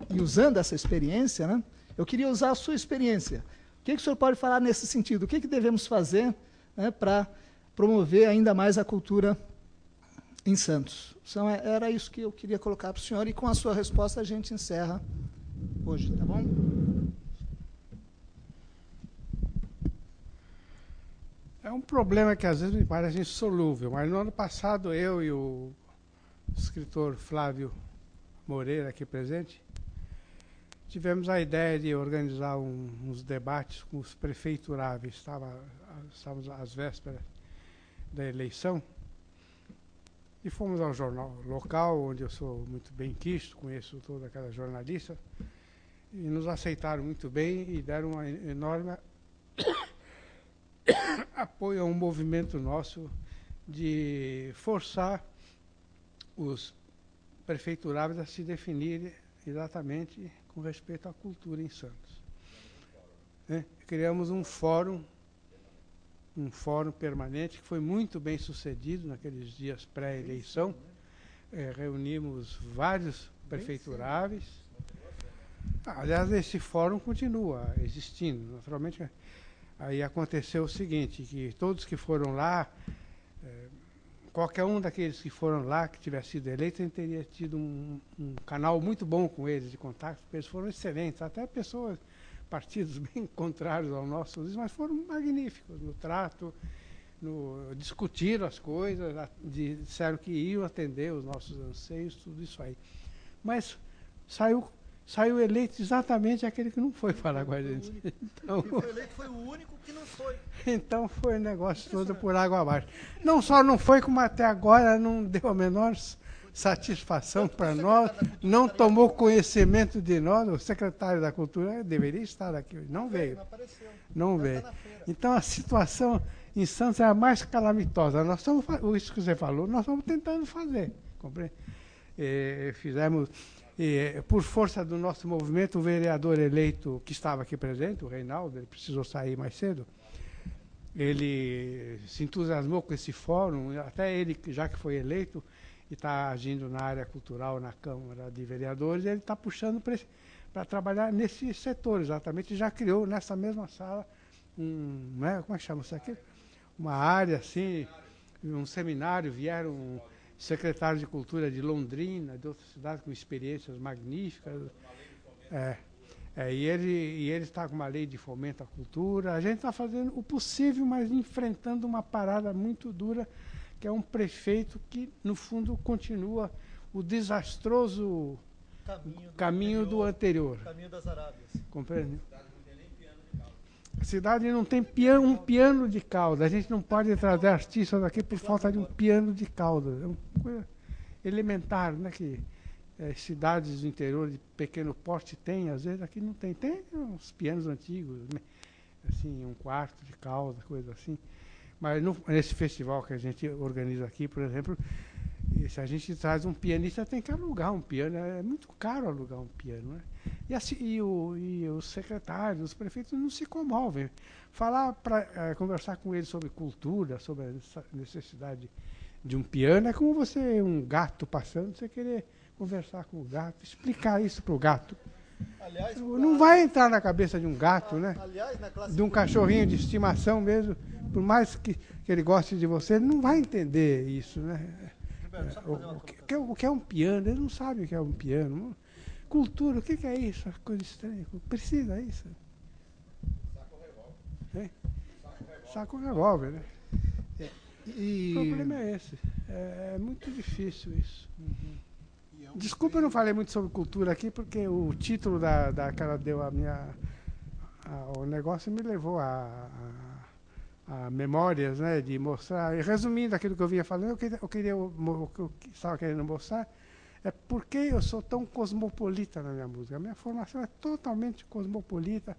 e usando essa experiência, né, eu queria usar a sua experiência. O que, que o senhor pode falar nesse sentido? O que, que devemos fazer né, para promover ainda mais a cultura em Santos. Então, é, era isso que eu queria colocar para o senhor, e com a sua resposta a gente encerra hoje, tá bom? É um problema que às vezes me parece insolúvel, mas no ano passado eu e o escritor Flávio Moreira, aqui presente, tivemos a ideia de organizar um, uns debates com os prefeituráveis. Estava, estávamos às vésperas da eleição. E fomos ao jornal local, onde eu sou muito bem quisto, conheço toda aquela jornalista, e nos aceitaram muito bem e deram um enorme apoio a um movimento nosso de forçar os prefeituráveis a se definirem exatamente com respeito à cultura em Santos. É, criamos um fórum um fórum permanente que foi muito bem sucedido naqueles dias pré-eleição. É, reunimos vários prefeituráveis. Aliás, esse fórum continua existindo. Naturalmente, aí aconteceu o seguinte, que todos que foram lá, é, qualquer um daqueles que foram lá, que tivesse sido eleito, teria tido um, um canal muito bom com eles de contato, porque eles foram excelentes, até pessoas partidos bem contrários ao nosso, mas foram magníficos no trato, no, discutiram as coisas, disseram que iam atender os nossos anseios, tudo isso aí. Mas saiu saiu eleito exatamente aquele que não foi falar com a gente. Então, Quem foi eleito foi o único que não foi. Então foi o negócio todo por água abaixo. Não só não foi, como até agora não deu a menor satisfação para nós, não tomou conhecimento de nós. O secretário da Cultura deveria estar aqui não veio. Não veio. Então a situação em Santos é a mais calamitosa. Nós estamos, isso que você falou, nós estamos tentando fazer. Compreende? E, fizemos, e, por força do nosso movimento, o vereador eleito que estava aqui presente, o Reinaldo, ele precisou sair mais cedo, ele se entusiasmou com esse fórum, até ele, já que foi eleito, está agindo na área cultural na Câmara de Vereadores, ele está puxando para trabalhar nesse setor exatamente, já criou nessa mesma sala um, né, como é que chama isso aqui? Uma área assim, um seminário, vieram secretários de cultura de Londrina, de outras cidades com experiências magníficas. É, é, e ele e ele está com uma lei de fomento à cultura. A gente está fazendo o possível, mas enfrentando uma parada muito dura, que é um prefeito que, no fundo, continua o desastroso caminho do, caminho anterior, do anterior. Caminho das Arábias. Compreende? A cidade não tem piano, um piano de cauda. A gente não pode trazer artistas aqui por falta de um piano de cauda. É uma coisa elementar, né? Que é, cidades do interior de pequeno porte têm, às vezes aqui não tem. Tem uns pianos antigos, né? assim, um quarto de cauda, coisa assim. Mas no, nesse festival que a gente organiza aqui, por exemplo, se a gente traz um pianista, tem que alugar um piano. É muito caro alugar um piano, né? E, assim, e, o, e os secretários, os prefeitos não se comovem. Falar para eh, conversar com eles sobre cultura, sobre a necessidade de um piano, é como você, um gato passando, você querer conversar com o gato, explicar isso para o gato. Aliás, não vai entrar na cabeça de um gato, né? Aliás, de um cachorrinho de estimação mesmo, por mais que, que ele goste de você, ele não vai entender isso, né? É, o, o, que, o, que, é um piano? Ele não sabe o que é um piano. Cultura, o que, que é isso? Coisa estranha. Precisa isso. Saco revólver. É? Saco revólver, né? É, e... O problema é esse. É, é muito difícil isso. Uhum. Desculpa, eu não falei muito sobre cultura aqui, porque o título da, da que ela deu a minha. A, o negócio me levou a, a, a, memórias, né? De mostrar. E resumindo aquilo que eu vinha falando, eu queria, eu queria o que eu estava querendo mostrar é porque eu sou tão cosmopolita na minha música. A minha formação é totalmente cosmopolita,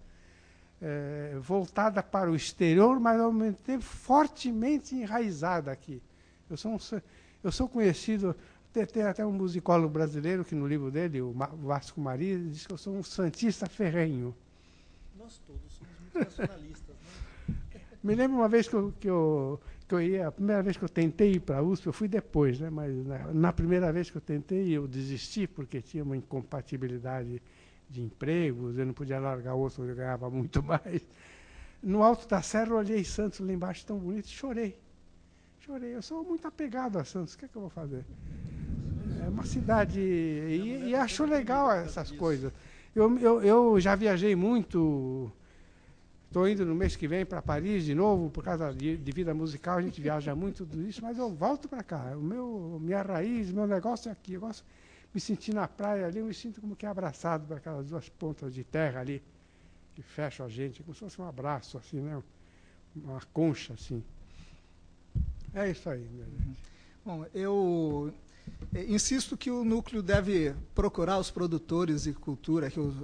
é, voltada para o exterior, mas ao mesmo tempo fortemente enraizada aqui. Eu sou, um, eu sou conhecido, tem, até um musicólogo brasileiro que no livro dele, o Vasco Maria, diz que eu sou um santista ferrenho. Nós todos somos muito nacionalistas, né? Me lembro uma vez que eu, que eu que eu ia, a primeira vez que eu tentei ir para a USP, eu fui depois, né? mas na, na, primeira vez que eu tentei, eu desisti, porque tinha uma incompatibilidade de empregos, eu não podia largar outro, eu ganhava muito mais. No alto da serra, eu olhei Santos lá embaixo, tão bonito, e chorei. Chorei. Eu sou muito apegado a Santos, o que, é que eu vou fazer? É uma cidade. E, e acho legal essas coisas. Eu, eu, eu já viajei muito Estou indo no mês que vem para Paris de novo, por causa de, de, vida musical, a gente viaja muito tudo isso, mas eu volto para cá. O meu, minha raiz, meu negócio é aqui. Eu gosto de me sentir na praia ali, eu me sinto como que abraçado por aquelas duas pontas de terra ali, que fecham a gente, como se fosse um abraço, assim, né? Uma concha, assim. É isso aí, minha gente. Bom, eu é, insisto que o núcleo deve procurar os produtores de cultura, que os,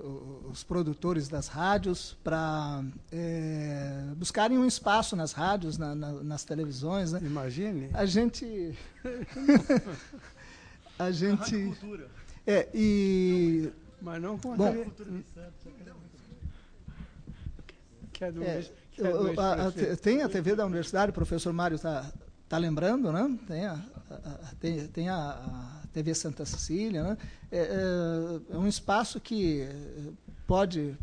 os produtores das rádios, para é, buscarem um espaço nas rádios, na, na, nas televisões. Né? Imagine. A gente. a gente. A cultura. É, e. Mas não com a Bom, cultura de Santos. Que é do, é, que é do a, a, tem a TV da universidade, o professor Mário está tá lembrando, né? Tem a, tem, tem a, a, TV Santa Cecília, né? É, é, é, um espaço que pode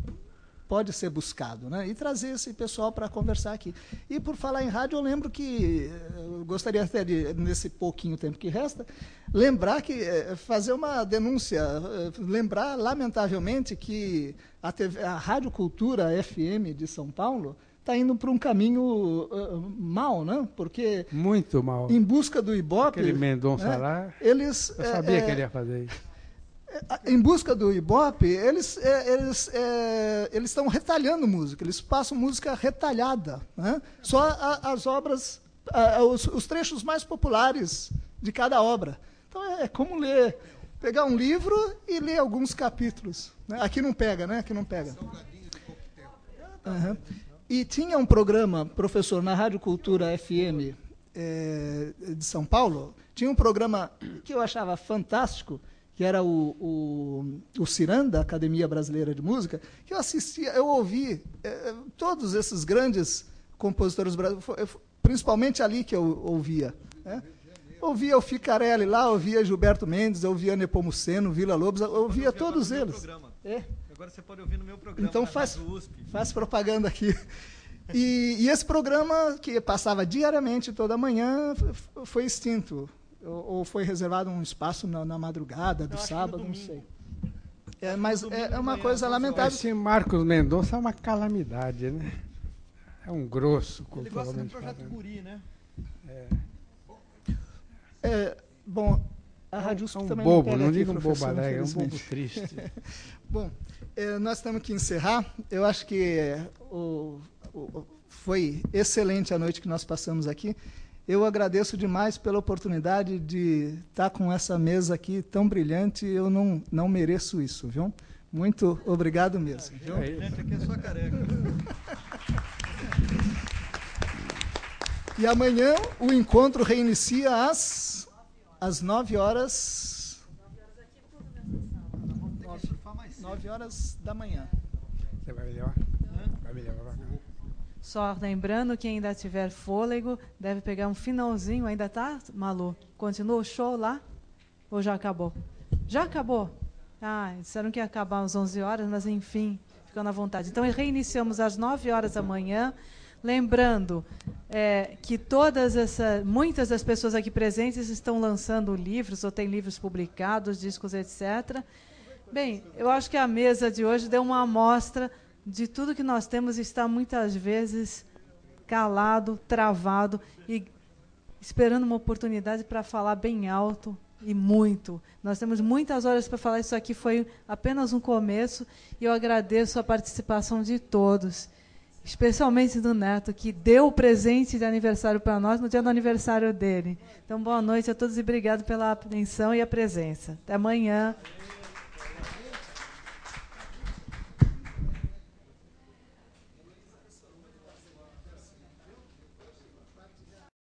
pode ser buscado, né? E trazer esse pessoal para conversar aqui. E por falar em rádio, eu lembro que eu gostaria até de nesse pouquinho tempo que resta, lembrar que é, fazer uma denúncia, lembrar lamentavelmente que a, TV, a Rádio Cultura FM de São Paulo está indo para um caminho uh, mal, né? Porque muito mal. Em busca do Ibope, aquele Mendonça né? lá. Eles eu sabia é, que ele ia fazer isso. em busca do Ibope, eles é, eles é, eles estão retalhando música, eles passam música retalhada, né? só a, as obras, a, os, os, trechos mais populares de cada obra. Então é, é, como ler, pegar um livro e ler alguns capítulos. Né? Aqui não pega, né? Aqui não pega. Uhum. E tinha um programa, professor, na Rádio Cultura FM é, de São Paulo, tinha um programa que eu achava fantástico, que era o, o, o Ciranda, Academia Brasileira de Música, que eu assistia, eu ouvi é, todos esses grandes compositores brasileiros, principalmente ali que eu ouvia. Né? Ouvia o Ficarelli lá, ouvia Gilberto Mendes, ouvia Nepomuceno, Vila Lobos, ouvia todos eles. É. Agora você pode ouvir no meu programa. Então faz, faz propaganda aqui. E, e, esse programa, que passava diariamente, toda manhã, foi extinto ou, foi reservado um espaço na, na madrugada do sábado, não sei. É, mas é, é, uma coisa lamentável. Esse Marcos Mendonça é uma calamidade, né? É um grosso Ele gosta do projeto Guri, né? É. é bom, a Rádio é um também bobo, não, não diga um bobo alegre, é um bobo triste. bom, é, nós temos que encerrar. Eu acho que o, o, foi excelente a noite que nós passamos aqui. Eu agradeço demais pela oportunidade de estar com essa mesa aqui tão brilhante. Eu não, não mereço isso, viu? Muito obrigado mesmo. Viu? Gente, aqui é sua careca. E amanhã o encontro reinicia às, às 9 horas. 9 horas da manhã. Você vai melhor? Vai melhor. Só lembrando que ainda tiver fôlego, deve pegar um finalzinho. Ainda tá, Malu? Continua o show lá? Ou já acabou? Já acabou? Ah, disseram que ia acabar às 11 horas, mas enfim, ficando à vontade. Então, reiniciamos às 9 horas da manhã. Lembrando é, que todas essa, muitas das pessoas aqui presentes estão lançando livros, ou têm livros publicados, discos, etc. Bem, eu acho que a mesa de hoje deu uma amostra de tudo que nós temos está muitas vezes calado, travado e esperando uma oportunidade para falar bem alto e muito. Nós temos muitas horas para falar, isso aqui foi apenas um começo e eu agradeço a participação de todos, especialmente do Neto, que deu o presente de aniversário para nós no dia do aniversário dele. Então, boa noite a todos e obrigado pela atenção e a presença. Até amanhã.